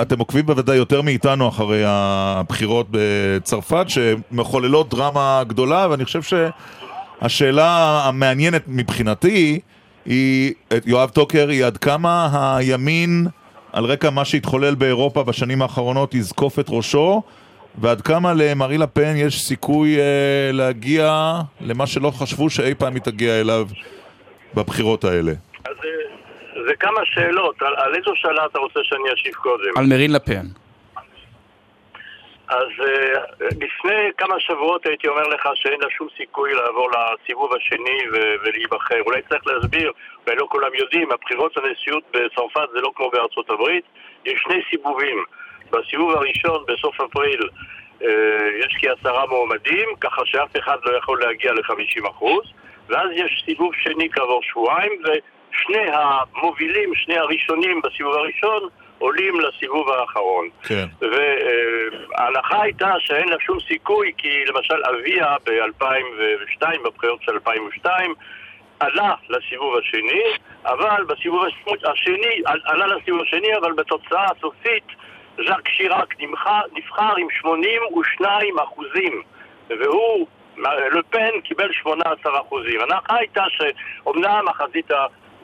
S1: אתם עוקבים בוודאי יותר מאיתנו אחרי הבחירות בצרפת, שמחוללות דרמה גדולה, ואני חושב שהשאלה המעניינת מבחינתי היא, יואב טוקר, היא עד כמה הימין, על רקע מה שהתחולל באירופה בשנים האחרונות, יזקוף את ראשו, ועד כמה למרי לפן יש סיכוי אה, להגיע למה שלא חשבו שאי פעם היא תגיע אליו בבחירות האלה.
S16: וכמה שאלות. על, על איזו שאלה אתה רוצה שאני אשיב קודם?
S2: על מרין לפן.
S16: אז uh, לפני כמה שבועות הייתי אומר לך שאין לה שום סיכוי לעבור לסיבוב השני ו- ולהיבחר. אולי צריך להסביר, אולי לא כולם יודעים, הבחירות לנשיאות בצרפת זה לא כמו בארצות הברית, יש שני סיבובים. בסיבוב הראשון, בסוף אפריל, uh, יש כעשרה מועמדים, ככה שאף אחד לא יכול להגיע ל-50%, ואז יש סיבוב שני כעבור שבועיים, ושני המובילים, שני הראשונים בסיבוב הראשון, עולים לסיבוב האחרון.
S1: כן.
S16: וההנחה הייתה שאין לה שום סיכוי, כי למשל אביה ב-2002, בבחירות של 2002, עלה לסיבוב השני, אבל בסיבוב השני, עלה לסיבוב השני, אבל בתוצאה הסופית ז'אק שיראק נבחר, עם 82 אחוזים, והוא, לפן קיבל 18 אחוזים. ההנחה הייתה שאומנם החזית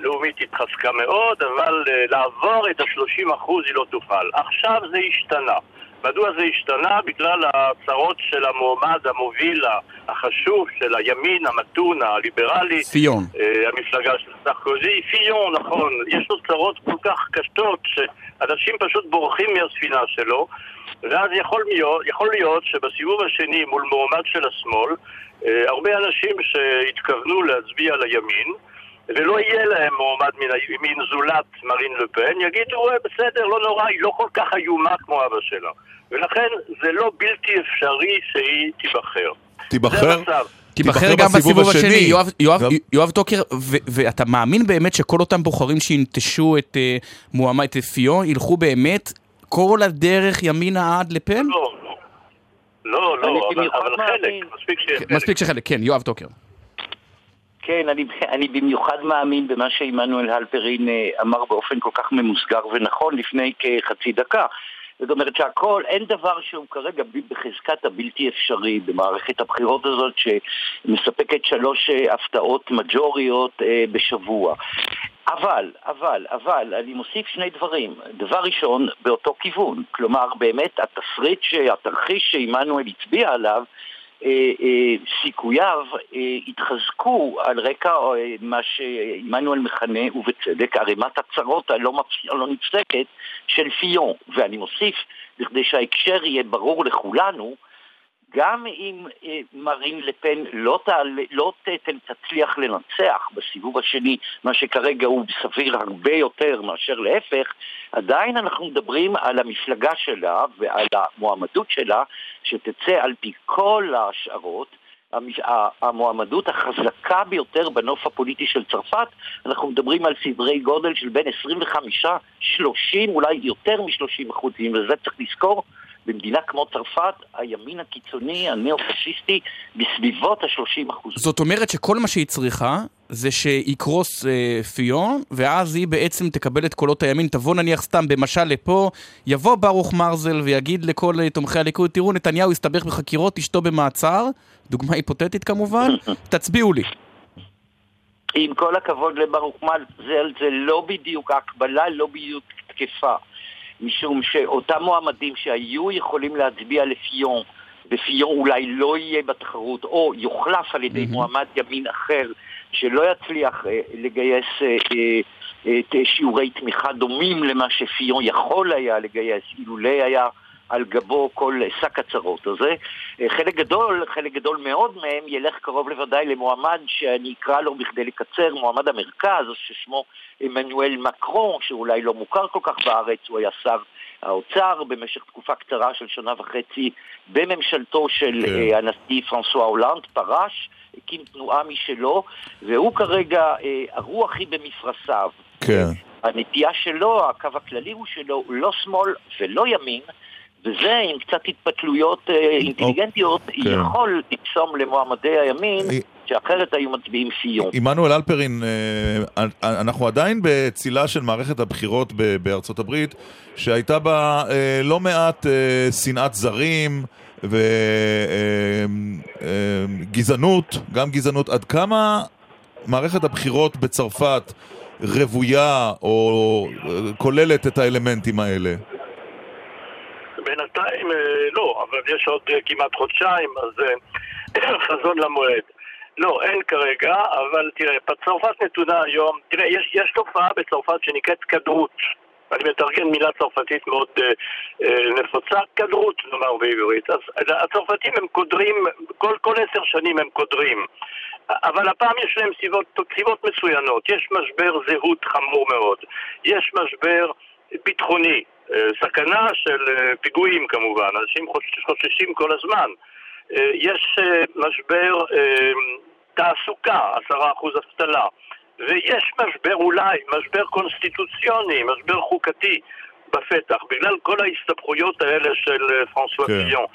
S16: לאומית התחזקה מאוד, אבל uh, לעבור את ה-30% היא לא תוכל. עכשיו זה השתנה. מדוע זה השתנה? בגלל הצהרות של המועמד המוביל החשוב של הימין המתון, הליברלי.
S2: פיון.
S16: Uh, המפלגה של סרקוזי. פיון, נכון. יש לו צרות כל כך קשות שאנשים פשוט בורחים מהספינה שלו. ואז יכול להיות, יכול להיות שבסיבוב השני מול מועמד של השמאל, uh, הרבה אנשים שהתכוונו להצביע לימין, ולא יהיה להם מועמד מן הימין זולת מרין לפן, יגידו, אה, בסדר, לא נורא, היא לא כל כך איומה כמו אבא שלה. ולכן זה לא בלתי אפשרי שהיא תיבחר.
S1: תיבחר?
S2: תיבחר גם בסיבוב השני. יואב, יואב, גם... יואב טוקר, ו- ואתה מאמין באמת שכל אותם בוחרים שינטשו את uh, מועמד, את פיון, ילכו באמת כל הדרך ימינה עד לפן?
S16: לא, לא, לא, לא אבל, אבל חלק, מספיק שחלק.
S2: מספיק שחלק, כן, יואב טוקר.
S17: כן, אני, אני במיוחד מאמין במה שעמנואל הלפרין אה, אמר באופן כל כך ממוסגר ונכון לפני כחצי דקה. זאת אומרת שהכל, אין דבר שהוא כרגע בחזקת הבלתי אפשרי במערכת הבחירות הזאת שמספקת שלוש אה, הפתעות מג'וריות אה, בשבוע. אבל, אבל, אבל, אני מוסיף שני דברים. דבר ראשון, באותו כיוון. כלומר, באמת, התסריט, התרחיש שעמנואל הצביע עליו, סיכוייו אה, התחזקו על רקע מה שעמנואל מכנה, ובצדק, ערימת הצרות הלא, הלא נפסקת של פיון. ואני מוסיף, בכדי שההקשר יהיה ברור לכולנו, גם אם אה, מרין לפן לא, תעלה, לא תצליח לנצח בסיבוב השני, מה שכרגע הוא סביר הרבה יותר מאשר להפך, עדיין אנחנו מדברים על המפלגה שלה ועל המועמדות שלה, שתצא על פי כל ההשערות. המועמדות החזקה ביותר בנוף הפוליטי של צרפת, אנחנו מדברים על סדרי גודל של בין 25, 30, אולי יותר מ-30 אחוזים, וזה צריך לזכור, במדינה כמו צרפת, הימין הקיצוני, הנאו-פשיסטי, בסביבות ה-30 אחוז.
S2: זאת אומרת שכל מה שהיא צריכה זה שיקרוס אה, פיון, ואז היא בעצם תקבל את קולות הימין. תבוא נניח סתם במשל לפה, יבוא ברוך מרזל ויגיד לכל אה, תומכי הליכוד, תראו, נתניהו הסתבך בחקירות, אשתו במעצר, דוגמה היפותטית כמובן, תצביעו לי.
S17: עם כל הכבוד לברוך מרזל, זה לא בדיוק, ההקבלה לא בדיוק תקפה. משום שאותם מועמדים שהיו יכולים להצביע לפיון, ופיון אולי לא יהיה בתחרות, או יוחלף על ידי mm-hmm. מועמד ימין אחר, שלא יצליח אה, לגייס אה, אה, את שיעורי תמיכה דומים למה שפיון יכול היה לגייס, אילולא היה על גבו כל שק הצרות הזה. אה, חלק גדול, חלק גדול מאוד מהם ילך קרוב לוודאי למועמד שאני אקרא לו בכדי לקצר, מועמד המרכז, ששמו עמנואל מקרון, שאולי לא מוכר כל כך בארץ, הוא היה שר האוצר במשך תקופה קצרה של שנה וחצי בממשלתו של כן. אה, הנשיא פרנסואה הולנד, פרש, הקים תנועה משלו, והוא כרגע אה, הרוח היא במפרשיו.
S1: כן.
S17: הנטייה שלו, הקו הכללי הוא שלו, לא שמאל ולא ימין, וזה עם קצת התפתלויות אה, אינטליגנטיות, כן. יכול לקסום למועמדי הימין. שאחרת היו מצביעים סיום.
S1: עמנואל אלפרין, אה, אנחנו עדיין בצילה של מערכת הבחירות בארצות הברית, שהייתה בה אה, לא מעט שנאת זרים וגזענות, גם גזענות. עד כמה מערכת הבחירות בצרפת רוויה או כוללת את האלמנטים האלה?
S16: בינתיים אה, לא, אבל יש עוד אה, כמעט חודשיים, אז אה, חזון למועד. לא, אין כרגע, אבל תראה, צרפת נתונה היום, תראה, יש, יש תופעה בצרפת שנקראת כדרות. אני מתרגם מילה צרפתית מאוד אה, נפוצה, כדרות נאמר בעברית. אז הצרפתים הם קודרים, כל, כל עשר שנים הם קודרים. אבל הפעם יש להם סיבות, סיבות מצוינות. יש משבר זהות חמור מאוד. יש משבר ביטחוני, סכנה של אה, פיגועים כמובן, אנשים חוששים כל הזמן. אה, יש משבר תעסוקה, עשרה אחוז אבטלה, ויש משבר אולי, משבר קונסטיטוציוני, משבר חוקתי בפתח, בגלל כל ההסתבכויות האלה של פרנסואה כן. פיון.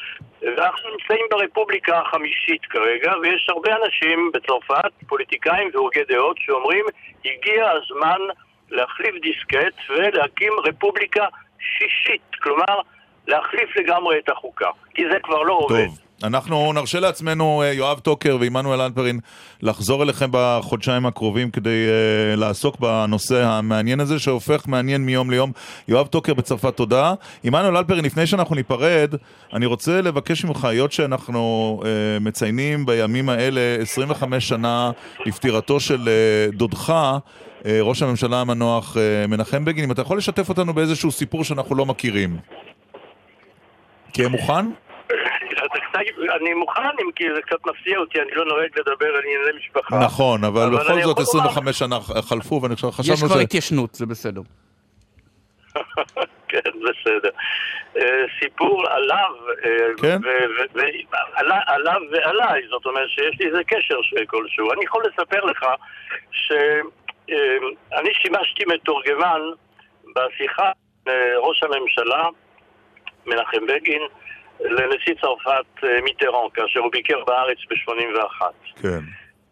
S16: ואנחנו נמצאים ברפובליקה החמישית כרגע, ויש הרבה אנשים בצרפת, פוליטיקאים והוגי דעות, שאומרים, הגיע הזמן להחליף דיסקט ולהקים רפובליקה שישית, כלומר להחליף לגמרי את החוקה, כי זה כבר לא עובד.
S1: טוב. אנחנו נרשה לעצמנו, אה, יואב טוקר ועמנואל אלפרין, לחזור אליכם בחודשיים הקרובים כדי uh, לעסוק בנושא המעניין הזה, שהופך מעניין מיום ליום. יואב טוקר בצרפת, תודה. עמנואל אלפרין, לפני שאנחנו ניפרד, אני רוצה לבקש ממך, היות שאנחנו uh, מציינים בימים האלה 25 שנה לפטירתו של uh, דודך, ראש הממשלה המנוח אה, מנחם בגין, אם אתה יכול לשתף אותנו באיזשהו סיפור שאנחנו לא מכירים. תהיה מוכן?
S16: אני מוכן, אם כי זה קצת מפתיע אותי, אני לא נוהג לדבר על ענייני משפחה.
S1: נכון, אבל בכל זאת 25 שנה חלפו, ואני חשבנו ש...
S2: יש כבר התיישנות, זה בסדר.
S16: כן, בסדר. אה, סיפור עליו,
S1: כן?
S16: עליו ועליי, זאת אומרת שיש לי איזה קשר כלשהו. אני יכול לספר לך ש... אמ, אני שימשתי מתורגמן בשיחה לראש הממשלה, מנחם בגין, לנשיא צרפת אה, מיטרן, כאשר הוא ביקר בארץ ב-81.
S1: כן.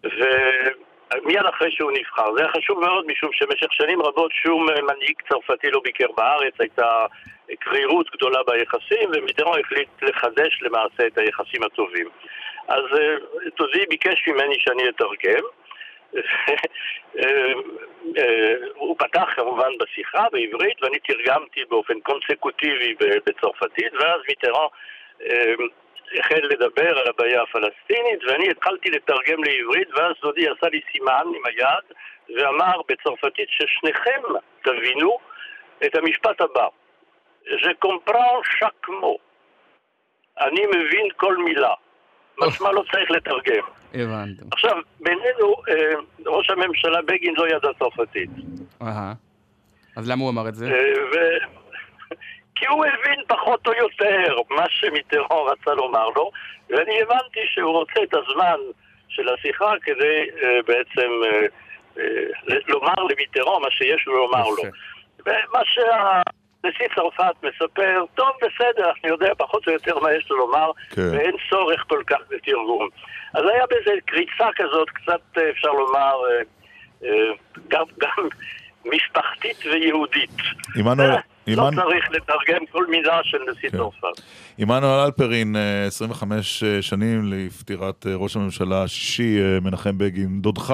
S16: ומיד אחרי שהוא נבחר. זה היה חשוב מאוד, משום שבמשך שנים רבות שום מנהיג צרפתי לא ביקר בארץ, הייתה קרירות גדולה ביחסים, ומיטרן החליט לחדש למעשה את היחסים הטובים. אז טודי אה, ביקש ממני שאני אתרגם. אה, אה, הוא פתח כמובן בשיחה בעברית ואני תרגמתי באופן קונסקוטיבי בצרפתית ואז מיטרן אה, החל לדבר על הבעיה הפלסטינית ואני התחלתי לתרגם לעברית ואז דודי עשה לי סימן עם היד ואמר בצרפתית ששניכם תבינו את המשפט הבא. Je comprends chaque mot. אני מבין כל מילה. משמע לא צריך לתרגם
S2: הבנתם.
S16: עכשיו, בינינו, אה, ראש הממשלה בגין לא ידע צרפתית.
S2: אהה. אז למה הוא אמר את זה?
S16: אה, ו... כי הוא הבין פחות או יותר מה שמיטרון רצה לומר לו, ואני הבנתי שהוא רוצה את הזמן של השיחה כדי uh, בעצם לומר למיטרון מה שיש לו לומר לו. ומה שה... נשיא צרפת מספר, טוב, בסדר, אני יודע פחות או יותר מה יש לו לומר, כן. ואין צורך כל כך בתרגום. אז היה בזה קריצה כזאת, קצת אה, אפשר לומר, אה, אה, גם, גם משפחתית ויהודית.
S1: עמנואל...
S16: לא צריך לתרגם כל מילה של נשיא כן. צרפת.
S1: עמנואל אלפרין, 25 שנים לפטירת ראש הממשלה השישי, מנחם בגין, דודך,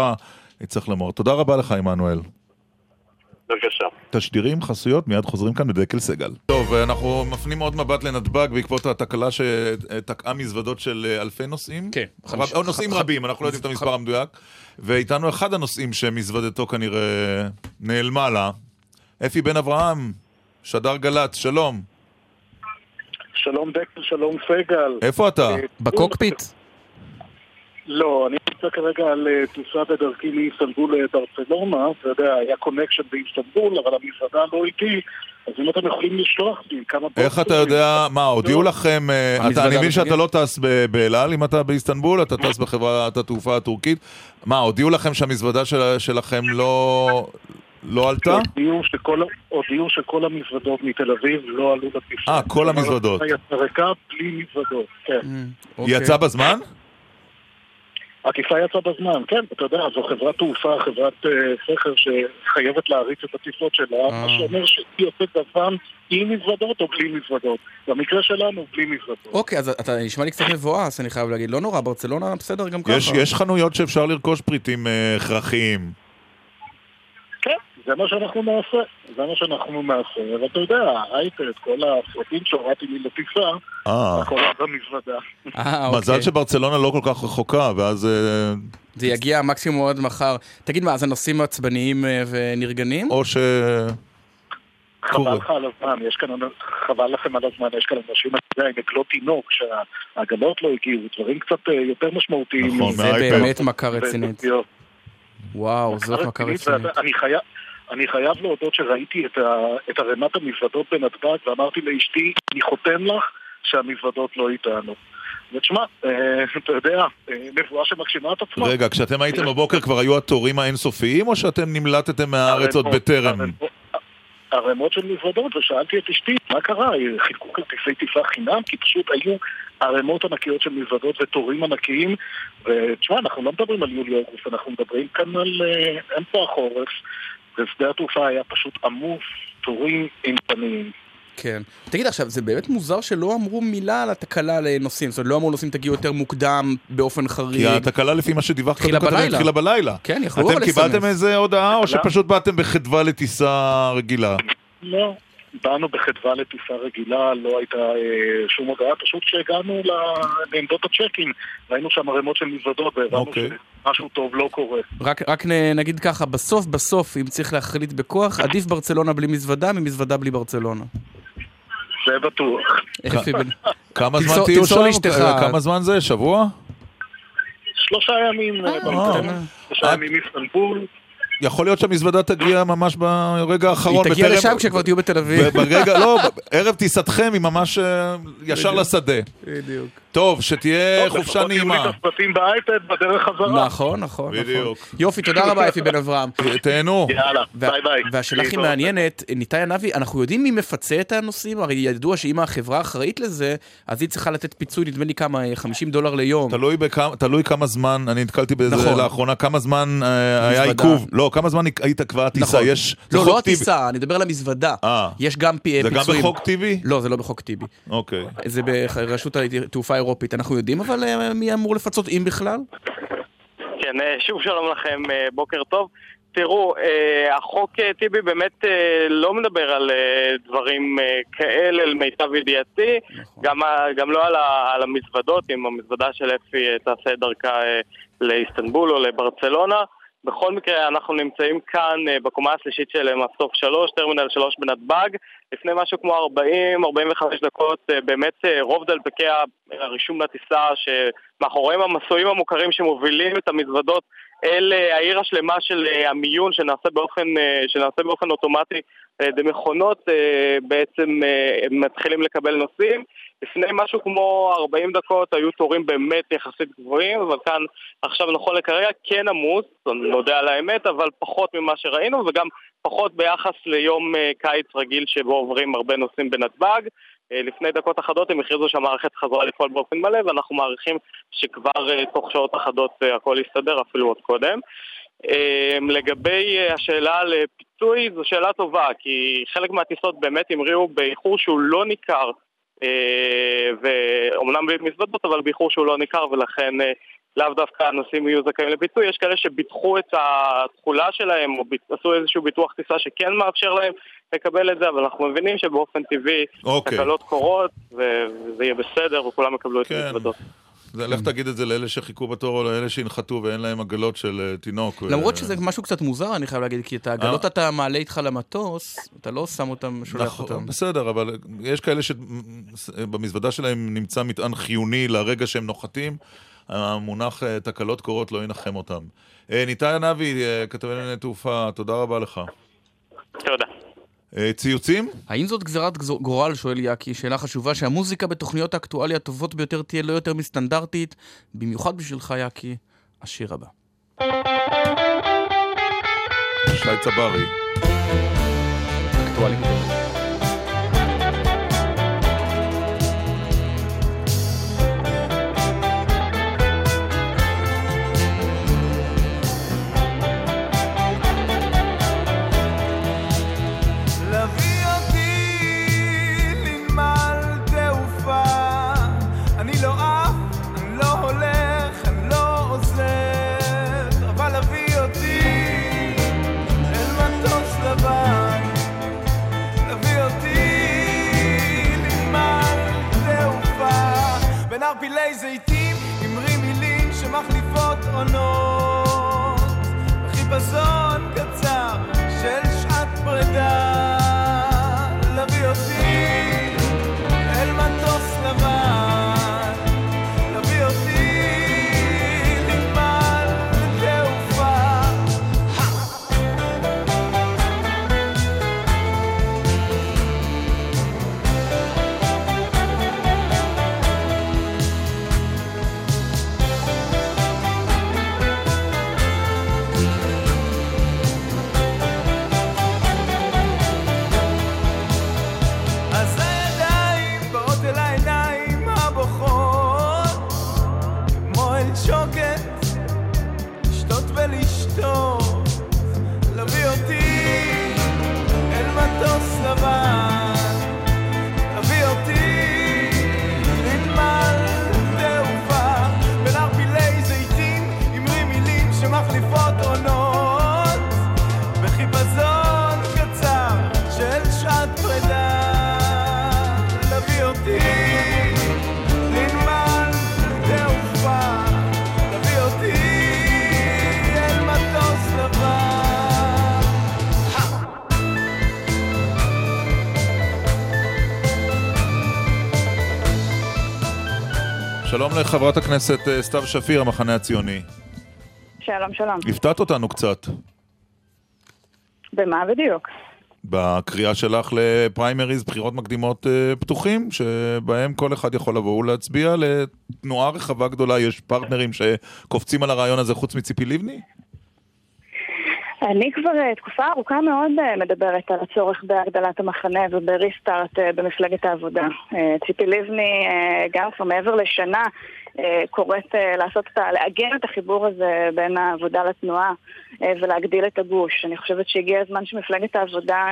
S1: צריך לומר. תודה רבה לך, עמנואל.
S16: בבקשה.
S1: תשדירים, חסויות, מיד חוזרים כאן בדקל סגל. טוב, אנחנו מפנים עוד מבט לנתב"ג בעקבות התקלה שתקעה מזוודות של אה, אלפי נוסעים.
S2: כן.
S1: חמיש... או נוסעים רבים, אנחנו לא יודעים את המספר המדויק. ואיתנו אחד הנוסעים שמזוודתו כנראה נעלמה לה, אפי בן אברהם, שדר גל"צ, שלום.
S18: שלום דקל, שלום סגל.
S1: איפה אתה?
S2: אה, בקוקפיט.
S18: לא, אני נמצא כרגע על אה, טיסה בדרכי מאיסטנבול לברצלונה, אתה יודע, היה קונקשן באיסטנבול, אבל המזוודה לא איתי, אז אם אתם יכולים לשלוח לי כמה...
S1: איך אתה יודע, מה, הודיעו לכם, אה, אני מבין שאתה לא טס באל על אם אתה באיסטנבול, אתה טס בחברת התעופה הטורקית, מה, הודיעו לכם שהמזוודה שלכם לא... לא עלתה?
S18: הודיעו שכל המזוודות מתל אביב לא עלו לטיסה.
S1: אה, כל המזוודות.
S18: היא יצאה ריקה בלי מזוודות, כן.
S1: היא יצאה בזמן?
S18: הטיסה יצאה בזמן, כן, אתה יודע, זו חברת תעופה, חברת uh, סכר שחייבת להריץ את הטיסות שלה, אה. מה שאומר שהיא יוצאת בזמן עם מזוודות או בלי מזוודות. במקרה שלנו, בלי מזוודות.
S2: אוקיי, אז אתה נשמע לי קצת מבואס, אני חייב להגיד. לא נורא, ברצלונה בסדר גם ככה.
S1: יש, יש חנויות שאפשר לרכוש פריטים uh, הכרחיים.
S18: זה מה שאנחנו נעשה, זה מה שאנחנו נעשה, ואתה יודע, הייטד, כל הסרטים שהורדתי לי לטיסה. הכל במזוודה.
S1: מזל שברצלונה לא כל כך רחוקה, ואז... אה,
S2: זה יגיע מקסימום עד מחר. תגיד מה, אז הנושאים עצבניים אה, ונרגנים?
S1: או ש...
S18: חבל לך על הזמן, יש כאן, חבל לכם על הזמן, יש כאן אנשים, אתה יודע, עם עגלות תינוק, שהעגלות לא הגיעו, דברים קצת אה, יותר משמעותיים.
S1: נכון,
S2: זה באמת מכה רצינית. וואו, זאת מכה רצינית.
S18: אני חייב... אני חייב להודות שראיתי את, ה, את ערימת המזוודות בנתב"ג ואמרתי לאשתי, אני חותם לך שהמזוודות לא איתנו. ותשמע, אה, אתה יודע, אה, נבואה שמגשימה את עצמה.
S1: רגע, כשאתם הייתם בבוקר כבר היו התורים האינסופיים, או שאתם נמלטתם מהארץ עוד בטרם?
S18: ערימות של מזוודות, ושאלתי את אשתי, מה קרה? חילקו כרטיסי טיסה חינם? כי פשוט היו ערימות ענקיות של מזוודות ותורים ענקיים. ותשמע, אנחנו לא מדברים על יולי-אוגוסט, אנחנו מדברים כאן על אה, אמצע החורף, ושדה התעופה היה פשוט עמוס, תורים אימתניים.
S2: כן. תגיד עכשיו, זה באמת מוזר שלא אמרו מילה על התקלה לנוסעים, זאת אומרת, לא אמרו נוסעים תגיעו יותר מוקדם באופן חריג.
S1: כי התקלה לפי מה שדיווחת
S2: התחילה בלילה.
S1: התחילה בלילה.
S2: כן, יכלו אבל
S1: אתם
S2: לסמס.
S1: קיבלתם איזה הודעה, או שפשוט באתם בחדווה לטיסה רגילה?
S18: לא, באנו בחדווה לטיסה רגילה, לא הייתה אה, שום הודעה, פשוט כשהגענו לעמדות הצ'קים, ראינו שם ערימות של מזוודות, והבנו
S1: אוקיי.
S18: שמשהו טוב לא קורה.
S2: רק, רק נ- נגיד ככה, בסוף בסוף, אם צריך להחליט בכוח, עדיף ברצלונה בלי מזוודה ממזוודה בלי ברצלונה.
S18: זה בטוח.
S1: כמה זמן תהיו
S2: תמסור
S1: שם?
S2: לאשתך.
S1: כמה זמן זה? שבוע?
S18: שלושה ימים אה, במקום, שלושה ימים מסטנבול.
S1: יכול להיות שהמזוודה תגיע ממש ברגע האחרון.
S2: היא תגיע
S1: בטרם-
S2: לשם כשכבר תהיו בתל אביב.
S1: ברגע, לא, ערב טיסתכם היא ממש אה, ישר לשדה.
S2: בדיוק.
S1: טוב, שתהיה
S18: טוב,
S1: חופשה
S18: לפחות יהיו לי
S1: נעימה.
S18: את הסרטים באייפד בדרך חזרה.
S2: נכון, נכון.
S1: בדיוק.
S2: נכון. יופי, תודה רבה, אפי בן אברהם.
S1: תהנו.
S18: יאללה, ביי ביי.
S2: והשאלה הכי. מעניינת, ניתאי ענבי, אנחנו יודעים מי מפצה את הנוסעים? הרי ידוע שאם החברה אחראית לזה, אז היא צריכה לתת פיצוי, נדמה לי כמה, 50 דולר ליום.
S1: תלוי, כמה זמן, אני נתקלתי בזה
S2: נכון.
S1: לאחרונה, כמה זמן אה, היה. עיכוב. לא, כמה זמן היית כבר טיסה?
S2: נכון.
S1: יש...
S2: לא, לא. הטיסה, אני מדבר על המזוודה.
S1: אה.
S2: יש גם פי-
S1: זה גם
S2: פיצויים.
S1: בחוק טיבי?
S2: לא, זה לא בחוק טיבי.
S1: אוקיי.
S2: זה ברשות התעופה האירופית. אנחנו יודעים אבל אה, מי אמור לפצות, אם בכלל?
S4: כן, אה, שוב שלום לכם, אה, בוקר טוב. תראו, החוק טיבי באמת לא מדבר על דברים כאלה, למיטב ידיעתי, גם, ה- גם לא על, ה, על המזוודות, אם המזוודה של אפי תעשה את דרכה לאיסטנבול או לברצלונה. בכל מקרה, אנחנו נמצאים כאן בקומה השלישית של מסוף 3, טרמינל 3 בנתב"ג. לפני משהו כמו 40-45 דקות, אה, באמת אה, רוב דלפקי הרישום לטיסה, שמאחוריהם המסועים המוכרים שמובילים את המזוודות אל אה, העיר השלמה של המיון שנעשה באופן, שנעשה באופן אוטומטי על ידי מכונות, בעצם מתחילים לקבל נוסעים. לפני משהו כמו 40 דקות היו תורים באמת יחסית גבוהים, אבל כאן עכשיו נכון לכרגע כן עמוס, נודה על האמת, אבל פחות ממה שראינו וגם פחות ביחס ליום אה, קיץ רגיל שבו עוברים הרבה נוסעים בנתב"ג. אה, לפני דקות אחדות הם הכריזו שהמערכת חזרה לפעול באופן מלא ואנחנו מעריכים שכבר אה, תוך שעות אחדות הכל יסתדר, אפילו עוד קודם. לגבי השאלה על פיצוי, זו שאלה טובה, כי חלק מהטיסות באמת המריאו באיחור שהוא לא ניכר, ואומנם בלי מזוודות, אבל באיחור שהוא לא ניכר, ולכן לאו דווקא הנוסעים יהיו זכאים לפיצוי. יש כאלה שביטחו את התכולה שלהם, או ביט- עשו איזשהו ביטוח טיסה שכן מאפשר להם לקבל את זה, אבל אנחנו מבינים שבאופן טבעי
S1: אוקיי.
S4: תקלות קורות, ו- וזה יהיה בסדר, וכולם יקבלו את
S1: כן.
S4: המזוודות.
S1: זה, לך תגיד את זה לאלה שחיכו בתור או לאלה שינחתו ואין להם עגלות של אה, תינוק.
S2: למרות
S1: אה,
S2: שזה משהו קצת מוזר, אני חייב להגיד, כי את העגלות אתה מעלה איתך למטוס, אתה לא שם אותם, שולח
S1: נכון,
S2: אותם.
S1: בסדר, אבל יש כאלה שבמזוודה שלהם נמצא מטען חיוני לרגע שהם נוחתים. המונח אה, תקלות קורות לא ינחם אותם. אה, ניתאי ענבי, אה, כתבי לענייני תעופה, תודה רבה לך.
S4: תודה.
S1: ציוצים?
S2: האם זאת גזירת גז- גורל, שואל יאקי, שאלה חשובה, שהמוזיקה בתוכניות האקטואליה הטובות ביותר תהיה לא יותר מסטנדרטית, במיוחד בשבילך יאקי, השיר הבא.
S1: שי צברי.
S2: אקטואלי.
S1: שלום לחברת הכנסת אה, סתיו שפיר, המחנה הציוני.
S19: שלום, שלום.
S1: הפתעת אותנו קצת
S19: במה בדיוק?
S1: בקריאה שלך לפריימריז, בחירות מקדימות אה, פתוחים, שבהם כל אחד יכול לבוא ולהצביע לתנועה רחבה גדולה. יש פרטנרים שקופצים על הרעיון הזה חוץ מציפי לבני?
S19: אני כבר אה, תקופה ארוכה מאוד אה, מדברת על הצורך בהגדלת המחנה ובריסטארט אה, במפלגת העבודה. ציפי לבני גם כבר מעבר לשנה קוראת לעשות את ה... לעגן את החיבור הזה בין העבודה לתנועה ולהגדיל את הגוש. אני חושבת שהגיע הזמן שמפלגת העבודה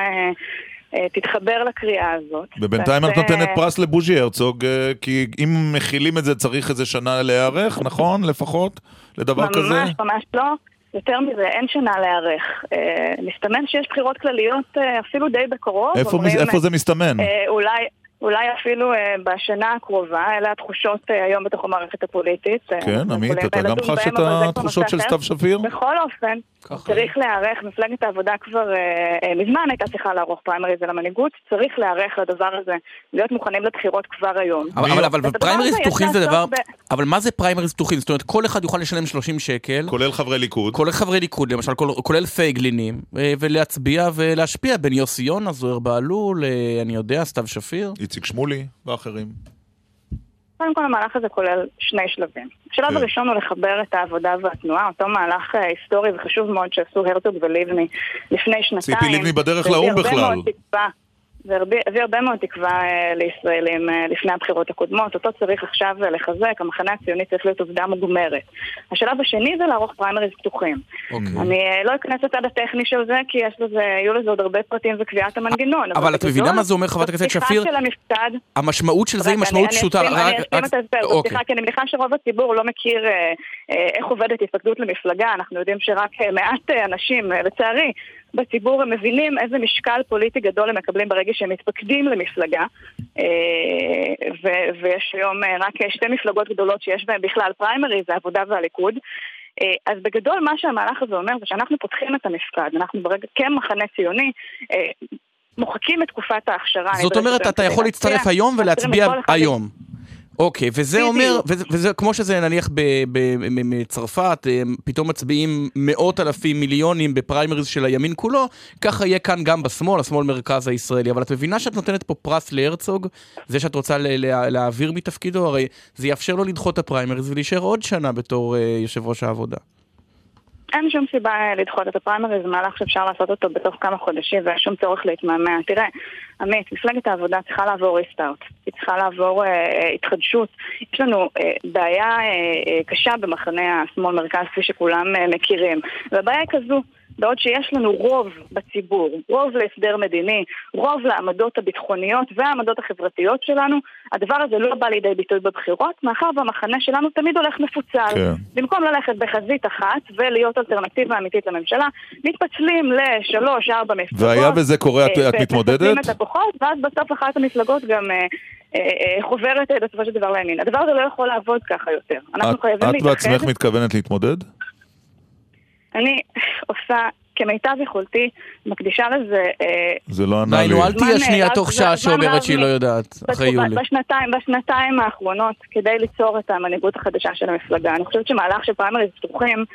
S19: תתחבר לקריאה הזאת.
S1: ובינתיים את נותנת פרס לבוז'י הרצוג, כי אם מכילים את זה צריך איזה שנה להיערך, נכון? לפחות? לדבר כזה?
S19: ממש, ממש לא. יותר מזה, אין שנה להיערך. אה, מסתמן שיש בחירות כלליות אה, אפילו די בקרוב.
S1: איפה
S19: אומרים,
S1: איפה זה מסתמן?
S19: אה, אולי... אולי אפילו אה, בשנה הקרובה, אלה התחושות אה, היום בתוך המערכת הפוליטית. אה,
S1: כן, עמית, אתה גם חש את התחושות של. סתיו שפיר?
S19: בכל אופן, צריך להיערך, מפלגת העבודה כבר אה, אה, מזמן הייתה צריכה לערוך פריימריז על המנהיגות, צריך להיערך לדבר הזה, להיות מוכנים לבחירות כבר היום.
S2: אבל, אבל, אבל פריימריז פתוחים זה דבר...
S19: ב-
S2: אבל מה זה פריימריז פתוחים? זאת אומרת, כל אחד יוכל לשלם 30 שקל.
S1: כולל חברי ליכוד.
S2: כולל חברי ליכוד, למשל, כל- כולל פייגלינים, אה, ולהצביע ולהשפיע בין יוסי יונה, זוהיר בהלול, אה, אני יודע, סתיו שפיר.
S1: איציק שמולי ואחרים.
S19: קודם כל המהלך הזה כולל שני שלבים. השלב
S1: כן.
S19: הראשון הוא לחבר את העבודה והתנועה, אותו מהלך אה, היסטורי וחשוב מאוד שעשו הרצוג ולבני לפני שנתיים.
S1: ציפי לבני בדרך לאו"ם בכלל.
S19: מאוד תקווה. זה הביא הביא הרבה מאוד תקווה אה, לישראלים אה, לפני הבחירות הקודמות, אותו צריך עכשיו אה, לחזק, המחנה הציוני צריך להיות עובדה מוגמרת. השלב השני זה לערוך פריימריז פתוחים. אני אה, לא אכנס לצד הטכני של זה, כי יש לזה, יהיו לזה עוד הרבה פרטים וקביעת המנגנון.
S2: אבל את מבינה מה זה אומר, חברת הכנסת שפיר?
S19: של המפקד,
S2: המשמעות של זה היא משמעות
S19: אני-
S2: פשוטה.
S19: אני אשלים- אני
S2: רק-
S19: את ההסבר,
S2: אוקיי.
S19: סליחה, כי אני מניחה שרוב הציבור לא מכיר איך עובדת התפקדות למפלגה, אנחנו יודעים שרק מעט אנשים, לצערי, בציבור הם מבינים איזה משקל פוליטי גדול הם מקבלים ברגע שהם מתפקדים למפלגה. אה, ו- ויש היום אה, רק שתי מפלגות גדולות שיש בהן בכלל פריימריז, זה העבודה והליכוד. אה, אז בגדול מה שהמהלך הזה אומר זה שאנחנו פותחים את המפקד, אנחנו ברגע, כמחנה ציוני, מוחקים את תקופת ההכשרה.
S2: זאת אומרת, אתה יכול להצטרף היום ולהצביע היום. אוקיי, וזה. אומר, וזה, וזה כמו שזה נניח בצרפת, פתאום מצביעים מאות אלפים מיליונים בפריימריז של הימין כולו, ככה יהיה כאן גם בשמאל, השמאל מרכז הישראלי. אבל את מבינה שאת נותנת פה פרס להרצוג, זה שאת רוצה לה- להעביר מתפקידו, הרי זה יאפשר לו לדחות את הפריימריז ולהישאר עוד שנה בתור אה, יושב ראש העבודה.
S19: אין שום סיבה אה, לדחות את הפריימריז, מהלך שאפשר לעשות אותו בתוך כמה חודשים ואין שום צורך להתמהמה. תראה, עמית, מפלגת העבודה צריכה לעבור ריסטארט, היא צריכה לעבור אה, אה, התחדשות. יש לנו אה, בעיה אה, אה, קשה במחנה השמאל-מרכז, כפי שכולם אה, מכירים, והבעיה היא כזו. בעוד שיש לנו רוב בציבור, רוב להסדר מדיני, רוב לעמדות הביטחוניות והעמדות החברתיות שלנו, הדבר הזה לא בא לידי ביטוי בבחירות, מאחר והמחנה שלנו תמיד הולך מפוצל.
S1: כן.
S19: במקום ללכת בחזית אחת ולהיות אלטרנטיבה אמיתית לממשלה, מתפצלים לשלוש, ארבע מפלגות.
S1: והיה וזה קורה, את-
S19: אה,
S1: את מתמודדת?
S19: את הכוחות, ואז בסוף אחת המפלגות גם אה, אה, חוברת בסופו של דבר לימין. הדבר הזה לא יכול לעבוד ככה יותר. אנחנו
S1: את-
S19: חייבים
S1: את
S19: להתאחד.
S1: בעצמך מתכוונת להתמודד?
S19: אני עושה כמיטב יכולתי, מקדישה לזה... אה,
S1: זה לא ענה לי.
S2: די, נו, אל תהיה שנייה
S19: אה,
S2: תוך שעה שאומרת שהיא לא יודעת, אחרי יולי.
S19: בשנתיים, בשנתיים האחרונות, כדי ליצור את המנהיגות החדשה של המפלגה. אני חושבת שמהלך של פריימריז פתוחים,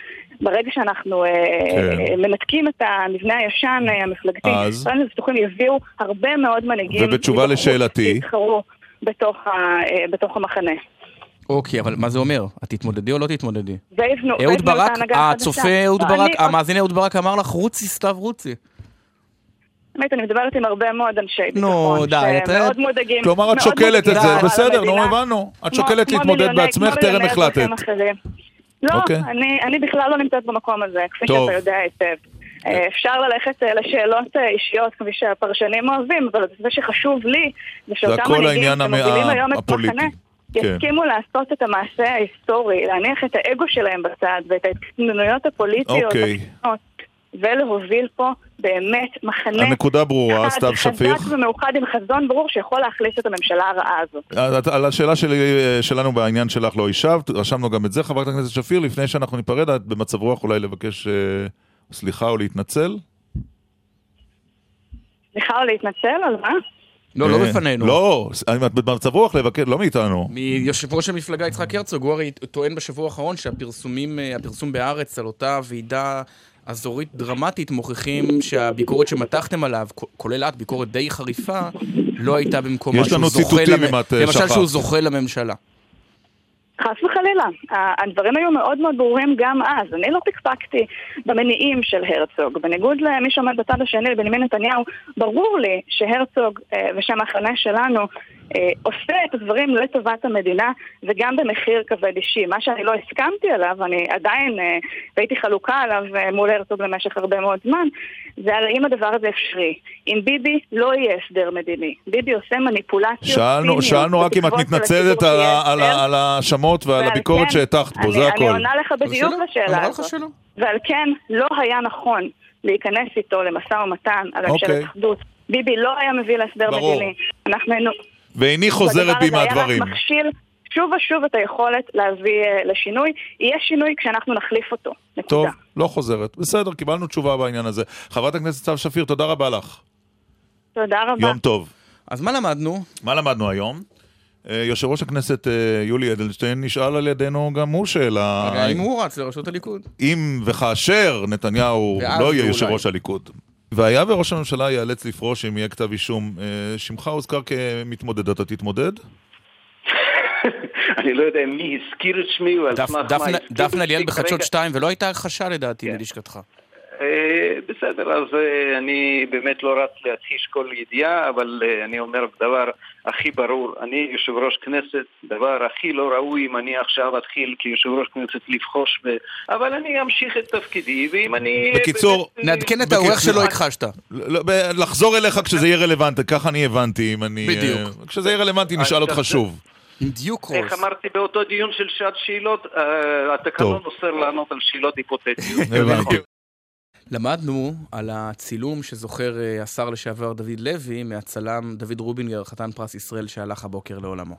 S19: ברגע שאנחנו אה,
S1: כן.
S19: מנתקים את המבנה הישן המפלגתי? פריימריז פתוחים יביאו הרבה מאוד מנהיגים.
S1: ובתשובה לשאלתי?
S19: שיתחרו בתוך המחנה.
S2: אוקיי, אבל מה זה אומר? את תתמודדי או לא תתמודדי? אהוד ברק. הצופה אהוד
S19: אני
S2: ברק, המאזין אהוד ברק אמר לך, רוצי, סתיו, רוצי.
S19: באמת, אני מדברת עם הרבה מאוד אנשי
S2: נו,
S19: ביטחון,
S2: די, את-
S19: שמאוד מודאגים.
S1: כלומר, את שוקלת את זה, בסדר, נו. הבנו. את שוקלת להתמודד בעצמך, טרם החלטת.
S19: לא,
S1: אוקיי.
S19: אני, אני בכלל לא נמצאת במקום הזה, כפי. שאתה יודע היטב. אה, אפשר ללכת אה, לשאלות אה, אישיות, כפי שהפרשנים אוהבים, אבל זה שחשוב לי, זה שאותם מנהיגים שמובילים היום את
S1: הפוליטי.
S19: מחנה,
S1: כן.
S19: יסכימו לעשות את המעשה ההיסטורי, להניח את האגו שלהם בצד ואת ההתקננויות הפוליטיות
S1: אוקיי.
S19: ולהוביל פה באמת מחנה
S1: הנקודה ברורה, סתיו שפיר.
S19: חזק ומאוחד עם חזון ברור שיכול להחליש את הממשלה הרעה הזאת.
S1: את- על השאלה שלי, שלנו בעניין שלך לא השבת, רשמנו גם את זה, חברת הכנסת שפיר, לפני שאנחנו ניפרד, את במצב רוח אולי לבקש אה, סליחה או להתנצל?
S19: סליחה או להתנצל על מה?
S2: לא, לא
S1: אה,
S2: בפנינו.
S1: לא, את במצב רוח לבקש, לא מאיתנו.
S2: מיושב ראש המפלגה יצחק הרצוג, הוא הרי טוען בשבוע האחרון שהפרסומים, אה, הפרסום בהארץ על אותה ועידה אזורית דרמטית מוכיחים שהביקורת שמתחתם עליו, כולל את, ביקורת די חריפה, לא הייתה במקומה.
S1: יש לנו ציטוטים אם את,
S2: למשל. שהוא זוכה לממשלה.
S19: חס וחלילה. הדברים היו מאוד מאוד ברורים גם אז. אני לא פקפקתי במניעים של הרצוג. בניגוד למי שעומד בצד השני, לבנימין נתניהו, ברור לי שהרצוג אה, ושהמחנה שלנו אה, עושה את הדברים לטובת המדינה וגם במחיר כבד אישי. מה שאני לא הסכמתי עליו, אני עדיין אה, והייתי חלוקה עליו אה, מול הרצוג במשך הרבה מאוד זמן, זה על האם הדבר הזה אפשרי. אם ביבי לא יהיה הסדר מדיני, ביבי עושה מניפולציות
S1: שאלנו, שאלנו רק אם את מתנצלת על על על ההאשמות ועל
S19: ועל
S1: הביקורת
S19: כן,
S1: שהטחת בו,
S19: אני-
S1: זה הכל.
S19: אני עונה לך בדיוק לשאלה הזאת. ועל כן, לא היה נכון להיכנס איתו למשא ומתן על
S1: אוקיי.
S19: ממשלת אחדות. ביבי לא היה מביא להסדר. מדיני. אנחנו היינו...
S1: ואיני חוזרת בי
S19: הדבר הזה
S1: מהדברים.
S19: היה רק מכשיל שוב ושוב את היכולת להביא אה, לשינוי. יהיה שינוי כשאנחנו נחליף אותו. נקודה.
S1: טוב, לא חוזרת. בסדר, קיבלנו תשובה בעניין הזה. חברת הכנסת סתיו שפיר, תודה רבה לך.
S19: תודה רבה.
S1: יום טוב.
S2: אז מה למדנו?
S1: מה למדנו היום? אה, יושב ראש הכנסת אה, יולי אדלשטיין נשאל על ידינו גם הוא שאלה,
S2: האם הוא רץ לראשות הליכוד?
S1: אם וכאשר נתניהו לא יהיה. יושב ראש הליכוד. והיה וראש הממשלה ייאלץ לפרוש אם יהיה כתב אישום, אה, שמך הוזכר כמתמודד, אתה תתמודד?
S20: אני לא יודע מי הזכיר את שמי ועל
S2: דפ-
S20: סמך מה
S2: דפנה- ליאל בחדשות
S20: כרגע.
S2: 2, ולא הייתה הכחשה לדעתי מלשכתך.
S20: אה, בסדר, אז אה, אני באמת לא רץ להכחיש כל ידיעה, אבל אני אומר דבר הכי ברור, אני יושב ראש כנסת, דבר הכי לא ראוי אם אני עכשיו אתחיל כיושב ראש כנסת לבחוש, ב... אבל אני אמשיך את תפקידי, ואם אני...
S1: בקיצור,
S20: באמת,
S2: נעדכן את האורח שלא הכחשת.
S1: לא, ב- לחזור אליך כשזה יהיה רלוונטי, ככה אני הבנתי, אם אני...
S2: בדיוק.
S1: אה, כשזה יהיה רלוונטי נשאל אותך שוב.
S2: עם דיוק
S20: איך אמרתי באותו דיון של שעת שאלות, אה, התקנון אוסר לענות על שאלות היפותטיות.
S1: הבנתי.
S2: למדנו על הצילום שזוכר אה, השר לשעבר דוד לוי מהצלם דוד רובינגר, חתן פרס ישראל שהלך הבוקר לעולמו.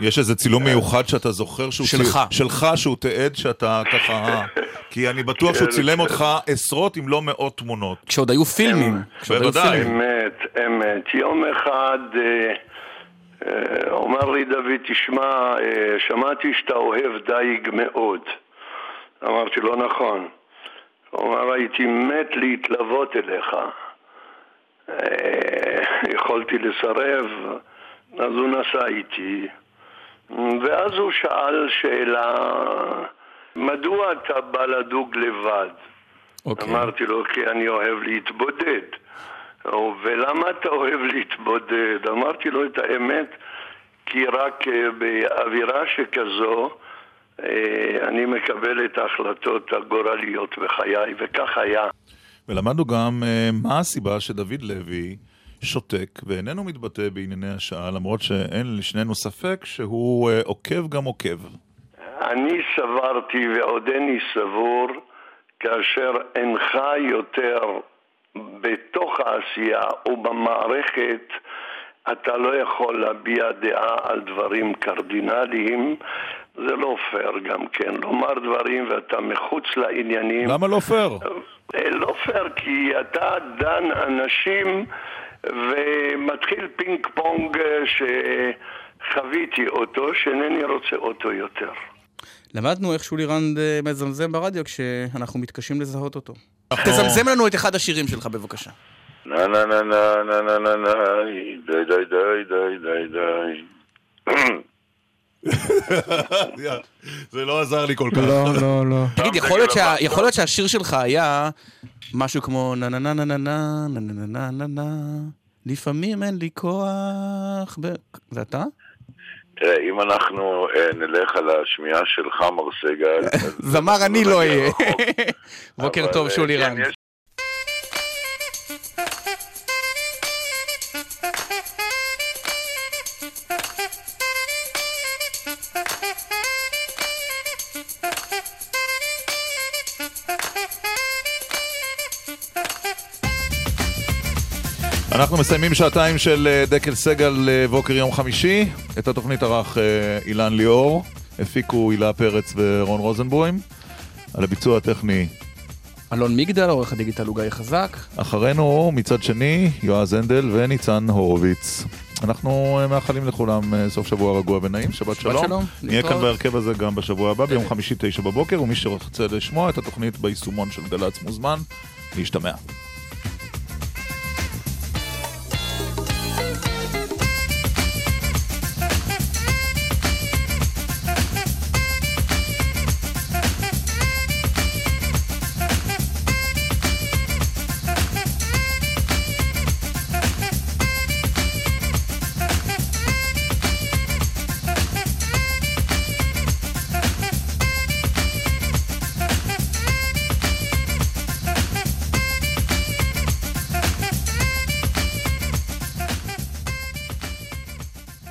S1: יש איזה צילום מיוחד שאתה זוכר שהוא...
S2: שלך.
S1: שלך, שהוא תיעד שאתה ככה... כי אני בטוח שהוא צילם אותך עשרות אם לא מאות תמונות.
S2: כשעוד היו פילמים. היו
S1: בוודאי.
S9: אמת, אמת. יום אחד אה, אה, אומר לי דוד, תשמע, אה, שמעתי שאתה אוהב דייג מאוד. אמרתי לו, נכון. הוא אמר, הייתי מת להתלוות אליך. אה, יכולתי לסרב, אז הוא נסע איתי. ואז הוא שאל שאלה, מדוע אתה בא לדוג לבד?
S2: אוקיי.
S9: אמרתי לו, כי אני אוהב להתבודד. ולמה אתה אוהב להתבודד? אמרתי לו את האמת, כי רק אה, באווירה שכזו אני מקבל את ההחלטות הגורליות בחיי, וכך היה.
S1: ולמדנו גם אה, מה הסיבה שדוד לוי שותק ואיננו מתבטא בענייני השעה, למרות שאין לשנינו ספק שהוא אה, עוקב גם עוקב.
S9: אני סברתי ועודני סבור כאשר אינך יותר בתוך העשייה או במערכת אתה לא יכול להביע דעה על דברים קרדינליים, זה לא פייר גם כן, לומר דברים ואתה מחוץ לעניינים.
S1: למה לא פייר?
S9: לא פייר, כי אתה דן אנשים ומתחיל פינג פונג שחוויתי אותו, שאינני רוצה אותו יותר.
S2: למדנו איך שולי רנד מזמזם ברדיו כשאנחנו מתקשים לזהות אותו. תזמזם לנו את אחד השירים שלך בבקשה.
S11: נא נא נא נא נא נא נא נא די די די די די די
S1: זה לא עזר לי כל כך.
S2: לא, לא, לא. תגיד, יכול להיות שהשיר שלך היה משהו כמו נה נה נה נה נה נה נה נה נה נה נה נה לפעמים אין לי כוח. זה אתה?
S11: תראה, אם אנחנו אה, נלך על השמיעה שלך, מר סגל,
S2: זמר אני לא אהיה. בוקר טוב,
S11: אה,
S2: שולי
S11: כן,
S2: רנד.
S1: אנחנו מסיימים שעתיים של אה, דקל סגל אה, בוקר יום חמישי. את התוכנית ערך אה, אילן ליאור, הפיקו הילה פרץ ורון רוזנבוים. על הביצוע הטכני
S2: אלון מגדל, עורך הדיגיטל הוא גיא חזק.
S1: אחרינו, מצד שני, יועז הנדל וניצן הורוביץ. אנחנו אה, מאחלים לכולם אה, סוף שבוע רגוע ונעים, שבת שלום.
S2: שלום,
S1: נהיה כאן. בהרכב הזה גם בשבוע הבא, ביום חמישי תשע בבוקר, ומי שרוצה לשמוע את התוכנית ביישומון של גל"צ מוזמן, להשתמע.